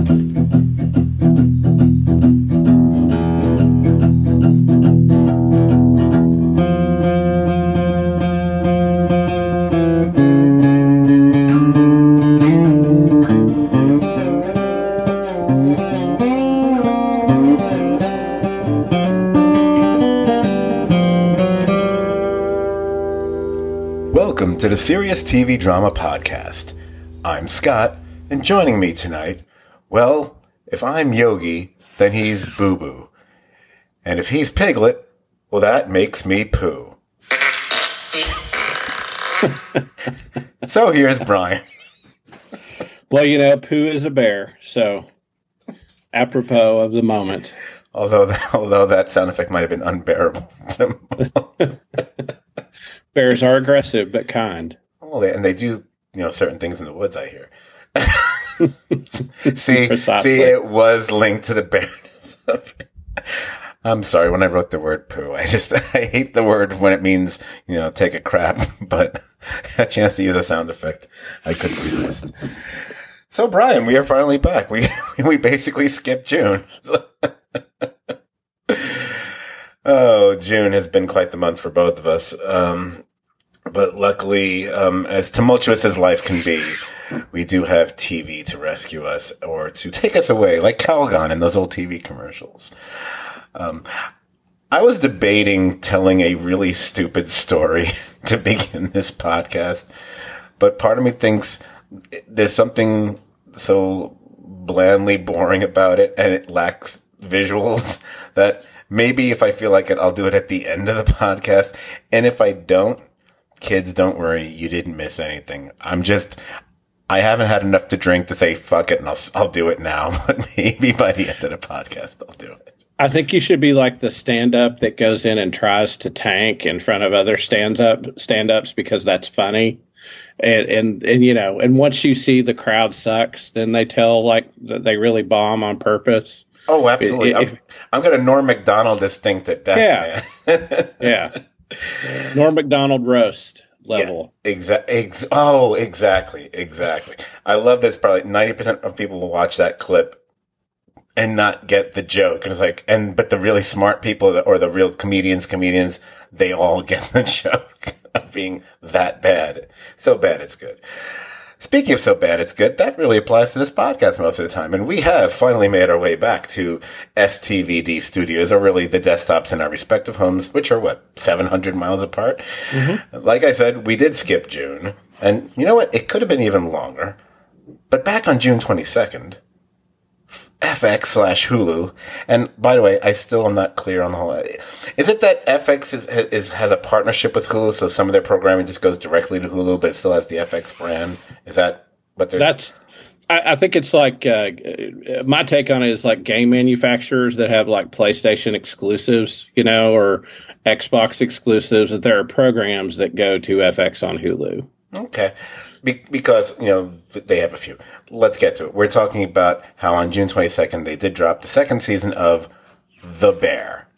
Welcome to the Serious TV Drama Podcast. I'm Scot, and joining me tonight, well, if I'm Yogi, then he's Boo Boo. And if he's Piglet, well, that makes me Pooh. so here's Brian. Well, you know, Pooh is a bear, so apropos of the moment. Although, although that sound effect might have been unbearable. to Bears are aggressive but kind. Well, they, and they do, you know, certain things in the woods. I hear. see, Precisely. see, it was linked to the bareness of it. I'm sorry. When I wrote the word poo, I just I hate the word when it means you know take a crap. But a chance to use a sound effect, I couldn't resist. So, Brian, we are finally back. We we basically skipped June. oh, June has been quite the month for both of us. Um, but luckily, um, as tumultuous as life can be, we do have TV to rescue us or to take us away, like Calgon in those old TV commercials. Um, I was debating telling a really stupid story to begin this podcast, but part of me thinks there's something so blandly boring about it and it lacks visuals that maybe if I feel like it, I'll do it at the end of the podcast. And if I don't, kids, don't worry. You didn't miss anything. I'm just, I haven't had enough to drink to say fuck it and I'll, I'll do it now. But maybe by the end of the podcast, I'll do it. I think you should be like the stand up that goes in and tries to tank in front of other stands up stand ups because that's funny. And, and and you know, and once you see the crowd sucks, then they tell like that they really bomb on purpose. Oh, absolutely. If- I'm, I'm going to Norm Macdonald this thing to death, Yeah. man. Yeah. Norm Macdonald roast level. Exa- ex- oh, exactly, exactly. I love this. Probably ninety percent of people will watch that clip and not get the joke. And it's like, and but the really smart people or the real comedians, comedians, they all get the joke of being that bad. So bad, it's good. Speaking of so bad, it's good. That really applies to this podcast most of the time. And we have finally made our way back to STVD studios, or really the desktops in our respective homes, which are what, 700 miles apart? Mm-hmm. Like I said, we did skip June. And you know what? It could have been even longer. But back on June 22nd, FX slash Hulu. And by the way, I still am not clear on the whole. Is it that FX is, is has a partnership with Hulu, so some of their programming just goes directly to Hulu, but it still has the FX brand? Is that what they're? That's I, I think it's like uh, uh, my take on it is like game manufacturers that have like PlayStation exclusives, you know, or Xbox exclusives. That there are programs that go to FX on Hulu. Okay. Be- because, you know, they have a few. Let's get to it. We're talking about how on June 22nd, they did drop the second season of The Bear.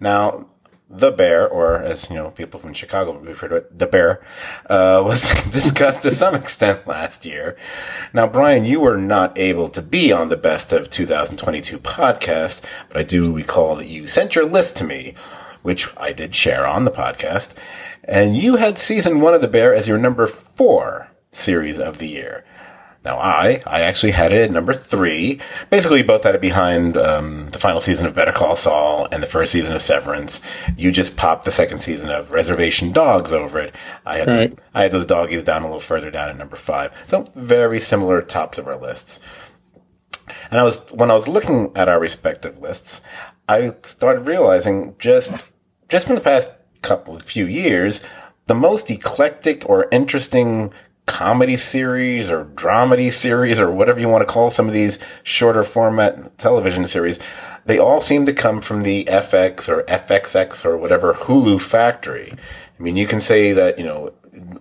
Now, The Bear, or as, you know, people from Chicago refer to it, The Bear, uh, was discussed to some extent last year. Now, Brian, you were not able to be on the Best of 2022 podcast, but I do recall that you sent your list to me, which I did share on the podcast. And you had season one of The Bear as your number four series of the year. Now, I, I actually had it at number three. Basically, both had it behind um, the final season of Better Call Saul and the first season of Severance. You just popped the second season of Reservation Dogs over it. I had, Right. I had those doggies down a little further down at number five. So, very similar tops of our lists. And I was when I was looking at our respective lists, I started realizing just just from the past couple few years, the most eclectic or interesting comedy series or dramedy series or whatever you want to call some of these shorter format television series, they all seem to come from the FX or FXX or whatever Hulu factory. I mean, you can say that, you know,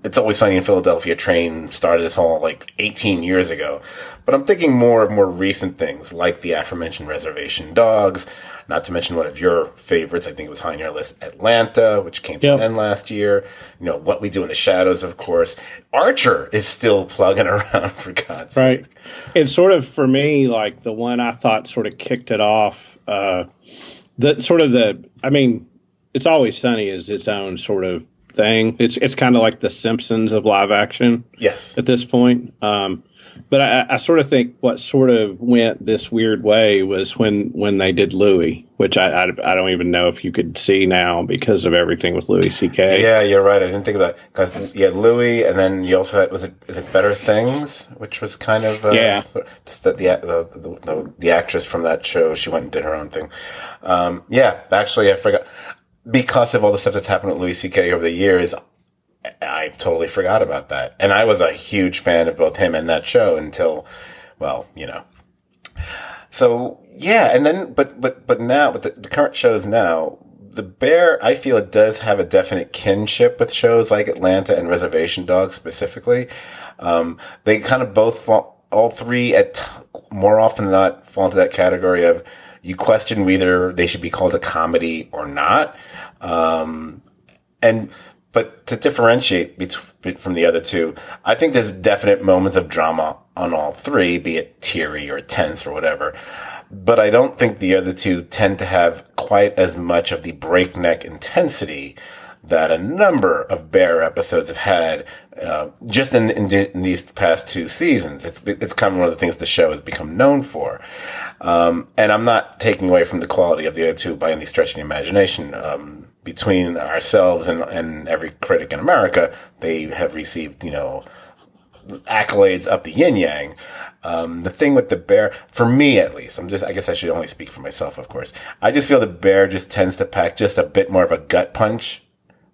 it's always sunny in Philadelphia train started this whole like 18 years ago. But I'm thinking more of more recent things like the aforementioned Reservation Dogs, not to mention one of your favorites. I think it was high on your list, Atlanta, which came to Yep. an end last year. You know, What We Do in the Shadows, of course. Archer is still plugging around for God's sake. Right. It's sort of for me like the one I thought sort of kicked it off. Uh, the sort of the I mean, it's always sunny is its own sort of thing. It's it's kind of like the Simpsons of live action Yes. at this point. Um, but I, I sort of think what sort of went this weird way was when when they did Louie, which I, I I don't even know if you could see now because of everything with Louis C.K. Yeah, you're right. I didn't think of that because you had Louie, and then you also had was it is it Better Things, which was kind of uh, Yeah. just the, the the the the actress from that show she went and did her own thing. Um, yeah, actually, I forgot because of all the stuff that's happened with Louis C.K. over the years. I totally forgot about that, and I was a huge fan of both him and that show until, well, you know. So yeah, and then but but but now, but the, the current shows now, the Bear, I feel it does have a definite kinship with shows like Atlanta and Reservation Dogs specifically. Um, they kind of both fall, all three at t- more often than not fall into that category of you question whether they should be called a comedy or not. Um, and but to differentiate bet- from the other two, I think there's definite moments of drama on all three, be it teary or tense or whatever. But I don't think the other two tend to have quite as much of the breakneck intensity that a number of Bear episodes have had uh, just in, in, in these past two seasons. It's, it's kind of one of the things the show has become known for. Um, and I'm not taking away from the quality of the other two by any stretch of the imagination. Um, between ourselves and, and every critic in America, they have received, you know, accolades up the yin yang. Um, the thing with the bear, for me at least, I'm just, I guess I should only speak for myself, of course. I just feel the bear just tends to pack just a bit more of a gut punch,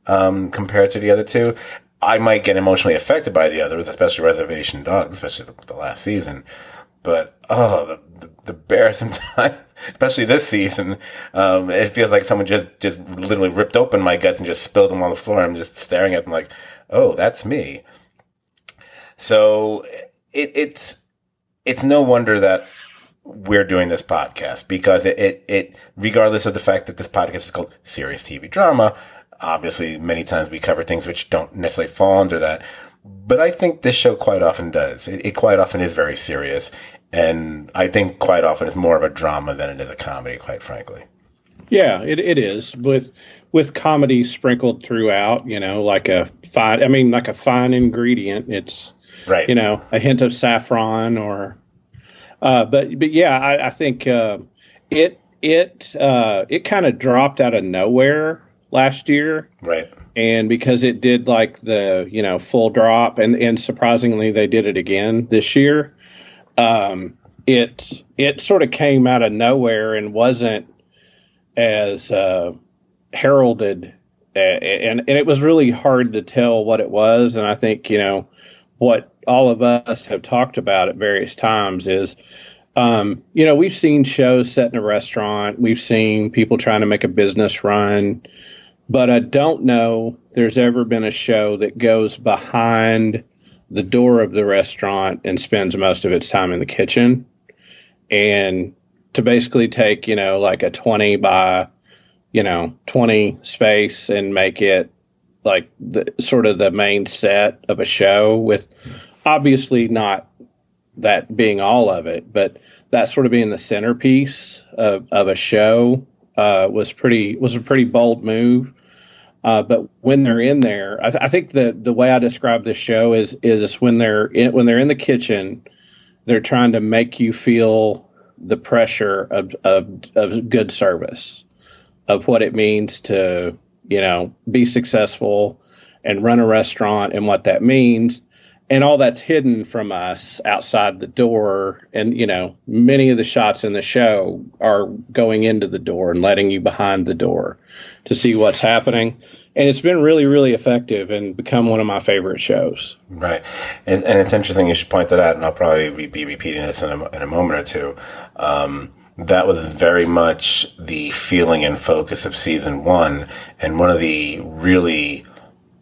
um, compared to the other two. I might get emotionally affected by the others, especially Reservation Dogs, especially the, the last season. But, oh, the, the, the bear sometimes, especially this season, um, it feels like someone just, just literally ripped open my guts and just spilled them on the floor. I'm just staring at them like, oh, that's me. So it, it's it's no wonder that we're doing this podcast because it, it, it regardless of the fact that this podcast is called serious TV drama, obviously many times we cover things which don't necessarily fall under that. But I think this show quite often does. It, it quite often is very serious. And I think quite often it's more of a drama than it is a comedy, quite frankly. Yeah, it, it is with with comedy sprinkled throughout. You know, like a fine. I mean, like a fine ingredient. It's Right. you know a hint of saffron or. Uh, but but yeah, I, I think uh, it it uh, it kind of dropped out of nowhere last year, Right. and because it did like the you know full drop, and and surprisingly they did it again this year. Um, it it sort of came out of nowhere and wasn't as uh, heralded, and and it was really hard to tell what it was. And I think you know what all of us have talked about at various times is. Um, you know, we've seen shows set in a restaurant. We've seen people trying to make a business run, but I don't know there's ever been a show that goes behind the door of the restaurant and spends most of its time in the kitchen. And to basically take, you know, like a 20 by, you know, 20 space and make it like the sort of the main set of a show with obviously not that being all of it, but that sort of being the centerpiece of, of a show uh, was pretty was a pretty bold move. Uh, but when they're in there, I, th- I think the the way I describe this show is is when they're in, when they're in the kitchen, they're trying to make you feel the pressure of, of of good service, of what it means to you know be successful and run a restaurant and what that means and all that's hidden from us outside the door. And you know many of the shots in the show are going into the door and letting you behind the door to see what's happening. And it's been really really effective and become one of my favorite shows. Right, and, and it's interesting you should point that out, and I'll probably re- be repeating this in a, in a moment or two. Um, that was very much the feeling and focus of season one, and one of the really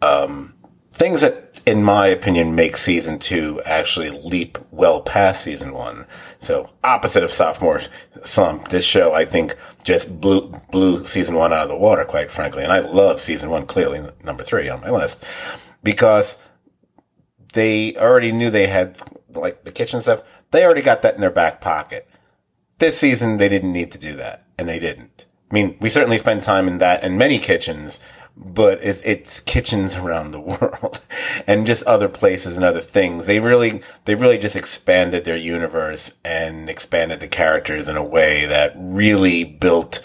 um, things that, in my opinion, make season two actually leap well past season one. So opposite of sophomore slump, this show I think just blew blew season one out of the water, quite frankly. And I love season one, clearly number three on my list, because they already knew they had like the kitchen stuff. They already got that in their back pocket. This season, they didn't need to do that, and they didn't. I mean, we certainly spend time in that in many kitchens, but it's, it's kitchens around the world and just other places and other things. They really, they really just expanded their universe and expanded the characters in a way that really built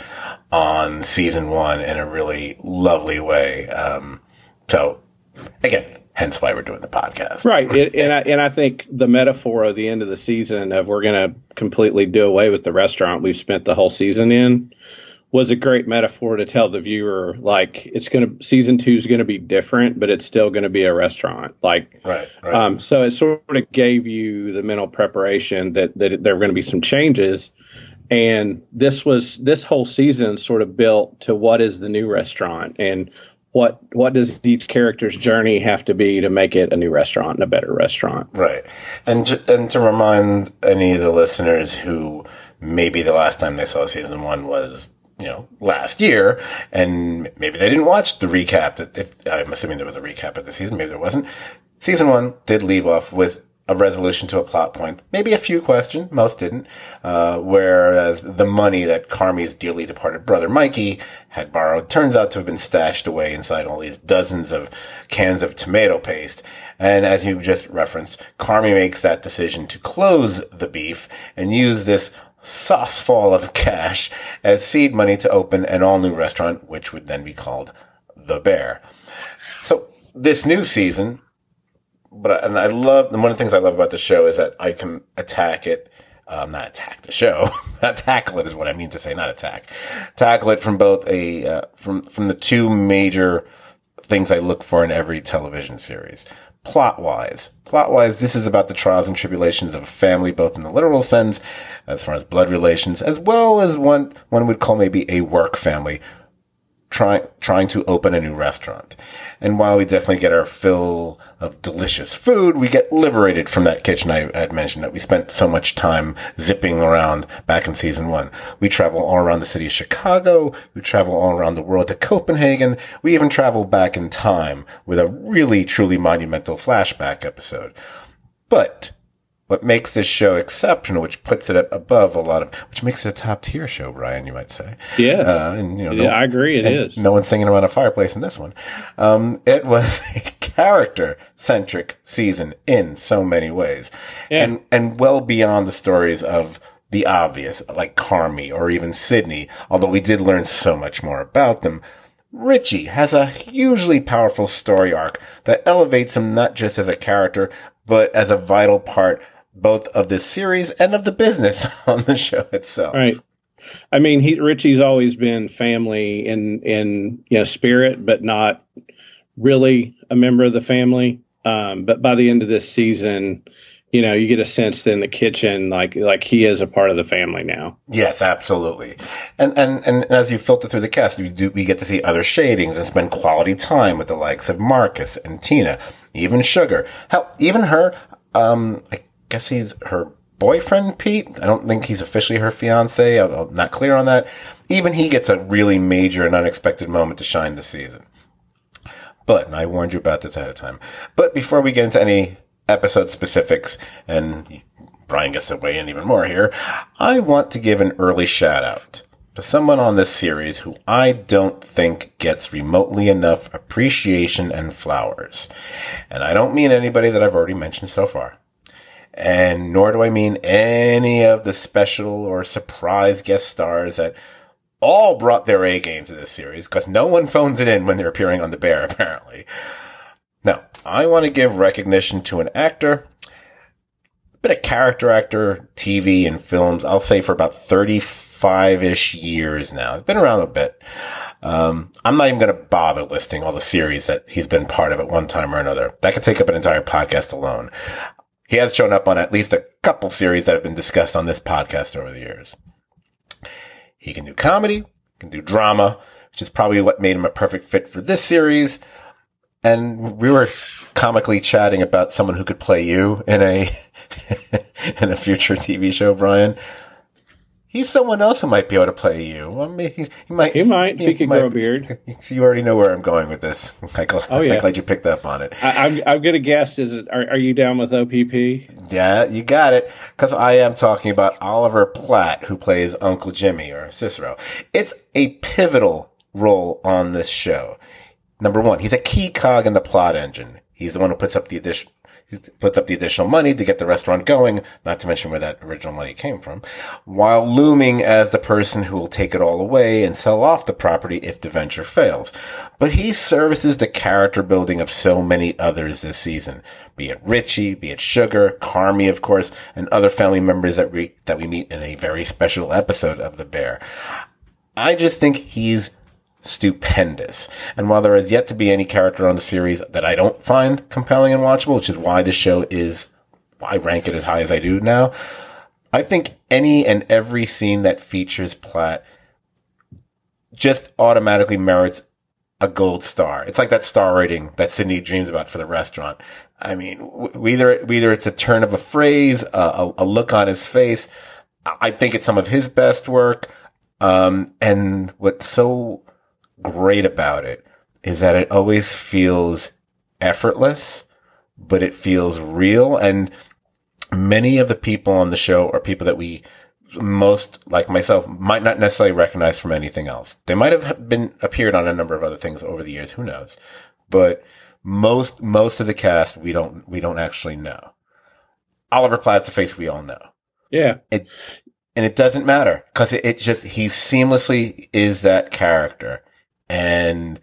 on season one in a really lovely way. Um, so again, hence why we're doing the podcast. Right. It, and I, and I think the metaphor of the end of the season of we're going to completely do away with the restaurant we've spent the whole season in was a great metaphor to tell the viewer like it's going to season two is going to be different but it's still going to be a restaurant. Like right, right. Um, so it sort of gave you the mental preparation that that there were going to be some changes. And this was this whole season sort of built to what is the new restaurant and what what does each character's journey have to be to make it a new restaurant and a better restaurant. Right. And and to remind any of the listeners who maybe the last time they saw season one was you know, last year, and maybe they didn't watch the recap. That if I'm assuming there was a recap of the season, maybe there wasn't. Season one did leave off with a resolution to a plot point, maybe a few questions, most didn't. Uh, whereas the money that Carmy's dearly departed brother Mikey had borrowed turns out to have been stashed away inside all these dozens of cans of tomato paste. And as you just referenced, Carmy makes that decision to close the beef and use this sauce fall of cash as seed money to open an all new restaurant, which would then be called The Bear. So this new season, but and I love one of the things I love about the show is that I can attack it. Um, not attack the show, not tackle it is what I mean to say, not attack. Tackle it from both a uh, from from the two major things I look for in every television series plot wise. Plot wise, this is about the trials and tribulations of a family, both in the literal sense, as far as blood relations, as well as one one would call maybe a work family, trying trying to open a new restaurant. And while we definitely get our fill of delicious food, we get liberated from that kitchen I had mentioned that we spent so much time zipping around back in season one. We travel all around the city of Chicago. We travel all around the world to Copenhagen. We even travel back in time with a really truly monumental flashback episode. But what makes this show exceptional, which puts it above a lot of, which makes it a top tier show, Brian, you might say. Yeah. Uh, and, you know, no, I agree. It is. No one's singing around a fireplace in this one. Um, it was a character centric season in so many ways. Yeah. And, and well beyond the stories of the obvious, like Carmy or even Sydney, although we did learn so much more about them. Richie has a hugely powerful story arc that elevates him not just as a character, but as a vital part both of this series and of the business on the show itself. Right. I mean, he Richie's always been family in in you know spirit, but not really a member of the family. Um, but by the end of this season, you know, you get a sense in the kitchen like like he is a part of the family now. Yes, absolutely. And and and as you filter through the cast, you do we get to see other shadings and spend quality time with the likes of Marcus and Tina, even Sugar. Hell, even her. Um, I guess he's her boyfriend, Pete. I don't think he's officially her fiance. I'm not clear on that. Even he gets a really major and unexpected moment to shine this season. But, I warned you about this ahead of time. But before we get into any episode specifics, and Brian gets to weigh in even more here, I want to give an early shout out to someone on this series who I don't think gets remotely enough appreciation and flowers. And I don't mean anybody that I've already mentioned so far and nor do I mean any of the special or surprise guest stars that all brought their A game to this series because no one phones it in when they're appearing on The Bear, apparently. Now, I want to give recognition to an actor, a bit of character actor, TV and films, I'll say for about 35 ish years now. It's been around a bit. Um, I'm not even going to bother listing all the series that he's been part of at one time or another. That could take up an entire podcast alone. He has shown up on at least a couple series that have been discussed on this podcast over the years. He can do comedy, can do drama, which is probably what made him a perfect fit for this series. and we were comically chatting about someone who could play you in a in a future TV show, Brian. He's someone else who might be able to play you. I mean, he, he might. He might. If he could might- grow a beard. You already know where I'm going with this. Michael. Oh, yeah. I'm glad you picked up on it. I, I'm I'm gonna guess. Is it? Are, are you down with OPP? Yeah, you got it. Because I am talking about Oliver Platt, who plays Uncle Jimmy or Cicero. It's a pivotal role on this show. Number one, he's a key cog in the plot engine. He's the one who puts up the addition, puts up the additional money to get the restaurant going, not to mention where that original money came from, while looming as the person who will take it all away and sell off the property if the venture fails. But he services the character building of so many others this season, be it Richie, be it Sugar, Carmy, of course, and other family members that we, that we meet in a very special episode of The Bear. I just think he's stupendous. And while there is yet to be any character on the series that I don't find compelling and watchable, which is why this show is, I rank it as high as I do now, I think any and every scene that features Platt just automatically merits a gold star. It's like that star rating that Sydney dreams about for the restaurant. I mean, whether either it's a turn of a phrase, a, a, a look on his face. I think it's some of his best work. Um, and what's so great about it is that it always feels effortless, but it feels real. And many of the people on the show are people that we most like myself might not necessarily recognize from anything else. They might have been appeared on a number of other things over the years. Who knows? But most, most of the cast we don't, we don't actually know. Oliver Platt's a face we all know Yeah. and it doesn't matter because it, it just he seamlessly is that character and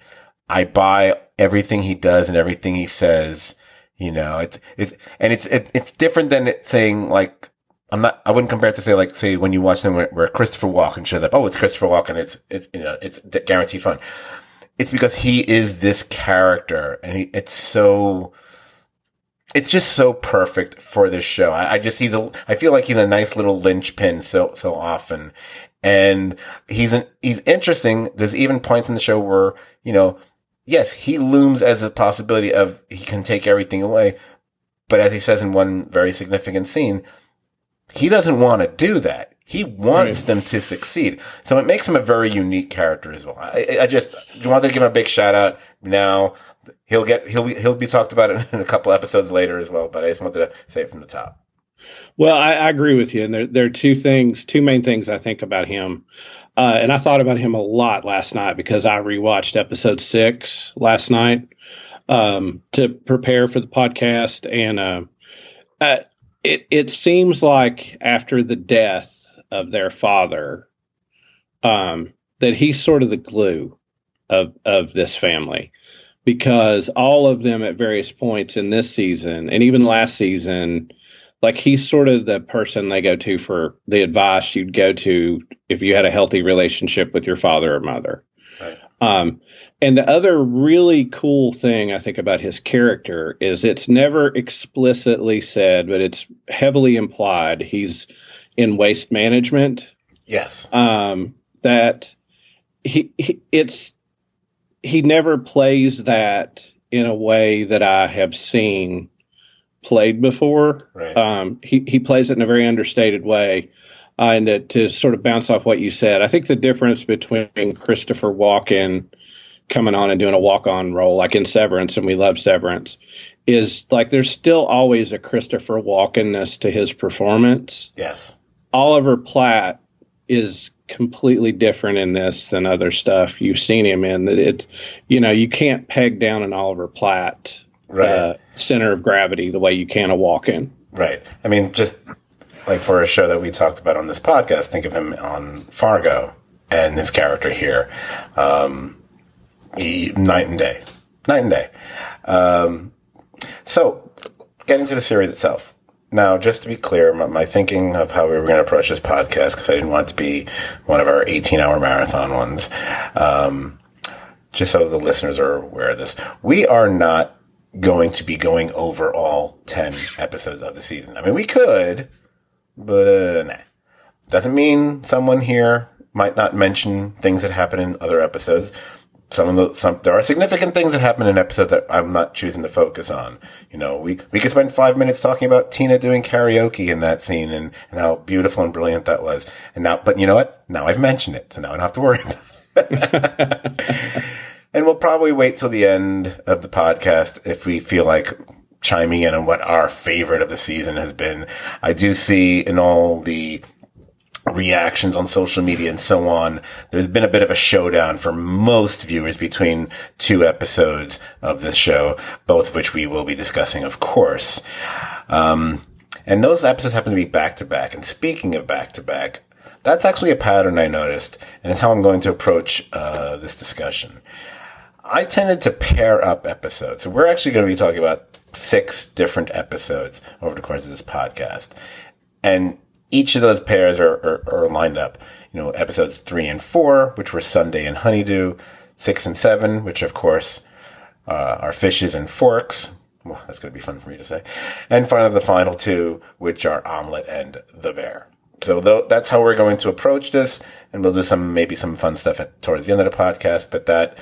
i buy everything he does and everything he says you know it's it's and it's it, it's different than it saying like i'm not i wouldn't compare it to say like say when you watch them where, where christopher walken shows up oh it's christopher walken it's it's you know it's guaranteed fun it's because he is this character and he, it's so it's just so perfect for this show. I, I just he's a I feel like he's a nice little linchpin so so often, and he's an he's interesting. There's even points in the show where you know, yes, he looms as a possibility of he can take everything away, but as he says in one very significant scene, he doesn't want to do that. He wants Right. them to succeed. So it makes him a very unique character as well. I, I- just wanted to give him a big shout out now. He'll get, he'll be, he'll be talked about in a couple episodes later as well, but I just wanted to say it from the top. Well, I, I agree with you, and there there are two things, two main things I think about him, uh, and I thought about him a lot last night because I rewatched episode six last night um, to prepare for the podcast, and uh, uh, it it seems like after the death of their father, um, that he's sort of the glue of of this family because all of them at various points in this season and even last season like he's sort of the person they go to for the advice you'd go to if you had a healthy relationship with your father or mother. Right. Um, and the other really cool thing I think about his character is it's never explicitly said, but it's heavily implied. He's in waste management. Yes. Um, that he, he it's he never plays that in a way that I have seen played before. Right. Um, he he plays it in a very understated way. Uh, and to, to sort of bounce off what you said, I think the difference between Christopher Walken coming on and doing a walk on role, like in Severance, and we love Severance, is like there's still always a Christopher Walkenness to his performance. yes. Oliver Platt is completely different in this than other stuff you've seen him in. That it's, you know, you can't peg down an Oliver Platt Right. uh, center of gravity the way you can a Walken. Right. I mean, just like for a show that we talked about on this podcast, think of him on Fargo and his character here. Um, he, night and day. Night and day. Um, so, getting to the series itself. Now, just to be clear, my, my thinking of how we were going to approach this podcast, because I didn't want it to be one of our 18 hour marathon ones, um, just so the listeners are aware of this, we are not going to be going over all 10 episodes of the season. I mean, we could, but uh, nah. Doesn't mean someone here might not mention things that happen in other episodes. some of the some there are significant things that happen in episodes that I'm not choosing to focus on. You know, we we could spend five minutes talking about Tina doing karaoke in that scene and, and how beautiful and brilliant that was. And now, but you know what? Now I've mentioned it, so now I don't have to worry. and we'll probably wait till the end of the podcast if we feel like chiming in on what our favorite of the season has been. I do see in all the reactions on social media and so on. There's been a bit of a showdown for most viewers between two episodes of this show, both of which we will be discussing, of course. Um, and those episodes happen to be back to back. And speaking of back to back, that's actually a pattern I noticed, and it's how I'm going to approach uh, this discussion. I tended to pair up episodes. So we're actually going to be talking about six different episodes over the course of this podcast. And each of those pairs are, are, are, lined up. You know, episodes three and four, which were Sundae and Honeydew, six and seven, which of course uh, are Fishes and Forks. Well, that's going to be fun for me to say. And finally, the final two, which are Omelette and The Bear. So th- that's how we're going to approach this, and we'll do some maybe some fun stuff at, towards the end of the podcast. But that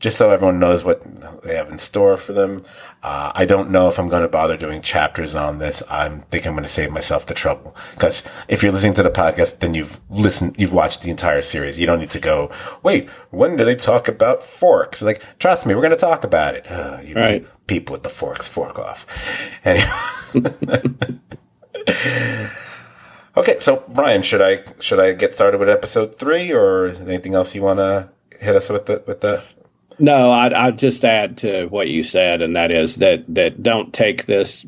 just so everyone knows what they have in store for them. Uh, I don't know if I'm going to bother doing chapters on this. I'm think I'm going to save myself the trouble because if you're listening to the podcast, then you've listened, you've watched the entire series. You don't need to go, wait, when do they talk about forks? Like, trust me, we're going to talk about it. Uh, you right. people with the forks, fork off. Anyway. okay, so Brian, should I should I get started with episode three, or anything else you want to hit us with the with the no, I'd, I'd just add to what you said, and that is that that don't take this,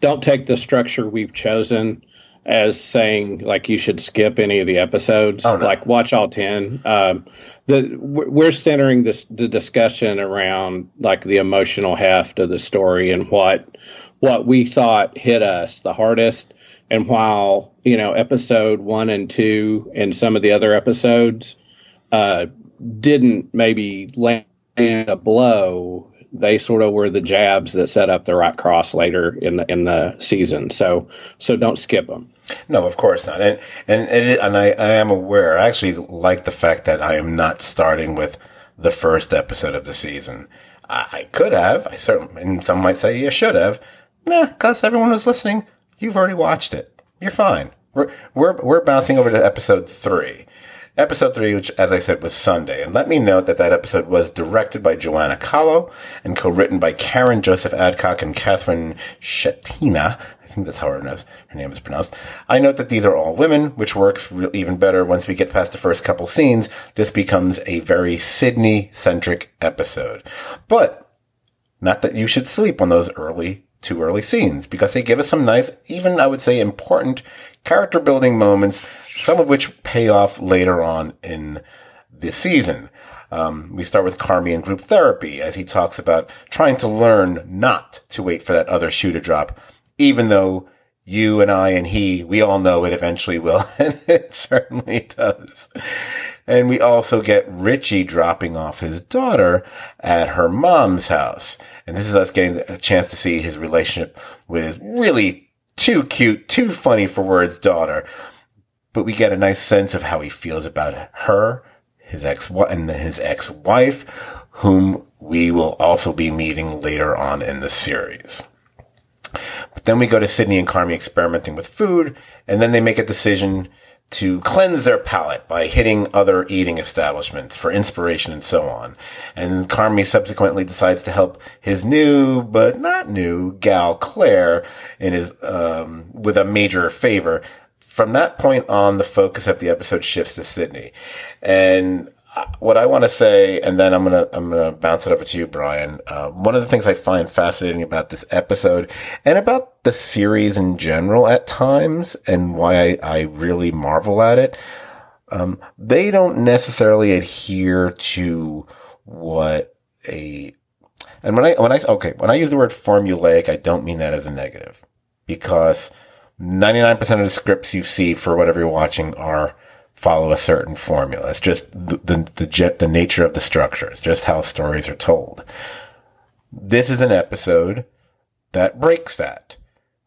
don't take the structure we've chosen as saying like you should skip any of the episodes. Oh, no. Like watch all ten. Um, the we're centering this the discussion around like the emotional heft of the story and what what we thought hit us the hardest. And while you know episode one and two and some of the other episodes uh, didn't maybe land and a blow, they sort of were the jabs that set up the right cross later in the in the season. So so don't skip them. No, of course not. And and and, and I, I am aware. I actually like the fact that I am not starting with the first episode of the season. I, I could have. I certainly. And some might say you should have. Nah, because everyone who's listening, you've already watched it. You're fine. We're we're we're bouncing over to episode three. Episode 3, which, as I said, was Sundae. And let me note that that episode was directed by Joanna Calo and co-written by Karen Joseph Adcock and Catherine Schetina. I think that's how her, her name is pronounced. I note that these are all women, which works even better once we get past the first couple scenes. This becomes a very Sydney-centric episode. But, not that you should sleep on those early too early scenes because they give us some nice, even I would say important character building moments, some of which pay off later on in the season. Um, we start with Carmy in group therapy as he talks about trying to learn not to wait for that other shoe to drop, even though you and I and he, we all know it eventually will, and it certainly does. And we also get Richie dropping off his daughter at her mom's house. And this is us getting a chance to see his relationship with really too cute, too funny for words daughter. But we get a nice sense of how he feels about her, his ex and his ex-wife, whom we will also be meeting later on in the series. But then we go to Sydney and Carmy experimenting with food, and then they make a decision to cleanse their palate by hitting other eating establishments for inspiration and so on. And Carmy subsequently decides to help his new, but not new, gal Claire in his, um, with a major favor. From that point on, the focus of the episode shifts to Sydney. And what I want to say, and then I'm gonna I'm gonna bounce it over to you, Brian. Uh, one of the things I find fascinating about this episode and about the series in general at times, and why I, I really marvel at it, um, they don't necessarily adhere to what a and when I when I okay when I use the word formulaic, I don't mean that as a negative because 99% of the scripts you see for whatever you're watching are follow a certain formula. It's just the, the, the, the nature of the structure. It's just how stories are told. This is an episode that breaks that.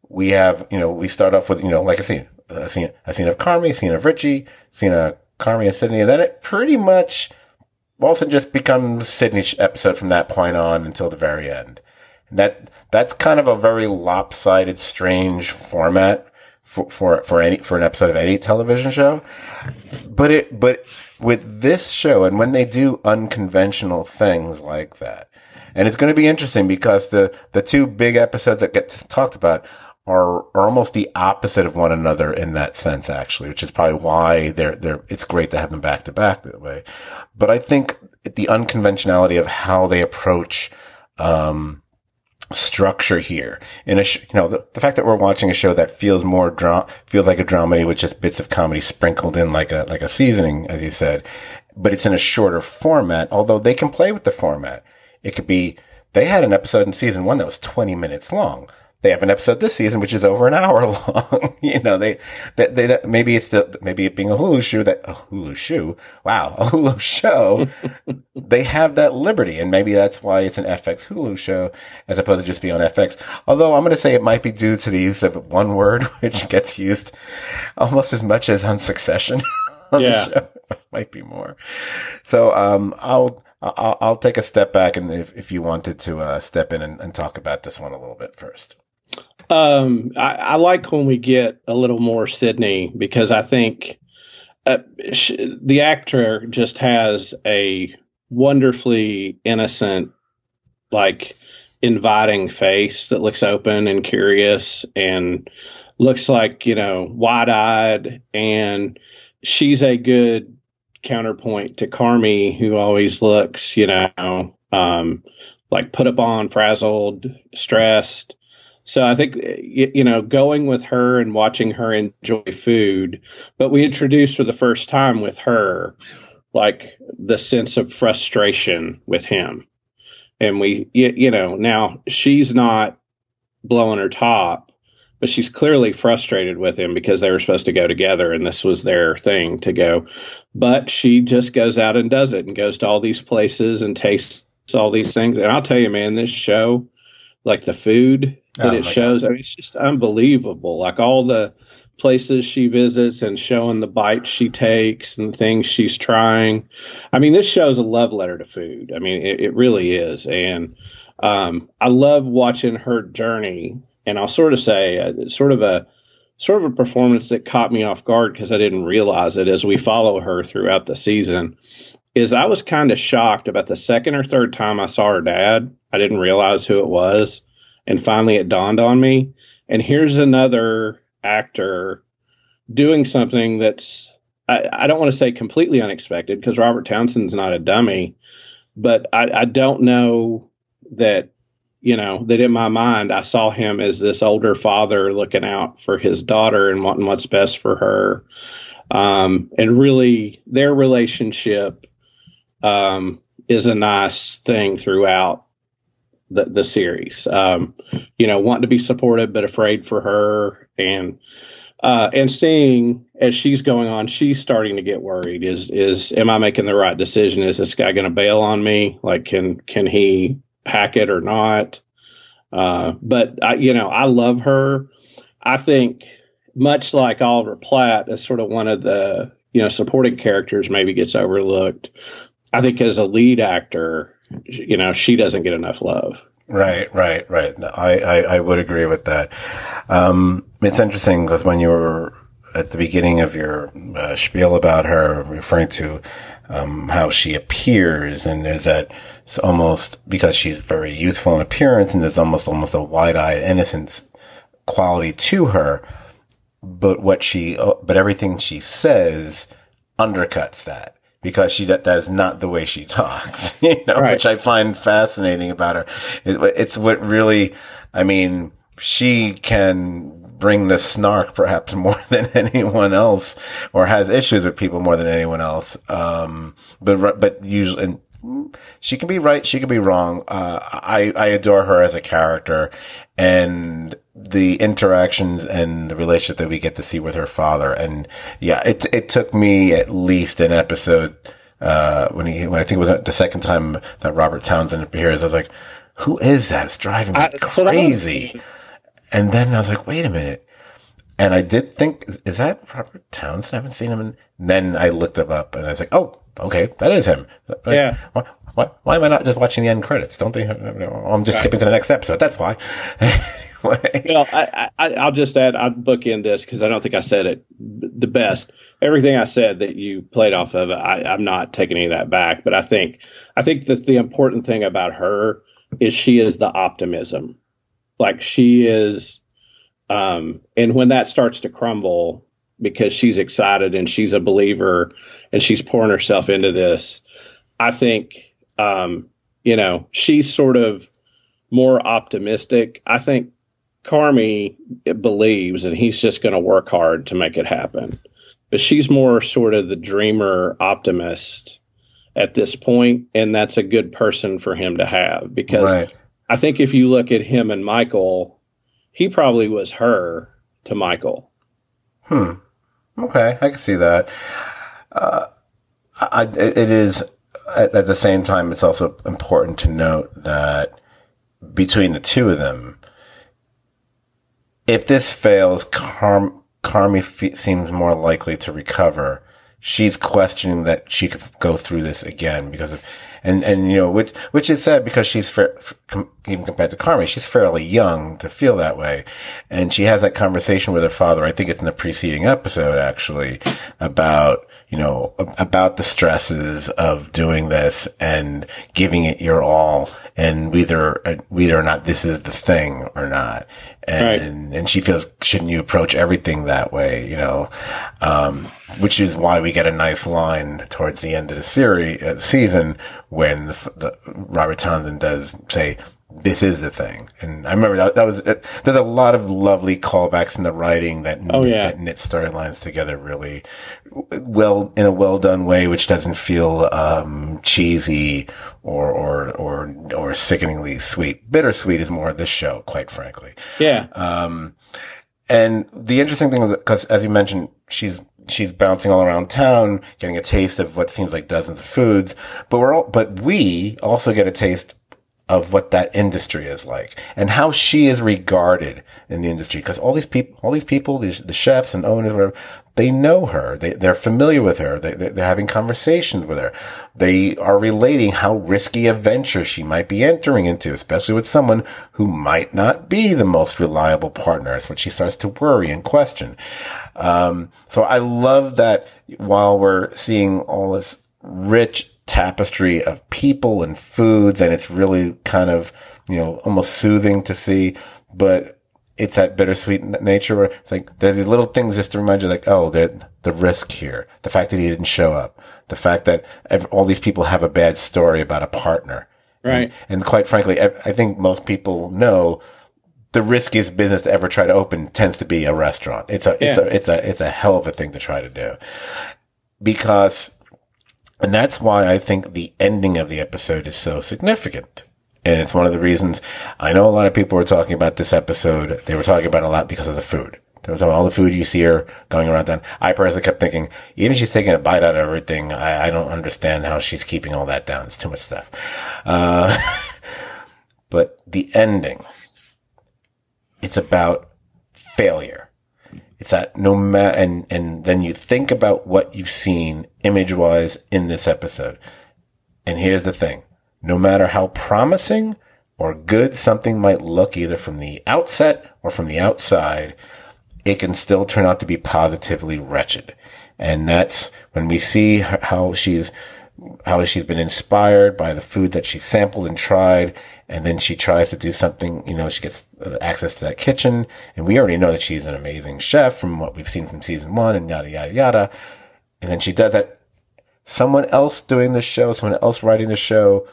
We have, you know, we start off with, you know, like a scene, a scene, a scene of Carmy, a scene of Richie, a scene of Carmy and Sydney, and then it pretty much Walson just becomes Sydney's episode from that point on until the very end. And that that's kind of a very lopsided, strange format for for for any for an episode of any television show. But it but with this show and when they do unconventional things like that, and it's going to be interesting because the the two big episodes that get talked about are, are almost the opposite of one another in that sense, actually, which is probably why they're, they're, it's great to have them back to back that way. But I think the unconventionality of how they approach, um, structure here. In a sh- you know the, the, fact that we're watching a show that feels more dra- feels like a dramedy with just bits of comedy sprinkled in like a like a seasoning as you said but it's in a shorter format although they can play with the format. It could be they had an episode in season 1 that was 20 minutes long they have an episode this season which is over an hour long. you know, they, that they, they, maybe it's the, maybe it being a Hulu show that, a Hulu show, wow, a Hulu show, they have that liberty. And maybe that's why it's an FX Hulu show as opposed to just being on FX. Although I'm going to say it might be due to the use of one word, which gets used almost as much as on Succession. on yeah. the show. might be more. So, um, I'll, I'll, I'll take a step back and if, if you wanted to uh, step in and, and talk about this one a little bit first. Um, I, I, like when we get a little more Sydney because I think uh, the actor just has a wonderfully innocent, like inviting face that looks open and curious and looks like you know wide eyed and she's a good counterpoint to Carmy who always looks you know um, like put upon frazzled stressed so I think you know going with her and watching her enjoy food, but we introduced for the first time with her like the sense of frustration with him, and we you know now she's not blowing her top, but she's clearly frustrated with him because they were supposed to go together and this was their thing to go, but she just goes out and does it and goes to all these places and tastes all these things, and I'll tell you, man, this show like the food that oh, it shows. God. I mean, it's just unbelievable. Like all the places she visits and showing the bites she takes and things she's trying. I mean, this shows a love letter to food. I mean, it, it really is. And um, I love watching her journey. And I'll sort of say, uh, sort of a sort of a performance that caught me off guard because I didn't realize it as we follow her throughout the season. Is I was kind of shocked about the second or third time I saw her dad. I didn't realize who it was and finally it dawned on me. And here's another actor doing something that's I, I don't want to say completely unexpected because Robert Townsend's not a dummy, but I, I don't know that you know that in my mind I saw him as this older father looking out for his daughter and wanting what's best for her. Um, and really, their relationship um, is a nice thing throughout the, the series. Um, you know, wanting to be supportive but afraid for her, and uh, and seeing as she's going on, she's starting to get worried. Is is am I making the right decision? Is this guy going to bail on me? Like, can can he hack it or not? Uh, but I, you know, I love her. I think much like Oliver Platt is sort of one of the you know supporting characters maybe gets overlooked. I think as a lead actor, you know, she doesn't get enough love. Right, right, right. I, I, I would agree with that. Um, it's interesting because when you were at the beginning of your uh, spiel about her referring to um, how she appears and there's that almost because she's very youthful in appearance and there's almost almost a wide-eyed innocence quality to her but what she uh, but everything she says undercuts that because she that, that is not the way she talks, you know, right. which I find fascinating about her. It, it's what really, I mean, she can bring the snark perhaps more than anyone else, or has issues with people more than anyone else. Um, but but usually, she can be right, she can be wrong. Uh, I I adore her as a character, and the interactions and the relationship that we get to see with her father. And yeah, it it took me at least an episode uh, when he when I think it was the second time that Robert Townsend appears. I was like, "Who is that? It's driving me I, crazy." And then I was like, "Wait a minute." And I did think, is, is that Robert Townsend? I haven't seen him. In, and then I looked him up and I was like, oh, okay, that is him. Yeah. Why, why, why am I not just watching the end credits? Don't they? I'm just Right. skipping to the next episode. That's why. anyway. Well, I, I, I'll just add, I'll bookend this because I don't think I said it the best. Everything I said that you played off of, I, I'm not taking any of that back. But I think, I think that the important thing about her is she is the optimism. Like she is, um, and when that starts to crumble because she's excited and she's a believer and she's pouring herself into this, I think, um, you know, she's sort of more optimistic. I think Carmy believes and he's just going to work hard to make it happen. But she's more sort of the dreamer optimist at this point, and that's a good person for him to have because Right. I think if you look at him and Michael, he probably was her to Michael. Hmm. Okay, I can see that. Uh, I, it is at, at the same time. It's also important to note that between the two of them, if this fails, Carm, Carmy seems more likely to recover. She's questioning that she could go through this again because of, and, and, you know, which, which is sad because she's fair, com- even compared to Carmy, she's fairly young to feel that way. And she has that conversation with her father. I think it's in the preceding episode, actually, about, you know, about the stresses of doing this and giving it your all and whether, uh, whether or not this is the thing or not. And, Right. and, and she feels, shouldn't you approach everything that way, you know? Um, which is why we get a nice line towards the end of the series, uh, season when the, the, Robert Townsend does say, this is the thing. And I remember that, that was, it, there's a lot of lovely callbacks in the writing that, Oh, yeah. that knit storylines together really well, in a well done way, which doesn't feel, um, cheesy or, or, or, or sickeningly sweet. Bittersweet is more this show, quite frankly. Yeah. Um, and the interesting thing is because, as you mentioned, she's she's bouncing all around town, getting a taste of what seems like dozens of foods. But we're all, but we also get a taste of what that industry is like and how she is regarded in the industry. Because all these people, all these people, these, the chefs and owners, whatever, they know her. They, they're familiar with her. They, they're, having conversations with her. They are relating how risky a venture she might be entering into, especially with someone who might not be the most reliable partner. That's what she starts to worry and question. Um, so I love that while we're seeing all this rich tapestry of people and foods, and it's really kind of, you know, almost soothing to see, but it's that bittersweet nature where it's like there's these little things just to remind you, like, oh, the the risk here, the fact that he didn't show up, the fact that all these people have a bad story about a partner, Right. and quite frankly, I I think most people know the riskiest business to ever try to open tends to be a restaurant. It's a, it's Yeah. a, it's a, it's a hell of a thing to try to do because, and that's why I think the ending of the episode is so significant. And it's one of the reasons I know a lot of people were talking about this episode. They were talking about a lot because of the food. They were talking all the food you see her going around town. I personally kept thinking, even if she's taking a bite out of everything, I, I don't understand how she's keeping all that down. It's too much stuff. Uh, but the ending, it's about failure. It's that no matter, and, and then you think about what you've seen image wise in this episode. And here's the thing. No matter how promising or good something might look either from the outset or from the outside, it can still turn out to be positively wretched. And that's when we see how she's, how she's been inspired by the food that she sampled and tried. And then she tries to do something, you know, she gets access to that kitchen. And we already know that she's an amazing chef from what we've seen from season one and yada, yada, yada. And then she does that. Someone else doing the show, someone else writing the show,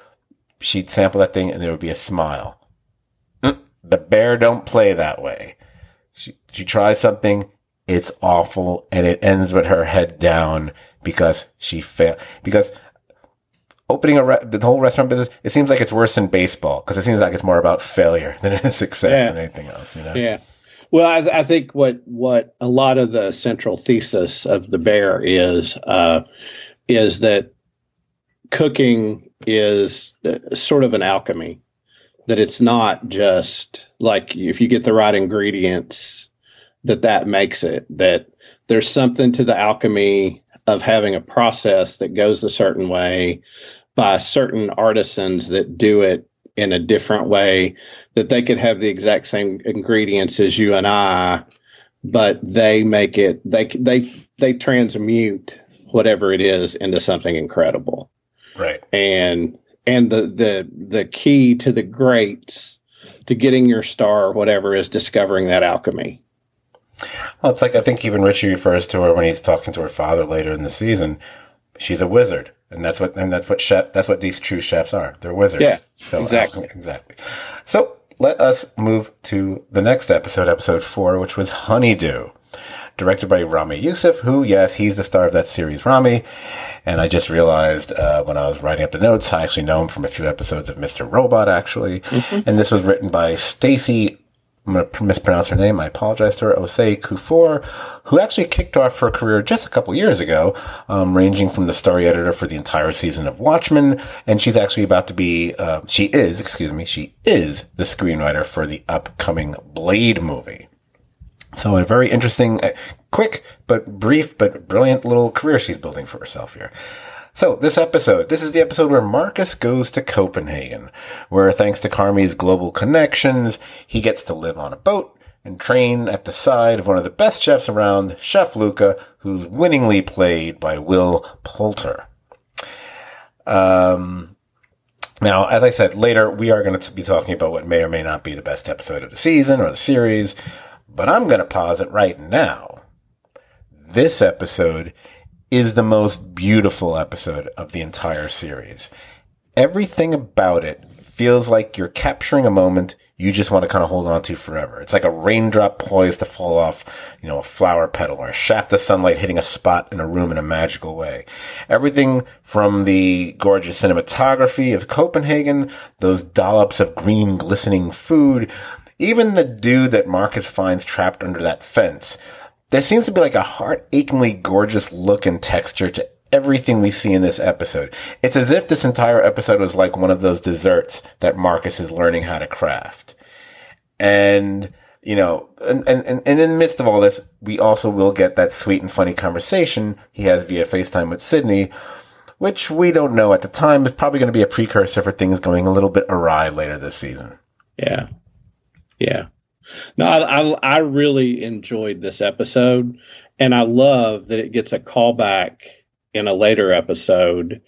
she'd sample that thing and there would be a smile. Mm, The bear don't play that way. She, she tries something, it's awful, and it ends with her head down because she failed. Because opening a re- the whole restaurant business, it seems like it's worse than baseball because it seems like it's more about failure than it is success Yeah. than anything else. You know? Yeah. Well, I, I think what what a lot of the central thesis of the bear is uh, is that cooking is uh, sort of an alchemy. That it's not just like if you get the right ingredients, that that makes it that there's something to the alchemy of having a process that goes a certain way by certain artisans that do it in a different way that they could have the exact same ingredients as you and I but they make it they they they transmute whatever it is into something incredible Right. and and the the the key to the greats to getting your star or whatever is discovering that alchemy Well, it's like I think even Richie refers to her when he's talking to her father later in the season. She's a wizard, and that's what and that's what chef that's what these true chefs are. They're wizards. Yeah, so exactly. alchemy- exactly. So let us move to the next episode, episode four, which was Honeydew, directed by Ramy Youssef. Who, yes, he's the star of that series, Rami. And I just realized uh, when I was writing up the notes, I actually know him from a few episodes of Mr. Robot, actually. And this was written by Stacy I'm going to mispronounce her name. I apologize to her. Osei Kuffour, who actually kicked off her career just a couple years ago, um, ranging from the story editor for the entire season of Watchmen. And she's actually about to be, uh, she is, excuse me, she is the screenwriter for the upcoming Blade movie. So a very interesting, uh, quick, but brief, but brilliant little career she's building for herself here. So this episode, this is the episode where Marcus goes to Copenhagen, where thanks to Carmy's global connections, he gets to live on a boat and train at the side of one of the best chefs around, Chef Luca, who's winningly played by Will Poulter. Um, now, as I said, later we are going to be talking about what may or may not be the best episode of the season or the series, but I'm going to pause it right now. This episode is the most beautiful episode of the entire series. Everything about it feels like you're capturing a moment you just want to kind of hold on to forever. It's like a raindrop poised to fall off, you know, a flower petal or a shaft of sunlight hitting a spot in a room in a magical way. Everything from the gorgeous cinematography of Copenhagen, those dollops of green glistening food, even the dude that Marcus finds trapped under that fence. There seems to be like a heart achingly gorgeous look and texture to everything we see in this episode. It's as if this entire episode was like one of those desserts that Marcus is learning how to craft. And, you know, and, and, and in the midst of all this, we also will get that sweet and funny conversation he has via FaceTime with Sydney, which we don't know at the time is probably going to be a precursor for things going a little bit awry later this season. Yeah. Yeah. No, I, I, I really enjoyed this episode, and I love that it gets a callback in a later episode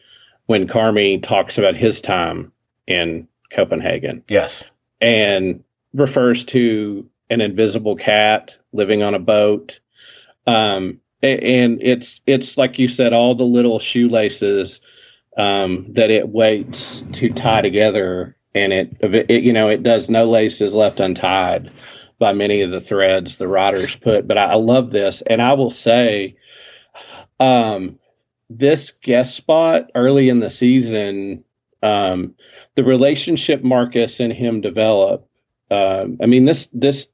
when Carmy talks about his time in Copenhagen Yes. and refers to an invisible cat living on a boat. Um, and it's it's like you said, all the little shoelaces um, that it waits to tie together, and it, it you know it does no laces left untied by many of the threads the writers put. But I, I love this, and I will say, um, this guest spot early in the season, um, the relationship Marcus and him develop. Um, I mean this this.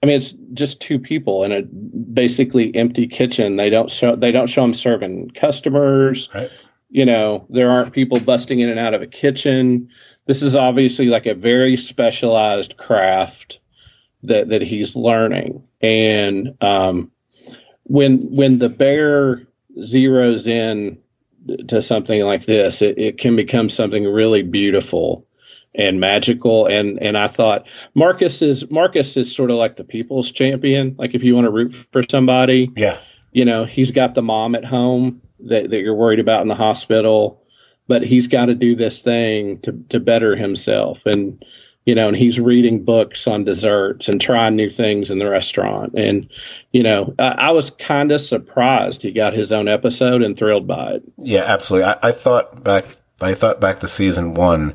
I mean, it's just two people in a basically empty kitchen. They don't show they don't show them serving customers. Right. You know, there aren't people busting in and out of a kitchen. This is obviously like a very specialized craft that that he's learning. And um, when when the bear zeroes in to something like this, it, it can become something really beautiful and magical. And and I thought Marcus is Marcus is sort of like the people's champion. Like if you want to root for somebody, Yeah. you know, he's got the mom at home that, that you're worried about in the hospital, but he's got to do this thing to, to better himself. And, you know, and he's reading books on desserts and trying new things in the restaurant. And, you know, I, I was kind of surprised he got his own episode and thrilled by it. Yeah, absolutely. I, I thought back, I thought back to season one,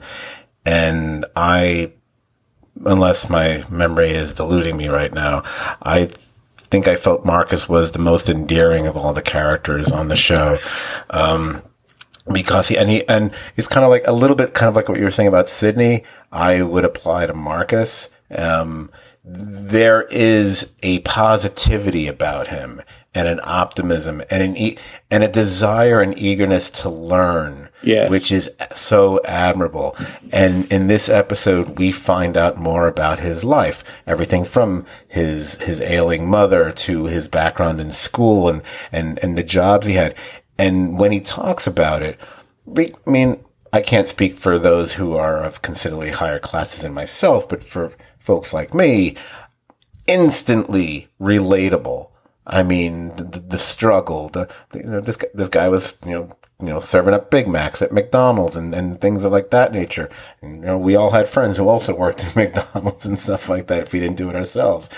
and I, unless my memory is deluding me right now, I think I felt Marcus was the most endearing of all the characters on the show. Um, because he and he and it's kind of like a little bit kind of like what you were saying about Sydney. I would apply to Marcus. Um, there is a positivity about him, and an optimism and an e- and a desire and eagerness to learn, Yes. which is so admirable. And in this episode, we find out more about his life, everything from his his ailing mother to his background in school and and and the jobs he had. And when he talks about it, I mean, I can't speak for those who are of considerably higher classes than myself, but for folks like me, instantly relatable. I mean, the, the struggle, the, the, you know, this, guy- this guy was, you know, you know, serving up Big Macs at McDonald's and, and things of like that nature. And, you know, we all had friends who also worked at McDonald's and stuff like that if we didn't do it ourselves.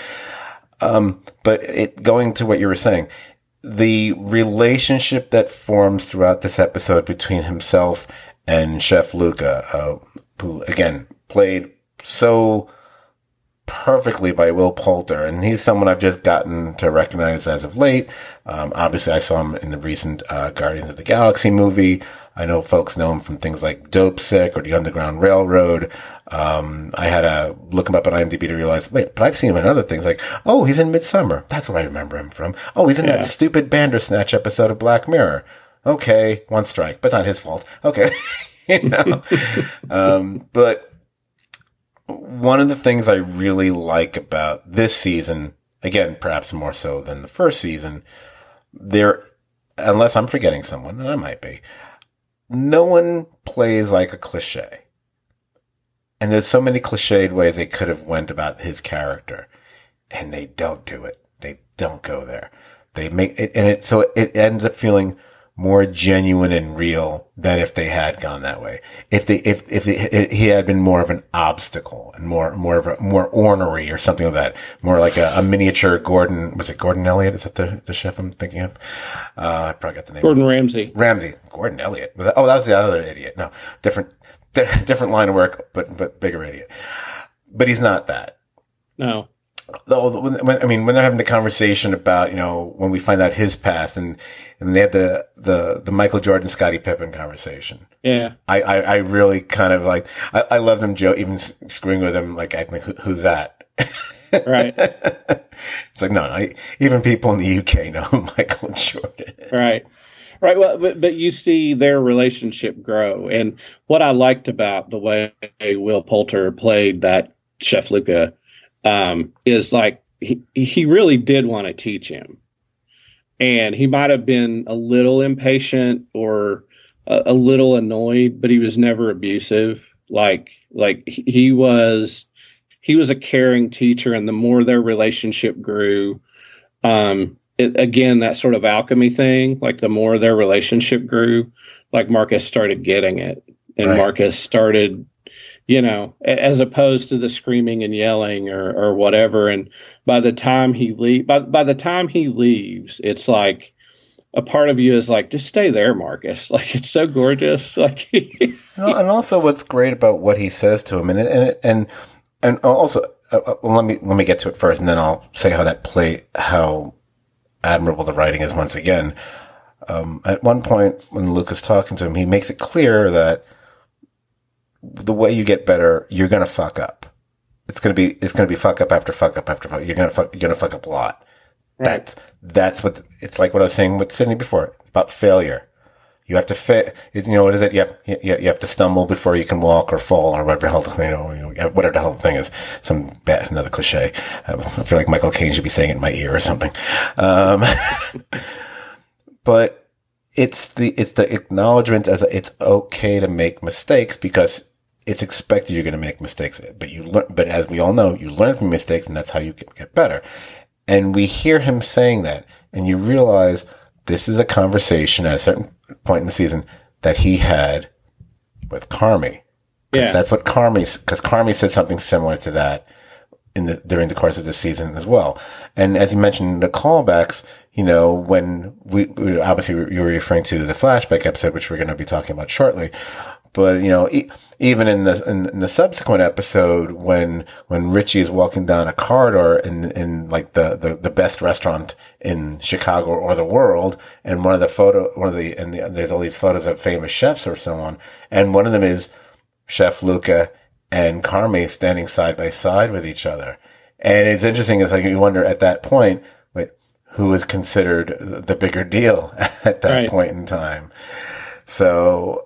Um, but it, going to what you were saying, the relationship that forms throughout this episode between himself and Chef Luca, uh, who again played so perfectly by Will Poulter, and he's someone I've just gotten to recognize as of late. Um, obviously, I saw him in the recent uh, Guardians of the Galaxy movie. I know folks know him from things like Dopesick or The Underground Railroad. Um, I had to look him up on IMDb to realize, wait, but I've seen him in other things like, oh, he's in Midsommar. That's what I remember him from. Oh, he's in Yeah. that stupid Bandersnatch episode of Black Mirror. Okay, one strike, but it's not his fault. Okay, you know, um, but one of the things I really like about this season, again, perhaps more so than the first season, there, unless I'm forgetting someone, and I might be, no one plays like a cliche. And there's so many cliched ways they could have went about his character, and they don't do it. They don't go there. They make it, and it, so it ends up feeling more genuine and real than if they had gone that way. If they, if, if they, he had been more of an obstacle and more, more of a, more ornery or something like that, more like a, a miniature Gordon, was it Gordon Elliott? Is that the, the chef I'm thinking of? Uh, I probably got the name. Gordon Ramsay. Ramsey, Gordon Elliott. Was that, oh, that was the other idiot. No, different, di- different line of work, but, but bigger idiot. But he's not that. No. Though, when, when, I mean, when they're having the conversation about, you know, when we find out his past and, and they had the, the, the Michael Jordan, Scottie Pippen conversation. Yeah. I, I, I really kind of like, I, I love them, Joe, even screwing with him, like, acting like, Who, who's that? Right. It's like, no, no, even people in the UK know who Michael Jordan is. right right well but, but you see their relationship grow and what i liked about the way will poulter played that chef luca um, is like he, he really did want to teach him. And he might have been a little impatient or a, a little annoyed but he was never abusive. Like like he- was he was a caring teacher and the more their relationship grew um it, again that sort of alchemy thing like the more their relationship grew like marcus started getting it. And Right. marcus started you know as opposed to the screaming and yelling or or whatever. And by the time he leave by, by the time he leaves it's like a part of you is like just stay there marcus. Like it's so gorgeous. Like And also, what's great about what he says to him, and and and and also, uh, uh, let me let me get to it first, and then I'll say how that play, how admirable the writing is once again. Um, at one point, when Luke is talking to him, he makes it clear that the way you get better, you're gonna fuck up. It's gonna be it's gonna be fuck up after fuck up after fuck. You're gonna fuck, you're gonna fuck up a lot. That's that's what it's like. What I was saying with Sydney before about failure. You have to fit. You know what is it? You have you, you have to stumble before you can walk or fall or whatever the hell you know whatever the hell the thing is. Some bad another cliche. Um, I feel like Michael Caine should be saying it in my ear or something. Um, but it's the it's the acknowledgement as it's okay to make mistakes because it's expected you're going to make mistakes. But you learn. But as we all know, you learn from mistakes, and that's how you get, better. And we hear him saying that, and you realize this is a conversation at a certain point in the season that he had with Carmy. Yeah. that's what Carmy, because Carmy said something similar to that in the during the course of this season as well. And as you mentioned, the callbacks, you know, when we, we obviously you were referring to the flashback episode, which we're going to be talking about shortly. But you know, e- even in the in, in the subsequent episode, when when Richie is walking down a corridor in in like the, the, the best restaurant in Chicago or the world, and one of the photo one of the and the, there's all these photos of famous chefs or so on, and one of them is Chef Luca and Carmy standing side by side with each other. And it's interesting. It's like you wonder at that point, who was considered the bigger deal at that Right. point in time. So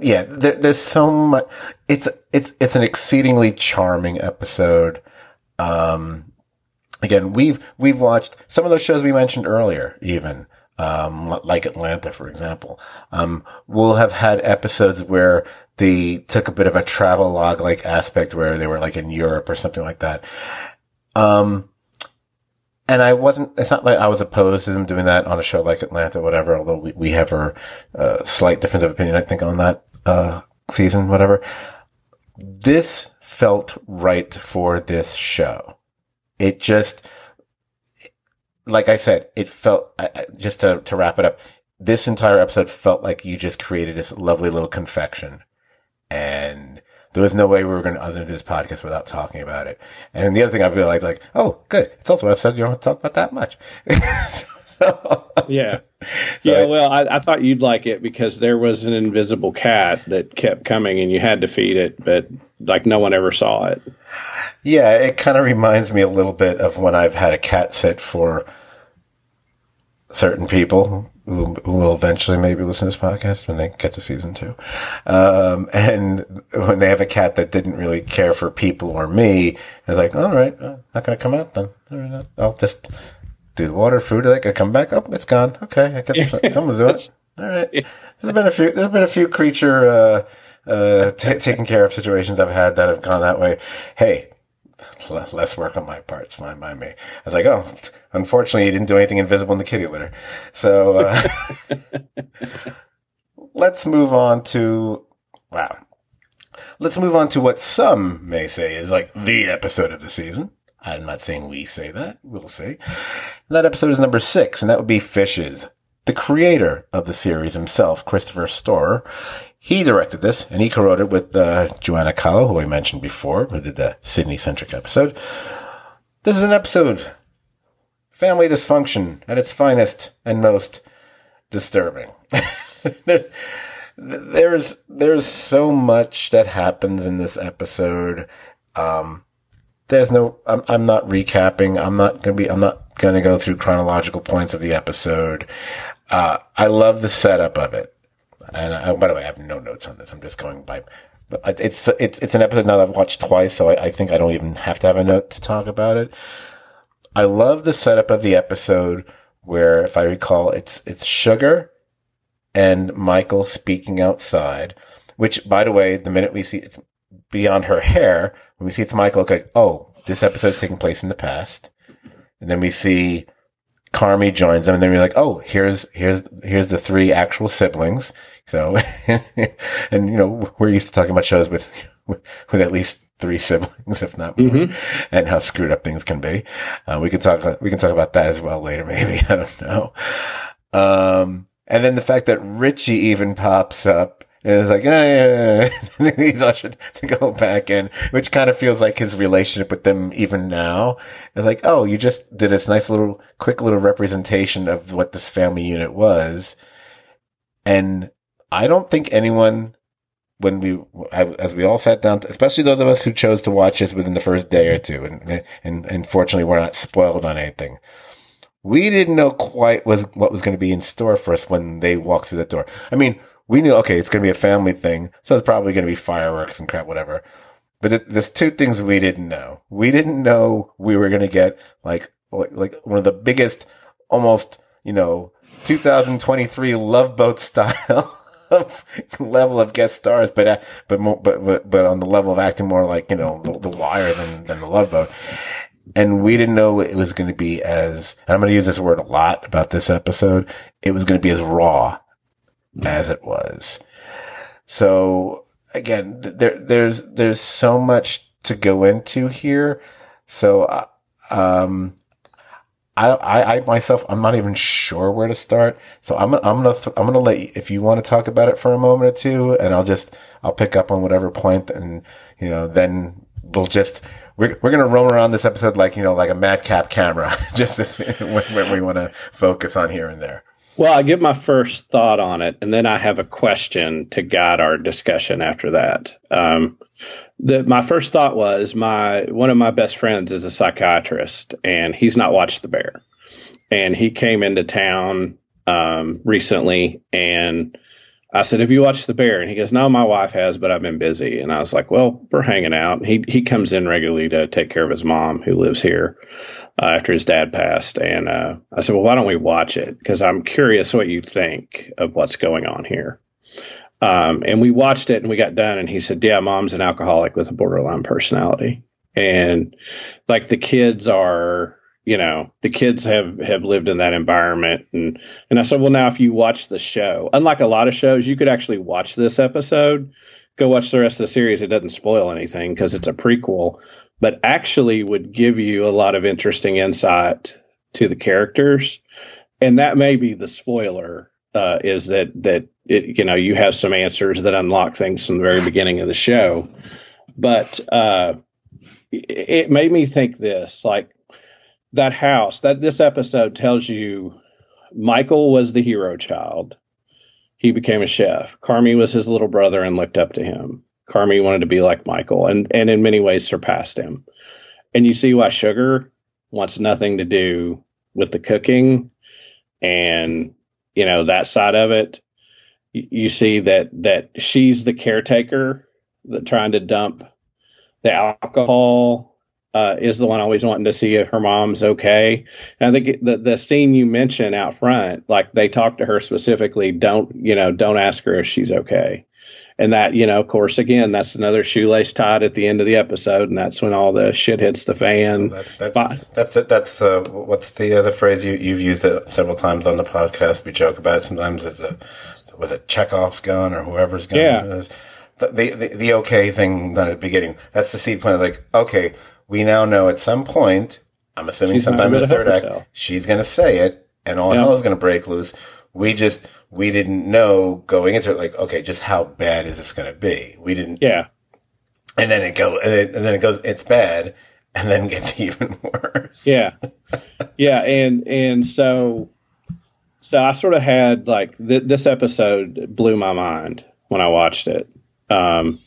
yeah, there, there's so much. It's it's it's an exceedingly charming episode. Um, again, we've we've watched some of those shows we mentioned earlier, even um, like Atlanta, for example. Um, we'll have had episodes where they took a bit of a travel log like aspect, where they were like in Europe or something like that. Um, and I wasn't, it's not like I was opposed to them doing that on a show like Atlanta, whatever, although we, we have our, uh, slight difference of opinion, I think, on that, uh, season, whatever. This felt right for this show. It just, like I said, it felt, just to, to wrap it up, this entire episode felt like you just created this lovely little confection. And there was no way we were going to, I was going to do this podcast without talking about it. And the other thing I realized, like, oh, good. It's also an episode you don't have to talk about that much. so, Yeah. So yeah, I- well, I, I thought you'd like it because there was an invisible cat that kept coming and you had to feed it, but like no one ever saw it. Yeah, it kind of reminds me a little bit of when I've had a cat sit for certain people who, who will eventually maybe listen to this podcast when they get to season two. Um, and when they have a cat that didn't really care for people or me, it's like, all right, uh, not going to come out then. All right, I'll just do the water, food, I can come back. Oh, it's gone. Okay, I guess someone's doing it. All right. There's been a few. There's been a few creature uh, uh, t- taking care of situations I've had that have gone that way. Hey, less work on my part. Fine by me. I was like, oh, unfortunately, you didn't do anything invisible in the kitty litter. So uh, let's move on to wow. Let's move on to what some may say is like the episode of the season. I'm not saying we say that. We'll see. That episode is number six, and that would be Fishes. The creator of the series himself, Christopher Storer, he directed this, and he co-wrote it with uh, Joanna Calo, who I mentioned before, who did the Sydney-centric episode. This is an episode family dysfunction at its finest and most disturbing. there, there's there's so much that happens in this episode. Um, there's no I'm, I'm not recapping i'm not gonna be i'm not gonna go through chronological points of the episode uh, i love the setup of it and I, by the way i have no notes on this i'm just going by it's it's it's an episode now that i've watched twice so I, I think i don't even have to have a note to talk about it i love the setup of the episode where if i recall it's it's sugar and michael speaking outside which by the way the minute we see it's beyond her hair, when we see it's Michael, like, oh, this episode's taking place in the past. And then we see Carmy joins them, and then we're like, oh, here's here's here's the three actual siblings. So, and you know, we're used to talking about shows with with, with at least three siblings, if not more, and how screwed up things can be. Uh, we can talk we can talk about that as well later, maybe. I don't know. Um, and then the fact that Richie even pops up and it's like, yeah, yeah, yeah. he's ushered to go back in, which kind of feels like his relationship with them even now. It's like, oh, you just did this nice little, quick little representation of what this family unit was. And I don't think anyone, when we, as we all sat down, especially those of us who chose to watch this within the first day or two, and, and, and fortunately we're not spoiled on anything. We didn't know quite was what was going to be in store for us when they walked through that door. I mean, we knew, okay, it's going to be a family thing. So it's probably going to be fireworks and crap, whatever. But it, there's two things we didn't know. We didn't know we were going to get like, like, one of the biggest, almost, you know, 2023 Love Boat style of level of guest stars, but, uh, but more, but, but, but on the level of acting more like, you know, the, the wire than, than the Love Boat. And we didn't know it was going to be as, I'm going to use this word a lot about this episode. It was going to be as raw as it was. So again, there, there's, there's so much to go into here. So, uh, um, I, I, I myself, I'm not even sure where to start. So I'm, I'm gonna, th- I'm gonna let you, if you want to talk about it for a moment or two, and I'll just, I'll pick up on whatever point, and you know, then we'll just, we're, we're gonna roam around this episode like you know, like a madcap camera, just when, when we want to focus on here and there. Well, I give my first thought on it, and then I have a question to guide our discussion after that. Um, the, my first thought was my one of my best friends is a psychiatrist, and he's not watched The Bear. and he came into town um, recently, and I said, "Have you watched The Bear?" And he goes, "No, my wife has, but I've been busy." And I was like, "Well, we're hanging out." He he comes in regularly to take care of his mom, who lives here uh, after his dad passed. And uh, I said, "Well, why don't we watch it? Because I'm curious what you think of what's going on here." Um, and we watched it, and we got done, and he said, "Yeah, mom's an alcoholic with a borderline personality." And like the kids are you know the kids have have lived in that environment. And and i said well now if you watch the show unlike a lot of shows you could actually watch this episode go watch the rest of the series. It doesn't spoil anything because it's a prequel but actually would give you a lot of interesting insight to the characters. And that may be the spoiler uh, is that that it, you know you have some answers that unlock things from the very beginning of the show. But uh, it made me think this like that house that this episode tells you Michael was the hero child. He became a chef. Carmy was his little brother and looked up to him. Carmy wanted to be like Michael and, and in many ways surpassed him. And you see why Sugar wants nothing to do with the cooking and you know that side of it. You see that that she's the caretaker that trying to dump the alcohol uh, is the one always wanting to see if her mom's okay. And I think the the scene you mentioned out front, like they talk to her specifically, don't you know, don't ask her if she's okay. And that, you know, of course, again, that's another shoelace tied at the end of the episode, and that's when all the shit hits the fan. That, that's that's. That's uh, what's the other phrase you you've used it several times on the podcast. We joke about it sometimes. It's a was it Chekhov's gun or whoever's gun yeah. is. The, the, the okay thing done at the beginning. That's the seed point. Like, okay, we now know at some point, I'm assuming she's sometime in the third act, herself. she's going to say it and all hell is going to break loose. We just, we didn't know going into it, like, okay, just how bad is this going to be? We didn't. Yeah. And then it go, and, and then it goes, it's bad, and then gets even worse. Yeah. yeah. And, and so, so I sort of had like th- this episode blew my mind when I watched it. Um,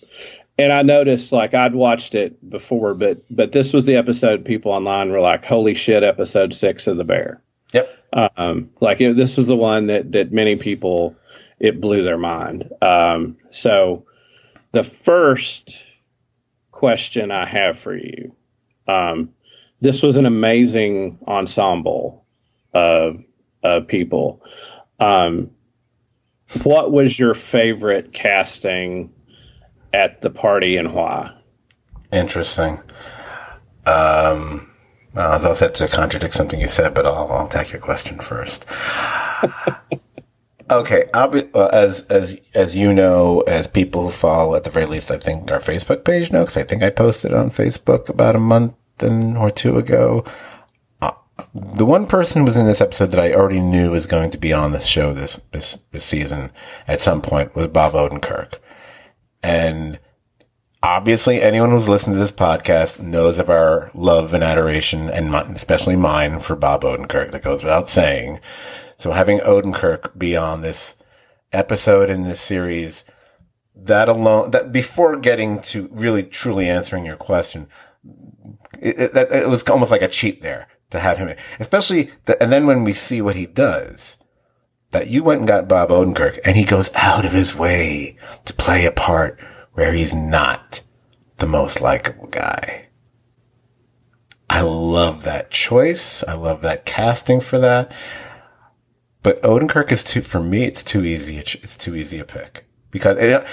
and I noticed like I'd watched it before, but but this was the episode people online were like, "Holy shit!" Episode six of The Bear. Yep. Um, like it, this was the one that that many people it blew their mind. Um, so the first question I have for you, um, this was an amazing ensemble of of people. Um, what was your favorite casting? At the party in Hua. Interesting. Um, I was all set to contradict something you said, but I'll, I'll take your question first. okay, I'll be, well, as as as you know, as people who follow, at the very least, I think our Facebook page know because I think I posted on Facebook about a month and or two ago. Uh, the one person was in this episode that I already knew was going to be on this show this this, this season at some point was Bob Odenkirk. And obviously, anyone who's listened to this podcast knows of our love and adoration, and especially mine for Bob Odenkirk. That goes without saying. So having Odenkirk be on this episode in this series, that alone, that before getting to really truly answering your question, it, it, it was almost like a cheat there to have him, especially, the, and then when we see what he does, that you went and got Bob Odenkirk and he goes out of his way to play a part where he's not the most likable guy. I love that choice. I love that casting for that. But Odenkirk is too, for me, it's too easy. It's too easy a pick because it,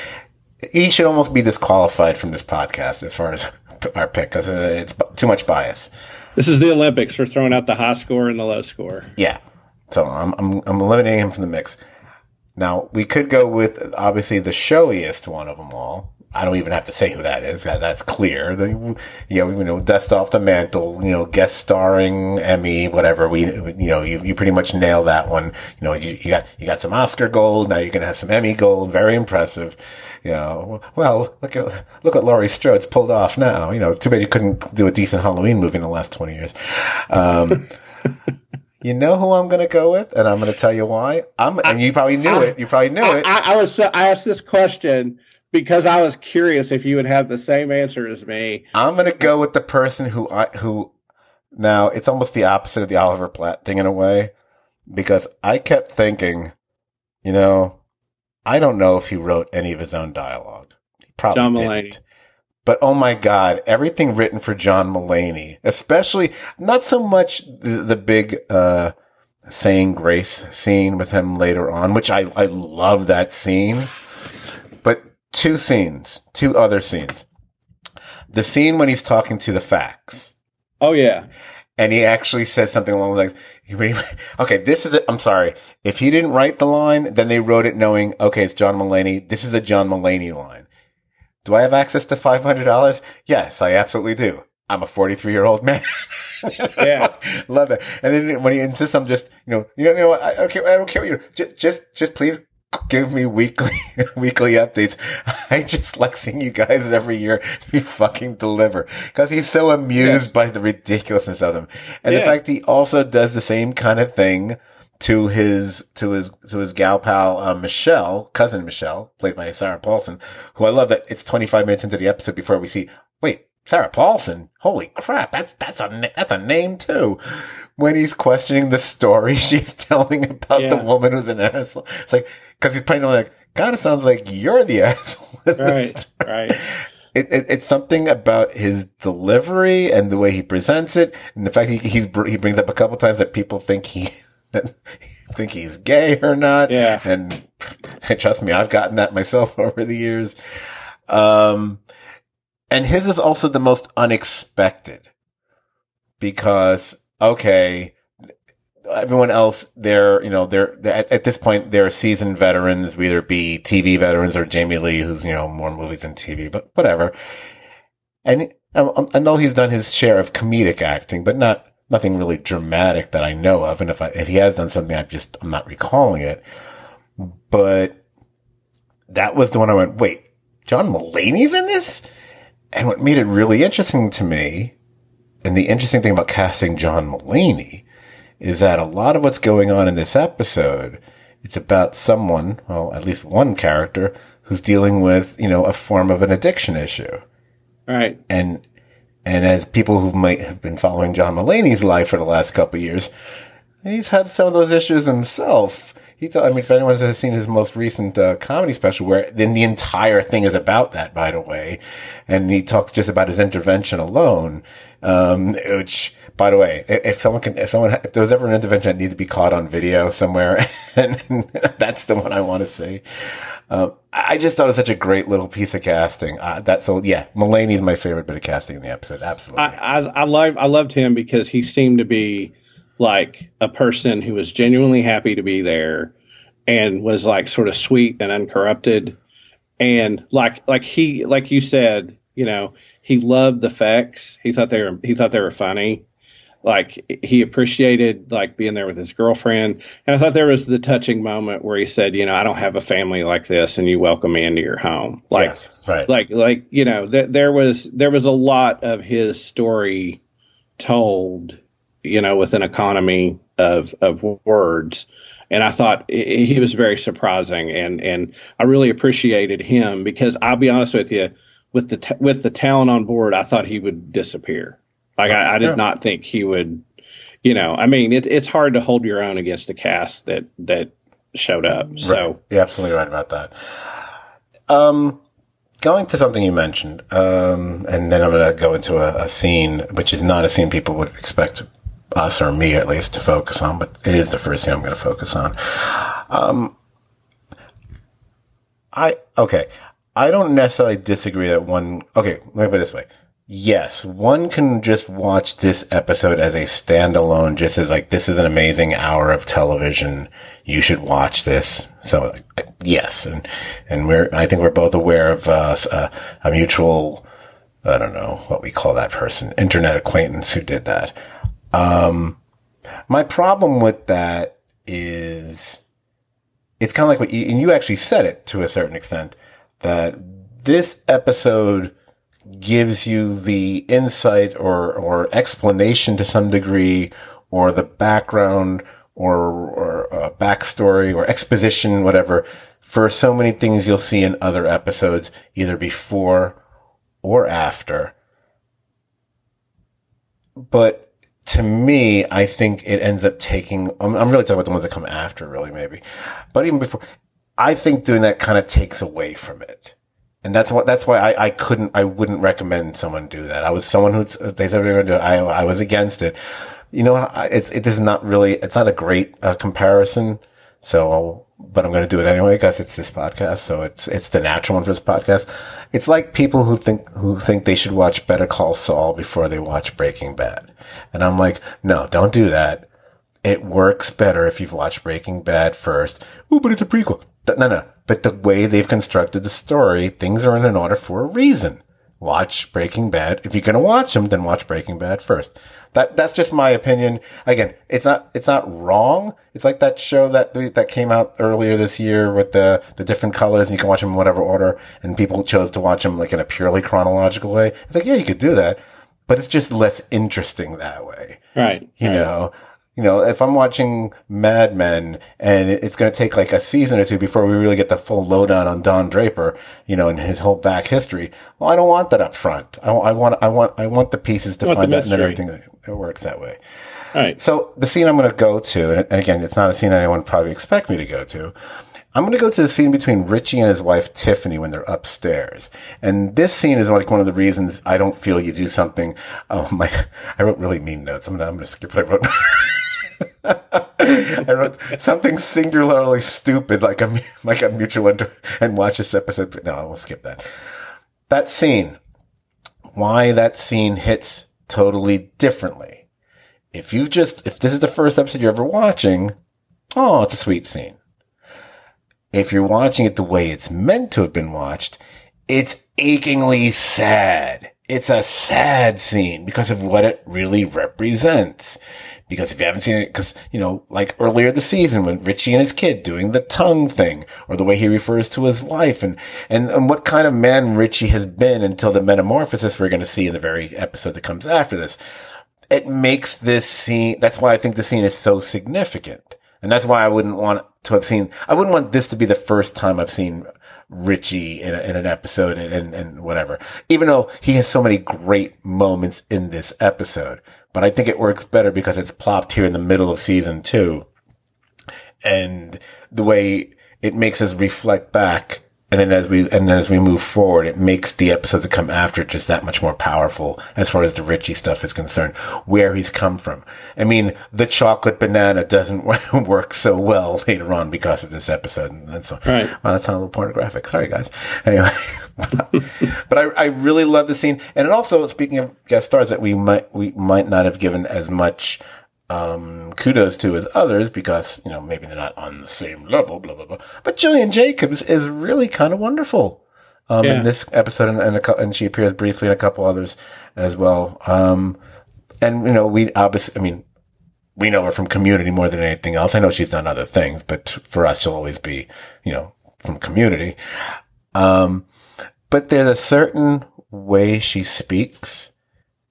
he should almost be disqualified from this podcast as far as our pick because it's too much bias. This is the Olympics. We're throwing out the high score and the low score. Yeah. So I'm, I'm, I'm eliminating him from the mix. Now we could go with obviously the showiest one of them all. I don't even have to say who that is. Guys. That's clear. The, you know, you know, dust off the mantle. You know, guest starring Emmy, whatever. We, you know, you, you pretty much nail that one. You know, you, you got you got some Oscar gold. Now you're gonna have some Emmy gold. Very impressive. You know, well, look at look at Laurie Strode's pulled off now. You know, too bad you couldn't do a decent Halloween movie in the last twenty years. Um, You know who I'm going to go with, and I'm going to tell you why. I'm, and you probably knew I, it. You probably knew I, it. I, I, was. I asked this question because I was curious if you would have the same answer as me. I'm going to go with the person who I who Now, it's almost the opposite of the Oliver Platt thing in a way, because I kept thinking, you know, I don't know if he wrote any of his own dialogue. He probably John didn't. Mulaney. But oh my God, everything written for John Mulaney, especially not so much the, the big, uh, saying grace scene with him later on, which I, I love that scene, but two scenes, two other scenes. The scene when he's talking to the Faks Oh yeah, and he actually says something along the lines. Okay, this is it. I'm sorry. If he didn't write the line, then they wrote it knowing, okay, it's John Mulaney. This is a John Mulaney line. Do I have access to $500? Yes, I absolutely do. I'm a 43 year old man. Yeah. Love that. And then when he insists on just, you know, you know, you know? I don't care. I don't care what you, just, just, just please give me weekly, weekly updates. I just like seeing you guys every year. You fucking deliver because he's so amused Yes. by the ridiculousness of them. And the Yeah. fact he also does the same kind of thing to his to his to his gal pal uh, Michelle, cousin Michelle, played by Sarah Paulson, who I love that it's 25 minutes into the episode before we see. Wait, Sarah Paulson. Holy crap! That's that's a that's a name too. When he's questioning the story she's telling about the woman who's an asshole, it's like because he's probably like, kind of sounds like you're the asshole. right, story." right. it, it, it's something about his delivery and the way he presents it, and the fact he he's, he brings up a couple times that people think he think he's gay or not. Yeah. and trust me, I've gotten that myself over the years. Um, and his is also the most unexpected because okay. Everyone else, they're, you know, they're, they're at, at this point, they're seasoned veterans, whether it be TV veterans or Jamie Lee, who's, you know, more movies than TV, but whatever. And I, I know he's done his share of comedic acting, but not, nothing really dramatic that I know of. And if I, if he has done something, I just, I'm not recalling it. But that was the one I went, wait, John Mulaney's in this? And what made it really interesting to me, and the interesting thing about casting John Mulaney, is that a lot of what's going on in this episode, it's about someone, well, at least one character, who's dealing with, you know, a form of an addiction issue. Right. And and as people who might have been following John Mulaney's life for the last couple years, he's had some of those issues himself. He, thought, I mean, if anyone has seen his most recent uh, comedy special, where then the entire thing is about that, by the way, and he talks just about his intervention alone, um, which, by the way, if someone can, if someone, if there was ever an intervention that needed to be caught on video somewhere, and that's the one I want to see. Um, I just thought it was such a great little piece of casting. Uh, that so yeah, Mulaney's my favorite bit of casting in the episode. Absolutely. I, I I love I loved him because he seemed to be like a person who was genuinely happy to be there and was like sort of sweet and uncorrupted and like like he like you said you know he loved the Faks he thought they were he thought they were funny like he appreciated like being there with his girlfriend. And i thought there was the touching moment where he said you know i don't have a family like this and you welcome me into your home. Like yes, right. like like you know th- there was there was a lot of his story told you know with an economy of of words. And i thought he was very surprising and and i really appreciated him because i'll be honest with you with the t- with the talent on board i thought he would disappear like i, I did Yeah. not think he would you know i mean it, it's hard to hold your own against the cast that that showed up so Right. You're absolutely right about that. Um, going to something you mentioned, um, and then I'm going to go into a, a scene, which is not a scene people would expect us or me at least to focus on, but it is the first thing I'm going to focus on. Um, I, okay. I don't necessarily disagree that one, okay, let me put it this way. Yes, one can just watch this episode as a standalone, just as like, this is an amazing hour of television. You should watch this. So, yes. And, and we're, I think we're both aware of, uh, s- uh, a mutual, I don't know what we call that person, internet acquaintance who did that. Um, my problem with that is it's kind of like what you, and you actually said it to a certain extent that this episode gives you the insight or, or explanation to some degree or the background or, or uh, backstory or exposition, whatever, for so many things you'll see in other episodes, either before or after. But to me, I think it ends up taking. I'm, I'm really talking about the ones that come after, really, maybe, but even before, I think doing that kind of takes away from it. And that's what, that's why I, I couldn't, I wouldn't recommend someone do that. I was someone who, they said we were going to do it. I, I was against it. You know, it's, it is not really, it's not a great uh, comparison. So, but I'm going to do it anyway because it's this podcast. So it's, it's the natural one for this podcast. It's like people who think, who think they should watch Better Call Saul before they watch Breaking Bad. And I'm like, no, don't do that. It works better if you've watched Breaking Bad first. Oh, but it's a prequel. No, no. But the way they've constructed the story, things are in an order for a reason. Watch Breaking Bad. If you're going to watch them, then watch Breaking Bad first. That, that's just my opinion. Again, it's not, it's not wrong. It's like that show that, that came out earlier this year with the, the different colors and you can watch them in whatever order and people chose to watch them like in a purely chronological way. It's like, yeah, you could do that, but it's just less interesting that way. Right. You right. know, you know, if I'm watching Mad Men and it's going to take like a season or two before we really get the full lowdown on Don Draper, you know, and his whole back history, well, I don't want that up front. I, I want, I want, I want the pieces to find out and everything it works that way. All right. So the scene I'm going to go to, and again, it's not a scene anyone probably expect me to go to. I'm going to go to the scene between Richie and his wife Tiffany when they're upstairs. And this scene is like one of the reasons I don't feel you do something. Oh my, I wrote really mean notes. I'm going to, I'm going to skip what I wrote. I wrote something singularly stupid, like a like a mutual inter- and watch this episode. No, I will skip that. That scene, why that scene hits totally differently. If you've just if this is the first episode you're ever watching, oh, it's a sweet scene. If you're watching it the way it's meant to have been watched, it's achingly sad. It's a sad scene because of what it really represents. Because if you haven't seen it, because, you know, like earlier the season when Richie and his kid doing the tongue thing or the way he refers to his wife and, and, and what kind of man Richie has been until the metamorphosis we're going to see in the very episode that comes after this. It makes this scene, that's why I think the scene is so significant. And that's why I wouldn't want to have seen, I wouldn't want this to be the first time I've seen Richie in, a, in an episode and, and, and whatever. Even though he has so many great moments in this episode, but I think it works better because it's plopped here in the middle of season two. And the way it makes us reflect back and then as we and then as we move forward, it makes the episodes that come after just that much more powerful as far as the Richie stuff is concerned, where he's come from. I mean, the chocolate banana doesn't work so well later on because of this episode, and that's right. Well, that's not a little pornographic. Sorry, guys. Anyway, but, but I, I really love the scene, and it also speaking of guest stars that we might we might not have given as much um, kudos to as others because, you know, maybe they're not on the same level, blah, blah, blah. But Gillian Jacobs is really kind of wonderful. Um, yeah. in this episode and, and, a, and, she appears briefly in a couple others as well. Um, and, you know, we obviously, I mean, we know her from community more than anything else. I know she's done other things, but for us, she'll always be, you know, from community. Um, but there's a certain way she speaks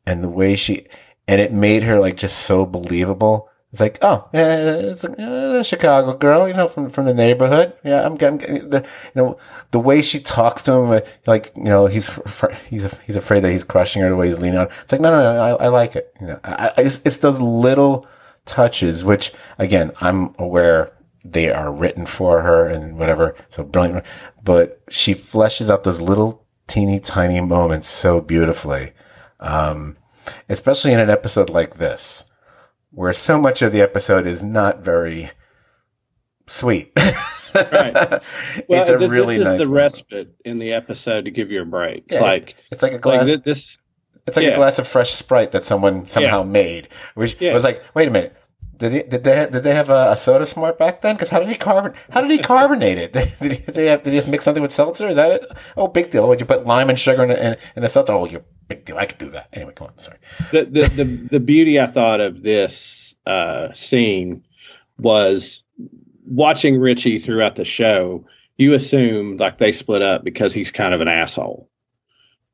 and the way she, and it made her like just so believable. It's like, oh, yeah, it's a, a Chicago girl, you know, from from the neighborhood. Yeah, I'm getting the you know the way she talks to him, like you know, he's he's he's afraid that he's crushing her the way he's leaning on. It's like, no, no, no, I, I like it. You know, I, I it's, it's those little touches, which again, I'm aware they are written for her and whatever, so brilliant. But she fleshes out those little teeny tiny moments so beautifully. Um, especially in an episode like this, where so much of the episode is not very sweet. right. Well, it's a th- really this is nice the moment. respite in the episode to give you a break. Yeah, like it's like a glass. Like this. It's like yeah. a glass of fresh Sprite that someone somehow yeah. made. Which was like, wait a minute. Did, he, did they did they have a, a soda smart back then? Because how did he carbon how did he carbonate it? did, he, did, he have, did he just mix something with seltzer? Is that it? Oh, big deal. Would you put lime and sugar in, in, in a seltzer? Oh, you big deal. I could do that. Anyway, come on. Sorry. The the the, the beauty I thought of this uh, scene was watching Richie throughout the show. You assume like they split up because he's kind of an asshole.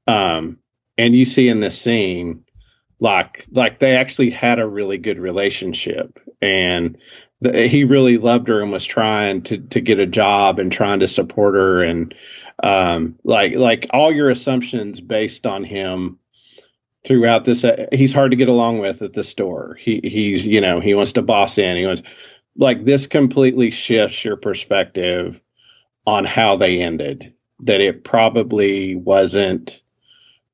Um, and you see in this scene like like they actually had a really good relationship and the, he really loved her and was trying to to get a job and trying to support her and um like like all your assumptions based on him throughout this. Uh, he's hard to get along with at the store. He he's you know he wants to boss in. He wants like this completely shifts your perspective on how they ended. That it probably wasn't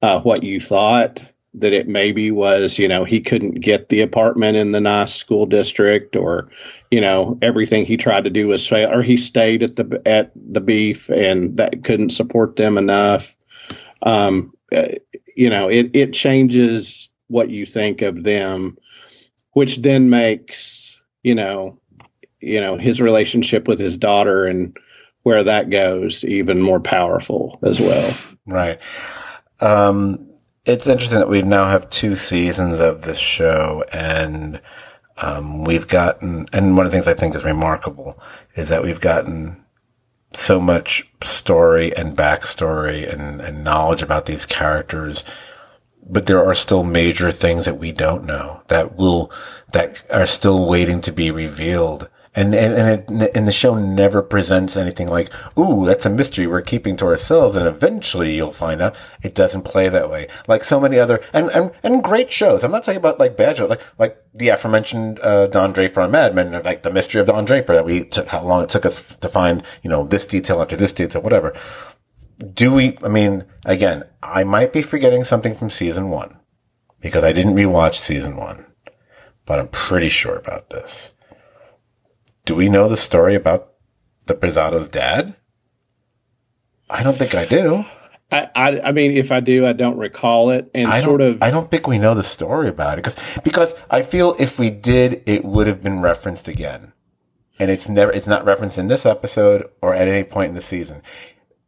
uh, what you thought. That it maybe was, you know, he couldn't get the apartment in the nice school district, or, you know, everything he tried to do was fail, or he stayed at the at the beef and that couldn't support them enough. Um, uh, you know, it it changes what you think of them, which then makes you know, you know, his relationship with his daughter and where that goes even more powerful as well. Right. Um, it's interesting that we now have two seasons of this show and um, we've gotten, and one of the things I think is remarkable is that we've gotten so much story and backstory and, and knowledge about these characters, but there are still major things that we don't know that will, that are still waiting to be revealed and and and, it, and the show never presents anything like, "Ooh, that's a mystery we're keeping to ourselves," and eventually you'll find out. It doesn't play that way, like so many other and and, and great shows. I'm not talking about like bad shows, like like the aforementioned uh, Don Draper on Mad Men, like the mystery of Don Draper that we took how long it took us to find, you know, this detail after this detail, whatever. Do we? I mean, again, I might be forgetting something from season one because I didn't rewatch season one, but I'm pretty sure about this do we know the story about the Berzattos' dad? I don't think I do. I, I, I, mean, if I do, I don't recall it, and I sort of. I don't think we know the story about it because because I feel if we did, it would have been referenced again, and it's never it's not referenced in this episode or at any point in the season.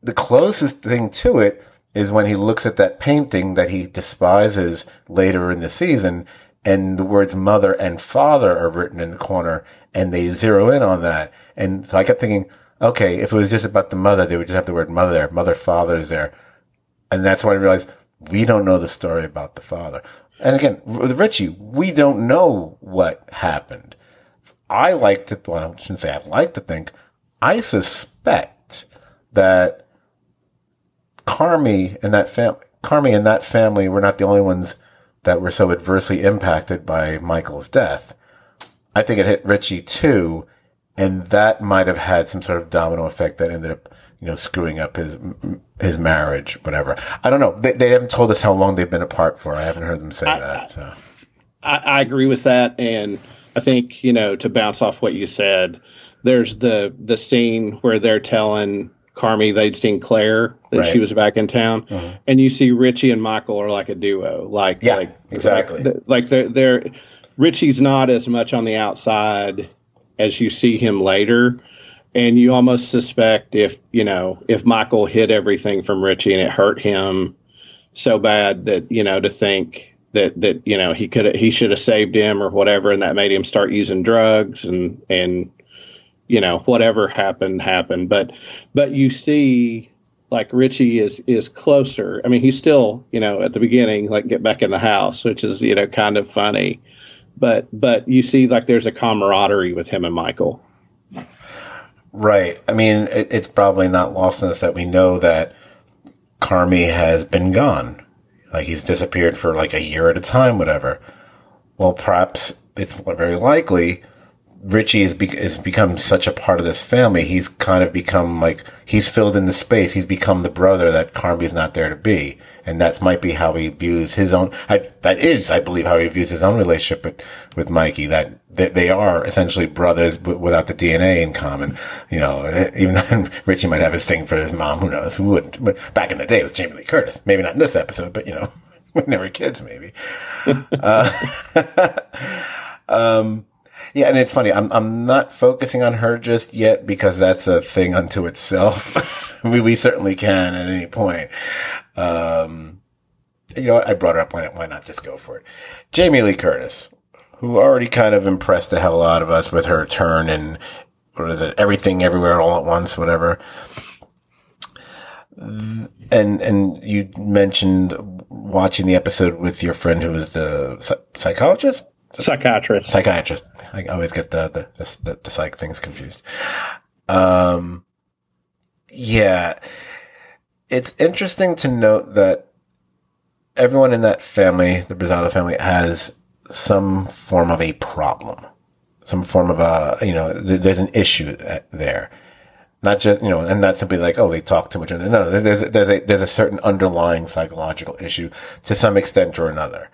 The closest thing to it is when he looks at that painting that he despises later in the season, and the words mother and father are written in the corner and they zero in on that. And so I kept thinking, okay, if it was just about the mother, they would just have the word mother there, mother, father is there. And that's when I realized we don't know the story about the father. And again, with Richie, we don't know what happened. I like to, well, I shouldn't say I like to think, I suspect that Carmy and that family, Carmy and that family were not the only ones that were so adversely impacted by Michael's death. I think it hit Richie too, and that might have had some sort of domino effect that ended up, you know, screwing up his his marriage, whatever. I don't know. They, they haven't told us how long they've been apart for. I haven't heard them say I, that. So, I, I agree with that, and I think you know to bounce off what you said. There's the the scene where they're telling Carmy they'd seen Claire that right. she was back in town, mm-hmm. and you see Richie and Michael are like a duo, like yeah, like exactly, like, like they're they're Richie's not as much on the outside as you see him later, and you almost suspect if you know if Michael hid everything from Richie and it hurt him so bad that you know to think that that you know he could he should have saved him or whatever, and that made him start using drugs and and you know whatever happened happened. But but you see like richie is is closer. I mean he's still you know at the beginning like get back in the house which is you know kind of funny. But but you see like there's a camaraderie with him and michael. Right. I mean it, it's probably not lost on us that we know that carmy has been gone. Like he's disappeared for like a year at a time whatever. Well perhaps it's very likely Richie has, be- has become such a part of this family. He's kind of become like he's filled in the space. He's become the brother that Carmy's not there to be, and that might be how he views his own. I, that is, I believe, how he views his own relationship with, with Mikey. That, that they are essentially brothers, but without the DNA in common. You know, even though Richie might have his thing for his mom. Who knows? Who wouldn't? But back in the day, it was Jamie Lee Curtis. Maybe not in this episode, but you know, when they were kids, maybe. uh, um, yeah, and it's funny. I'm I'm not focusing on her just yet because that's a thing unto itself. we we certainly can at any point. Um, you know, what? I brought her up. Why not, why not just go for it? Jamie Lee Curtis, who already kind of impressed the hell out of us with her turn and what is it? Everything, everywhere, all at once, whatever. And and you mentioned watching the episode with your friend who was the psychologist, psychiatrist, psychiatrist. I always get the the the, the, the psych things confused. Um, yeah, it's interesting to note that everyone in that family, the Berzatto family, has some form of a problem, some form of a, you know, th- there's an issue there. Not just, you know, and not simply like, oh, they talk too much. No, there's, there's a, there's a certain underlying psychological issue to some extent or another.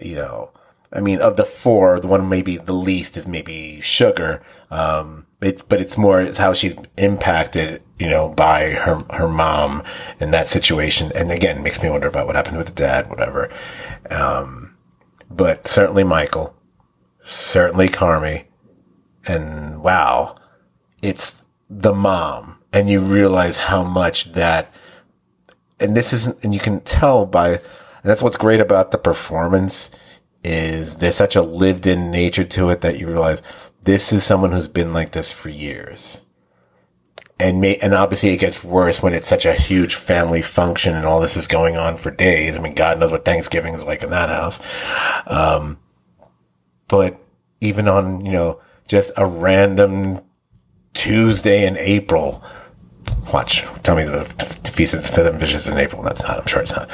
You know, I mean, of the four, the one maybe the least is maybe Sugar. Um, it's, but it's more, it's how she's impacted, you know, by her, her mom in that situation. And again, makes me wonder about what happened with the dad, whatever. Um, but certainly Michael, certainly Carmy, and wow, it's the mom. And you realize how much that, and this isn't, and you can tell by, and that's what's great about the performance is there's such a lived in nature to it that you realize this is someone who's been like this for years. And may, and obviously it gets worse when it's such a huge family function and all this is going on for days. I mean, God knows what Thanksgiving is like in that house. Um, but even on, you know, just a random Tuesday in April, watch, tell me the, the Feast of the Fishes in April. That's not, I'm sure it's not.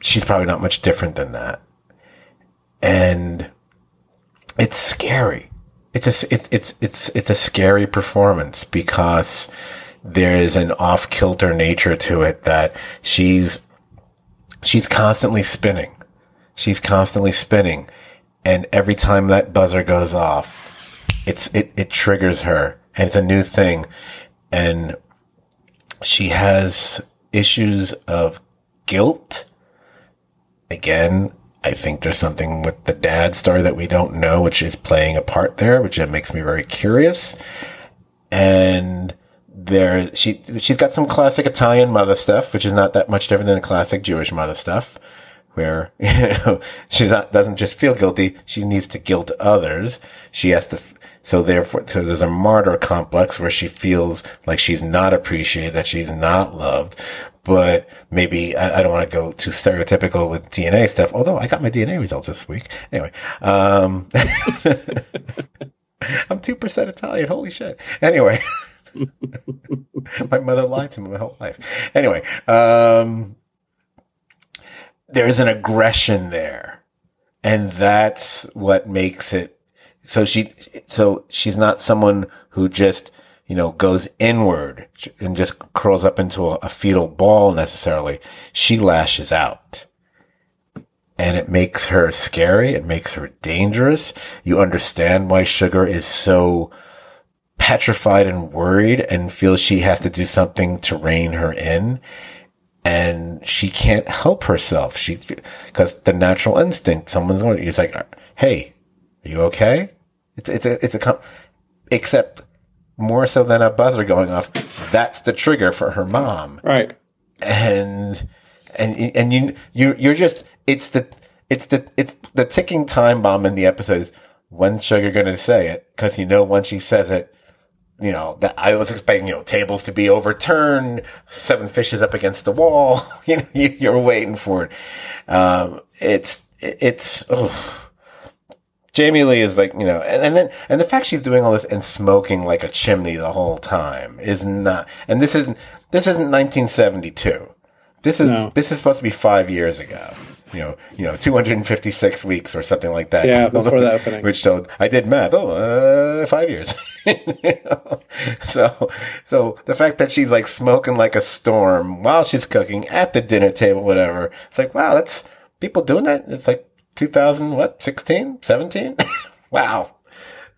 She's probably not much different than that. And it's scary it's a, it, it's, it's, it's a scary performance because there is an off kilter nature to it that she's, she's constantly spinning. She's constantly spinning. And every time that buzzer goes off, it's, it, it triggers her and it's a new thing. And she has issues of guilt. Again, I think there's something with the dad story that we don't know, which is playing a part there, which makes me very curious. And there, she, she's got some classic Italian mother stuff, which is not that much different than classic Jewish mother stuff, where, you know, she not, doesn't just feel guilty, she needs to guilt others. She has to, so therefore, so there's a martyr complex where she feels like she's not appreciated, that she's not loved, but maybe I, I don't want to go too stereotypical with DNA stuff. Although I got my DNA results this week. Anyway, um, I'm two percent Italian. Holy shit. Anyway, my mother lied to me my whole life. Anyway, um, there's an aggression there, and that's what makes it. So she, so she's not someone who just you know, goes inward and just curls up into a, a fetal ball necessarily. She lashes out and it makes her scary. It makes her dangerous. You understand why Sugar is so petrified and worried and feels she has to do something to rein her in. And she can't help herself. She, cause the natural instinct, someone's going, it's like, Hey, are you okay? It's, it's a, it's a, except more so than a buzzer going off. That's the trigger for her mom. Right. And, and, and you, you, you're just, it's the, it's the, it's the ticking time bomb in the episode is when Sugar going to say it? Cause you know, when she says it, you know, that I was expecting, you know, tables to be overturned, seven fishes up against the wall. you know, you, are waiting for it. Um, it's, it's, oh, Jamie Lee is like, you know, and, and then, and the fact she's doing all this and smoking like a chimney the whole time is not, and this isn't, this isn't 1972. This is, no. this is supposed to be five years ago. You know, you know, 256 weeks or something like that. Yeah, before the opening. Which told, I did math. Oh, uh, five years. So, so the fact that she's like smoking like a storm while she's cooking at the dinner table, whatever. It's like, wow, that's people doing that. It's like, 2000 what 16 17 wow.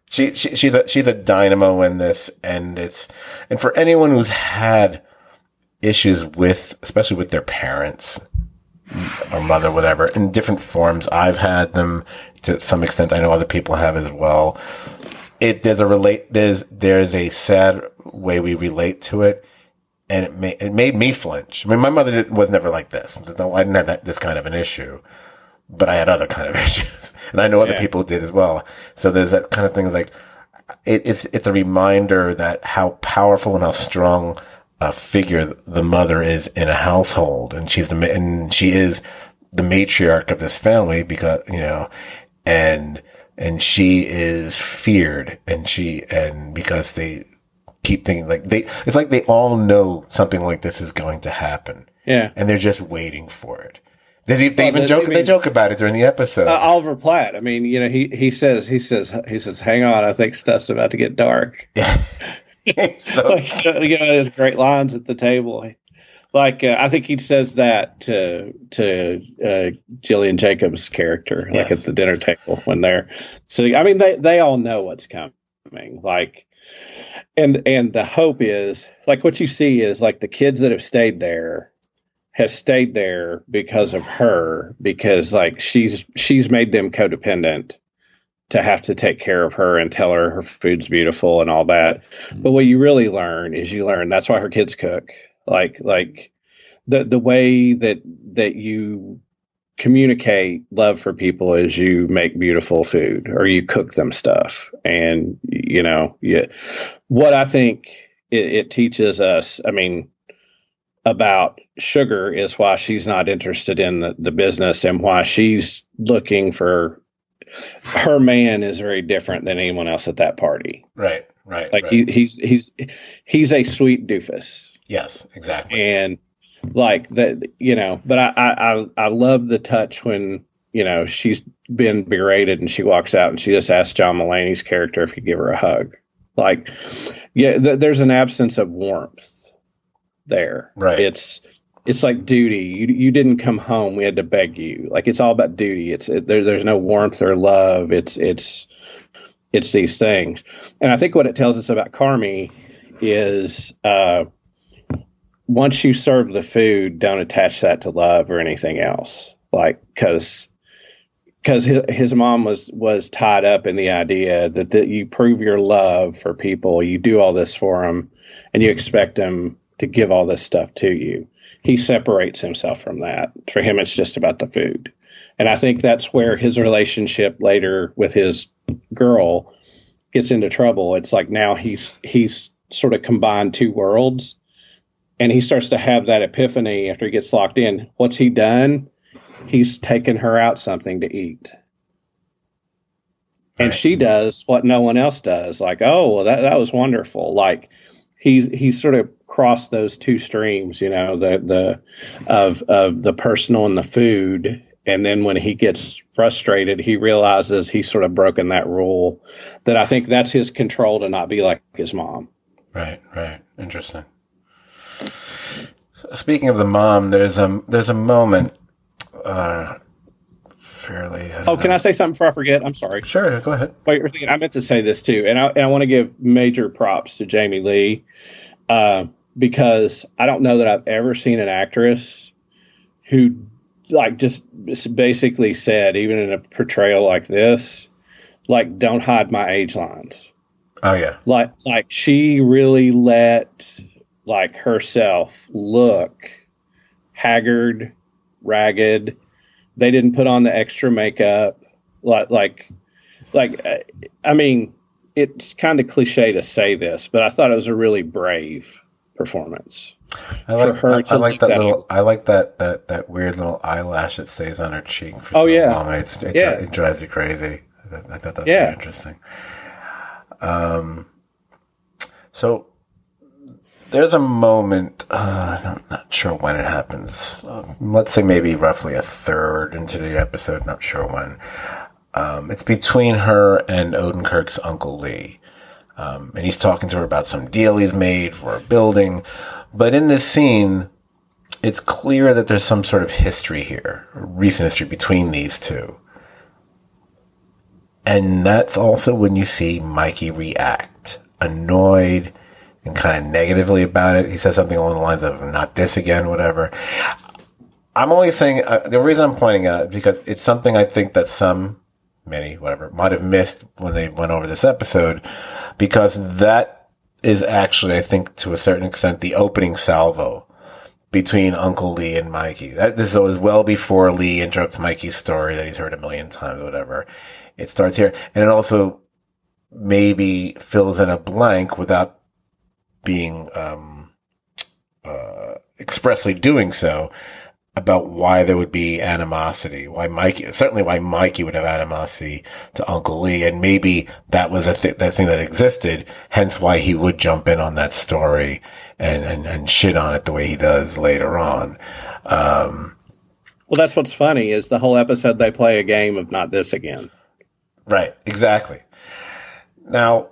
She, she she's the dynamo in this and it's and for anyone who's had issues with especially with their parents or mother whatever in different forms i've had them to some extent i know other people have as well. It there's a relate there's there's a sad way we relate to it and it made it made me flinch. I mean my mother was never like this. I didn't have that, this kind of an issue but I had other kind of issues, and I know other yeah. people did as well. So there's that kind of thing. Like it, it's it's a reminder that how powerful and how strong a figure the mother is in a household, and she's the and she is the matriarch of this family because you know, and and she is feared, and she and because they keep thinking like they it's like they all know something like this is going to happen. Yeah. And they're just waiting for it They, they Well, even they- joke. I mean- they joke about it during the episode. Uh, Oliver Platt. I mean, you know, he he says he says he says, "Hang on, I think stuff's about to get dark." so like, you know, his great lines at the table. Like uh, I think he says that to to uh, Gillian Jacobs' character, like Yes. at the dinner table when they're sitting. I mean, they they all know what's coming. Like, and and the hope is like what you see is like the kids that have stayed there have stayed there because of her because like she's she's made them codependent to have to take care of her and tell her her food's beautiful and all that. Mm-hmm. But what you really learn is you learn that's why her kids cook. Like like the the way that that you communicate love for people is you make beautiful food or you cook them stuff. And you know yeah what i think it, it teaches us i mean about sugar is why she's not interested in the, the business and why she's looking for her man is very different than anyone else at that party right, right, like right. he, he's he's he's a sweet doofus yes, exactly. and like that you know but I, I i i love the touch when you know she's been berated and she walks out and she just asks john mulaney's character if he'd give her a hug like yeah th- there's an absence of warmth there. Right. it's it's like duty. You you didn't come home. We had to beg you. Like it's all about duty. It's it, there, there's no warmth or love. It's it's it's these things. And i think what it tells us about carmy is uh once you serve the food, don't attach that to love or anything else. Like, because because his, his mom was was tied up in the idea that that you prove your love for people, you do all this for them, and you expect them to give all this stuff to you. He separates himself from that. For him, it's just about the food, and I think that's where his relationship later with his girl gets into trouble. It's like now he's he's sort of combined two worlds and he starts to have that epiphany after he gets locked in. What's he done? He's taken her out something to eat. And Right. she does what no one else does. Like, oh, well, that, that was wonderful. Like he's he's sort of crossed those two streams, you know, the the of of the personal and the food. And then when he gets frustrated, he realizes he's sort of broken that rule. That I think that's his control to not be like his mom. Right, right. Interesting. Speaking of the mom, there's a there's a moment. Uh, fairly. Oh, can I say something before I forget? I'm sorry. Sure, go ahead. Wait, you're thinking, I meant to say this too, and I, and I want to give major props to Jamie Lee uh, because I don't know that I've ever seen an actress who like just basically said, even in a portrayal like this, like don't hide my age lines. Oh yeah, Like like she really let like herself look haggard, ragged. They didn't put on the extra makeup. Like like like I mean, it's kind of cliche to say this, but I thought it was a really brave performance. I like her I, I like that that- little. I like that that that weird little eyelash that stays on her cheek for Oh, so yeah. long. It's, it, Yeah. it drives you crazy. I, thought that was Yeah. interesting. Um, so there's a moment. Uh, I'm not sure when it happens. Uh, let's say maybe roughly a third into the episode. Not sure when. Um, it's between her and Odenkirk's uncle Lee. Um, and he's talking to her about some deal he's made for a building. But in this scene, it's clear that there's some sort of history here, recent history between these two. And that's also when you see Mikey react, annoyed and kind of negatively about it. He says something along the lines of, not this again, whatever. I'm only saying, uh, the reason I'm pointing out because it's something I think that some, many, whatever, might have missed when they went over this episode, because that is actually, I think, to a certain extent, the opening salvo between Uncle Lee and Mikey. That this was well before Lee interrupts Mikey's story that he's heard a million times, or whatever. It starts here, and it also maybe fills in a blank without being um, uh, expressly doing so about why there would be animosity, why Mikey, certainly why Mikey would have animosity to Uncle Lee, and maybe that was a th- that thing that existed, hence why he would jump in on that story and, and, and shit on it the way he does later on. Um, Well, that's what's funny is the whole episode they play a game of not this again. Right, exactly. Now,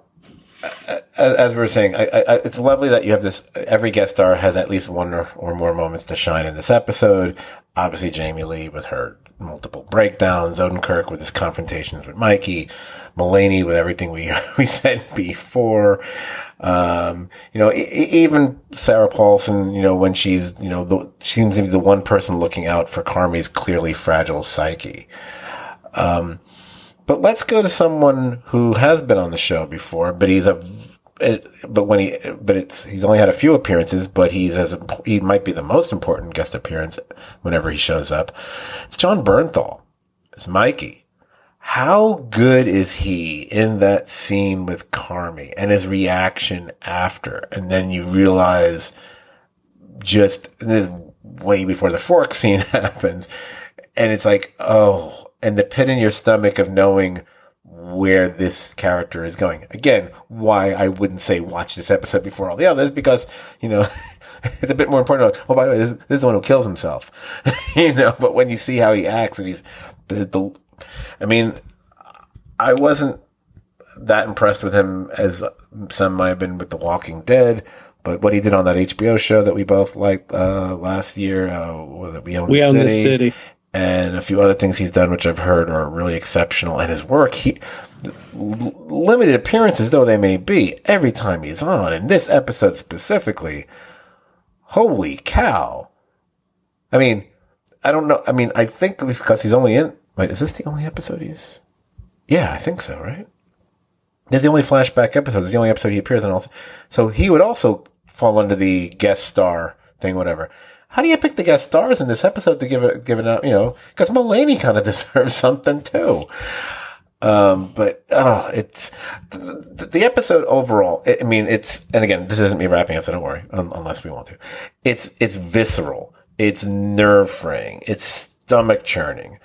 as we were saying, I, I, it's lovely that you have this. Every guest star has at least one or, or more moments to shine in this episode. Obviously, Jamie Lee with her multiple breakdowns, Odenkirk with his confrontations with Mikey, Mulaney with everything we we said before. Um, you know, even Sarah Paulson, you know, when she's, you know, the, she seems to be the one person looking out for Carmy's clearly fragile psyche. Um, but let's go to someone who has been on the show before, but he's a, eh, but when he, but it's, he's only had a few appearances, but he's as, he might be the most important guest appearance whenever he shows up. It's Jon Bernthal. It's Mikey how good is he in that scene with Carmy and his reaction after? And then you realize just way before the fork scene happens. And it's like, oh, and the pit in your stomach of knowing where this character is going. Again, why I wouldn't say watch this episode before all the others because, you know, it's a bit more important. Oh, by the way, this, this is the one who kills himself, you know, but when you see how he acts and he's the, the I mean, I wasn't that impressed with him as some might have been with The Walking Dead. But what he did on that HBO show that we both liked uh, last year, uh, we own, we the, own the city, and a few other things he's done, which I've heard are really exceptional. And his work, he limited appearances though they may be, every time he's on, in this episode specifically, holy cow! I mean, I don't know. I mean, I think it's because he's only in. Wait, is this the only episode he's? Yeah, I think so, right? It's the only flashback episode. It's the only episode he appears in. Also, so he would also fall under the guest star thing, whatever. How do you pick the guest stars in this episode to give it, give it out? You know, because Mulaney kind of deserves something too. Um, but uh, it's the, the, episode overall. It, I mean, it's and again, this isn't me wrapping up, so don't worry, un, unless we want to. It's it's visceral. It's nerve fraying. It's stomach churning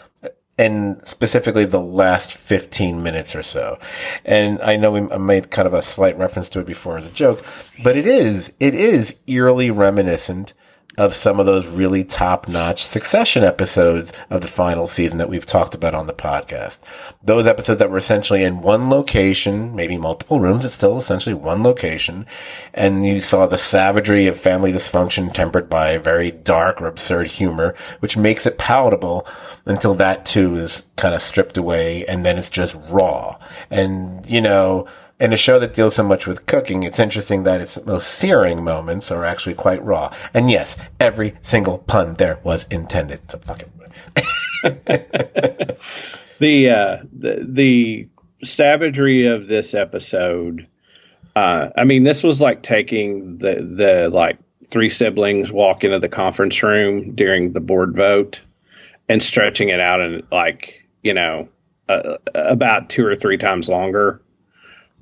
and specifically the last 15 minutes or so. And I know we made kind of a slight reference to it before as a joke, but it is, it is eerily reminiscent of some of those really top notch succession episodes of the final season that we've talked about on the podcast. Those episodes that were essentially in one location, maybe multiple rooms, it's still essentially one location. And you saw the savagery of family dysfunction tempered by very dark or absurd humor, which makes it palatable until that too is kind of stripped away and then it's just raw. And, you know, in a show that deals so much with cooking, it's interesting that its most searing moments are actually quite raw. And yes, every single pun there was intended. So fuck it. the, uh, the the savagery of this episode. Uh, I mean, this was like taking the the like three siblings walk into the conference room during the board vote and stretching it out and like you know uh, about two or three times longer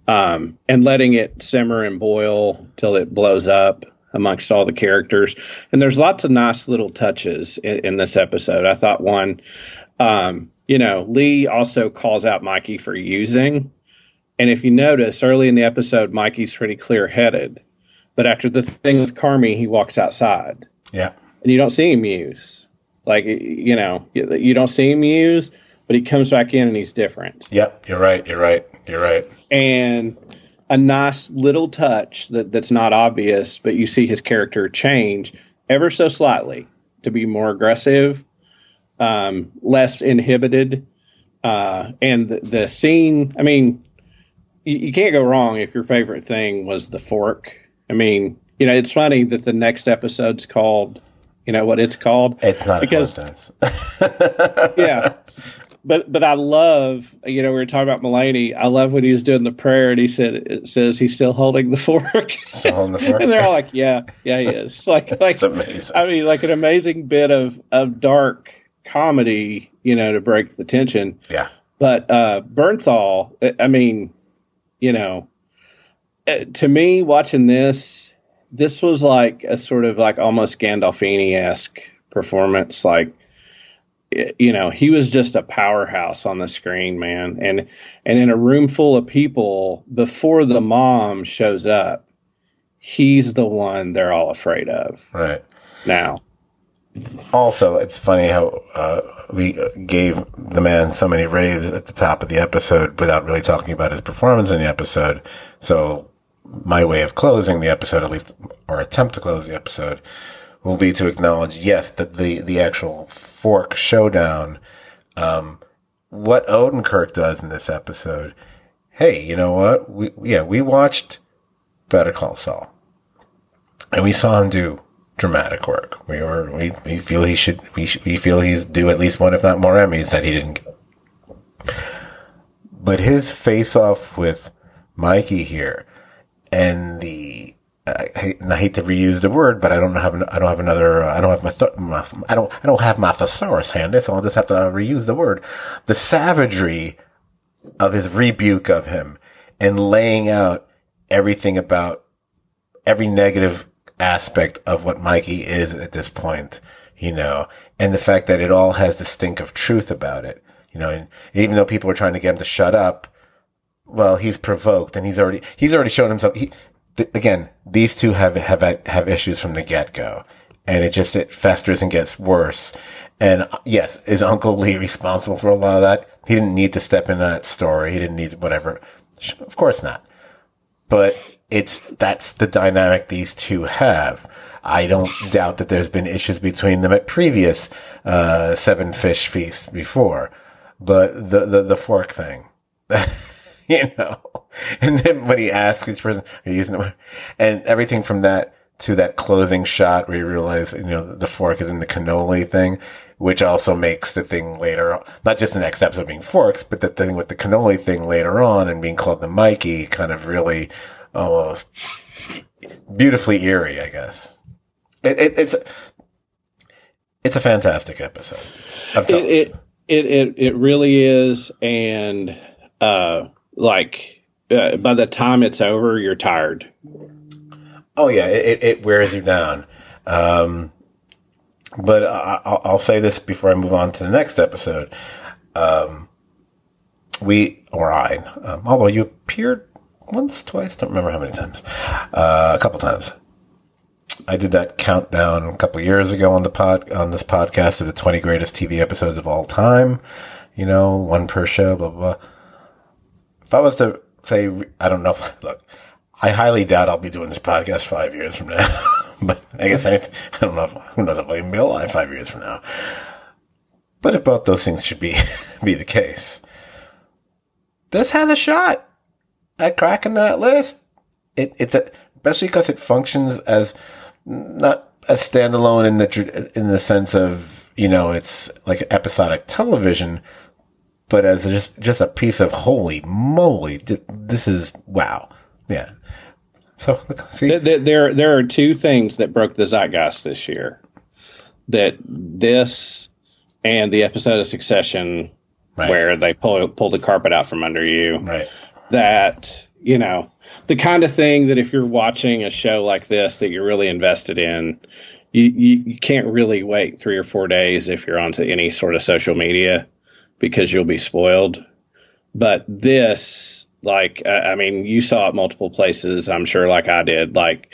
um, and letting it simmer and boil till it blows up amongst all the characters. And there's lots of nice little touches in, in this episode. I thought one, um, you know, Lee also calls out Mikey for using. And if you notice early in the episode, Mikey's pretty clear headed. But after the thing with Carmy, he walks outside. Yeah. And you don't see him use. Like, you know, you don't see him use, but he comes back in and he's different. Yep. You're right. You're right. You're right and a nice little touch that, that's not obvious, but you see his character change ever so slightly to be more aggressive, um, less inhibited. Uh, and the, the, scene, I mean, you, you, can't go wrong if your favorite thing was the fork. I mean, you know, it's funny that the next episode's called, you know, what it's called. It's not because, yeah but but I love you know we were talking about Mulaney. I love when he was doing the prayer and he said it says he's still holding the fork. Holding the fork. and they're all like, yeah, yeah, he is. Like like amazing. I mean, like an amazing bit of of dark comedy, you know, to break the tension. Yeah. But uh Bernthal, I mean, you know, uh, to me watching this, this was like a sort of like almost Gandolfini esque performance, like you know he was just a powerhouse on the screen man. And and in a room full of people before the mom shows up he's the one they're all afraid of. Right. Now. Also, it's funny how uh, we gave the man so many raves at the top of the episode without really talking about his performance in the episode. So, my way of closing the episode, at least, or attempt to close the episode, will be to acknowledge, yes, that the the actual fork showdown, um, what Odenkirk does in this episode. Hey, you know what? We yeah, we watched Better Call Saul, and we saw him do dramatic work. We were we, we feel he should we we feel he's due at least one, if not more, Emmys that he didn't. Get. But his face off with Mikey here, and the I hate, I hate to reuse the word, but I don't have I don't have another uh, I don't have my, th- my I don't I don't have my thesaurus handy, so I'll just have to reuse the word. The savagery of his rebuke of him and laying out everything about every negative aspect of what Mikey is at this point, you know, and the fact that it all has the stink of truth about it, you know, and even though people are trying to get him to shut up, well, he's provoked and he's already, he's already shown himself. He, again, these two have, have, have issues from the get go and it just, it festers and gets worse. And yes, is Uncle Lee responsible for a lot of that? He didn't need to step into that story. He didn't need whatever. Of course not. But it's that's the dynamic these two have. I don't doubt that there's been issues between them at previous uh, seven fish feasts before, but the the, the fork thing, you know, and then when he asks each person, "Are you using it?" and everything from that to that closing shot where you realize you know the fork is in the cannoli thing, which also makes the thing later, not just the next episode being forks, but the thing with the cannoli thing later on and being called the Mikey kind of really almost beautifully eerie, I guess. It, it, it's it's a fantastic episode of. It, it it it really is, and uh, like uh, by the time it's over, you're tired. Oh yeah, it it wears you down. Um, but I, will say this before I move on to the next episode. Um, we or I, um, although you appeared once, twice, don't remember how many times, uh, a couple times. I did that countdown a couple years ago on the pod on this podcast of the 20 greatest TV episodes of all time. You know, one per show, blah blah. blah. If I was to say, I don't know. If, look, I highly doubt I'll be doing this podcast five years from now. but I guess I, I don't know. If, who knows if I'll be alive five years from now. But if both those things should be be the case, this has a shot at cracking that list. It, it's a, especially because it functions as not a standalone in the in the sense of you know it's like episodic television, but as just just a piece of holy moly, this is wow, yeah. So see, there there, there are two things that broke the zeitgeist this year. That this and the episode of Succession right. where they pull pull the carpet out from under you, right? that you know the kind of thing that if you're watching a show like this that you're really invested in you, you, you can't really wait three or four days if you're onto any sort of social media because you'll be spoiled but this like i mean you saw it multiple places i'm sure like i did like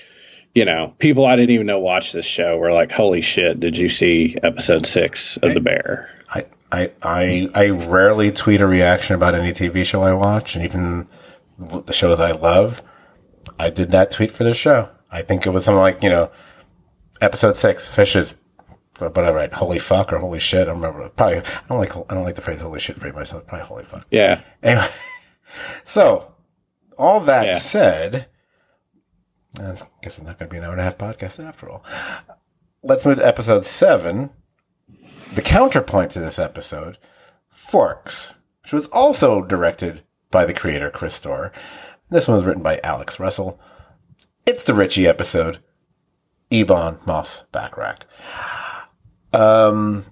you know people i didn't even know watch this show were like holy shit did you see episode six of the bear i I, I I rarely tweet a reaction about any TV show I watch, and even the shows I love. I did that tweet for the show. I think it was something like you know, episode six, fishes. But I write holy fuck or holy shit. I remember probably. I don't like I don't like the phrase holy shit very much. So probably holy fuck. Yeah. Anyway, so all that yeah. said, I guess it's not going to be an hour and a half podcast after all. Let's move to episode seven the counterpoint to this episode, Forks, which was also directed by the creator Chris Storer. This one was written by Alex Russell. It's the Richie episode. Ebon Moss-Bachrach. Um,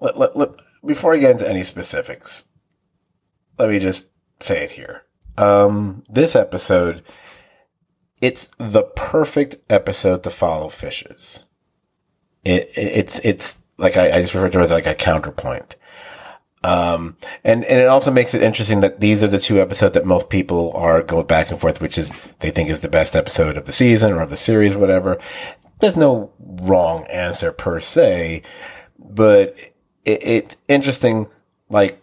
let, let, let, before I get into any specifics, let me just say it here. Um, this episode, it's the perfect episode to follow fishes. It, it, it's it's like I, I just refer to it as like a counterpoint. Um, and, and it also makes it interesting that these are the two episodes that most people are going back and forth, which is they think is the best episode of the season or of the series, whatever. There's no wrong answer per se, but it, it's interesting. Like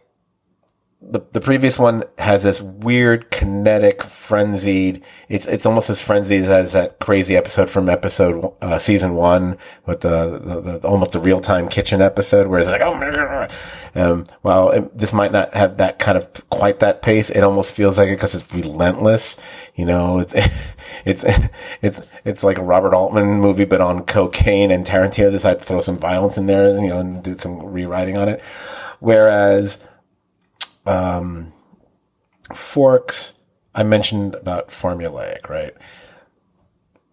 the the previous one has this weird kinetic frenzied it's it's almost as frenzied as that crazy episode from episode uh, season one with the, the, the almost the real time kitchen episode where it's like oh um well it, this might not have that kind of quite that pace it almost feels like it because it's relentless you know it's it's it's it's like a Robert Altman movie but on cocaine and Tarantino decided to throw some violence in there you know and do some rewriting on it. Whereas um, Forks, I mentioned about formulaic, right?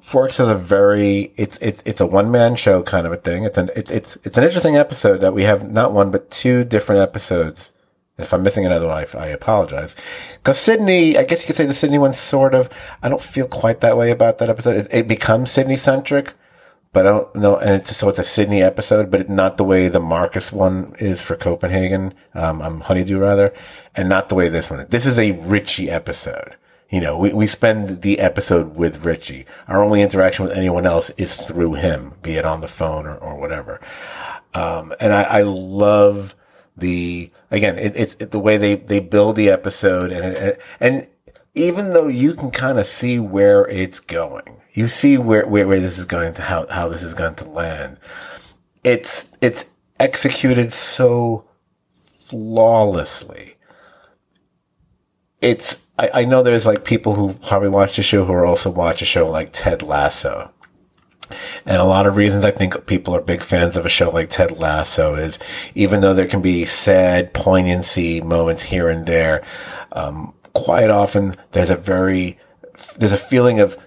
Forks is a very it's it's it's a one man show kind of a thing. It's an it's it's it's an interesting episode that we have not one but two different episodes. If I'm missing another one, I, I apologize. Because Sydney, I guess you could say the Sydney one sort of. I don't feel quite that way about that episode. It, it becomes Sydney centric, but I don't know. And it's, so it's a Sydney episode, but not the way the Marcus one is for Copenhagen. Um, I'm Honeydew rather, and not the way this one. This is a Richie episode. You know, we, we spend the episode with Richie. Our only interaction with anyone else is through him, be it on the phone or, or whatever. Um, and I, I love the, again, it, it's it, the way they, they build the episode and, and, and even though you can kind of see where it's going, you see where, where, where this is going to, how, how this is going to land. It's, it's executed so flawlessly. It's, I, I know there's like people who probably watch the show who are also watch a show like Ted Lasso. And a lot of reasons I think people are big fans of a show like Ted Lasso is even though there can be sad poignancy moments here and there, um, quite often there's a very, there's a feeling of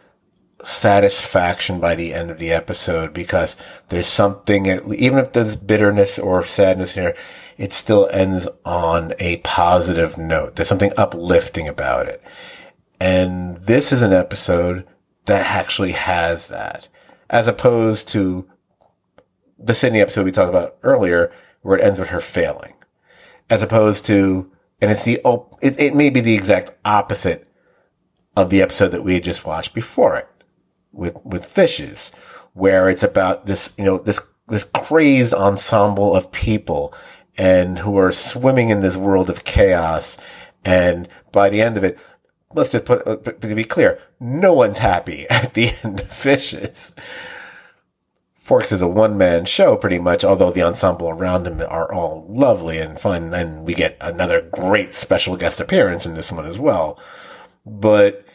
satisfaction by the end of the episode because there's something, even if there's bitterness or sadness here, it still ends on a positive note. There's something uplifting about it. And this is an episode that actually has that, as opposed to the Sydney episode we talked about earlier, where it ends with her failing, as opposed to, and it's the, it, it may be the exact opposite of the episode that we had just watched before it with with fishes, where it's about this you know this this crazed ensemble of people and who are swimming in this world of chaos. And by the end of it, let's just put, uh, to be clear, no one's happy at the end of Fishes. Forks is a one man show pretty much, although the ensemble around him are all lovely and fun. And we get another great special guest appearance in this one as well. But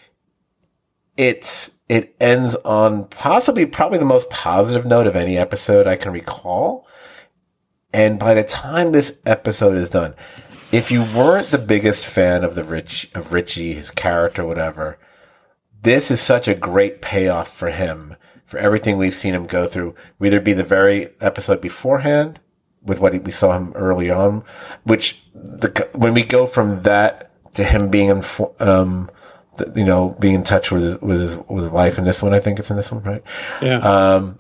it's, it ends on possibly probably the most positive note of any episode I can recall. And by the time this episode is done, if you weren't the biggest fan of the Rich of Richie, his character, whatever, this is such a great payoff for him for everything we've seen him go through. Whether it be the very episode beforehand with what we saw him early on, which the when we go from that to him being in, um, you know, be in touch with his, with his, with his wife in this one. I think it's in this one, right? Yeah. Um,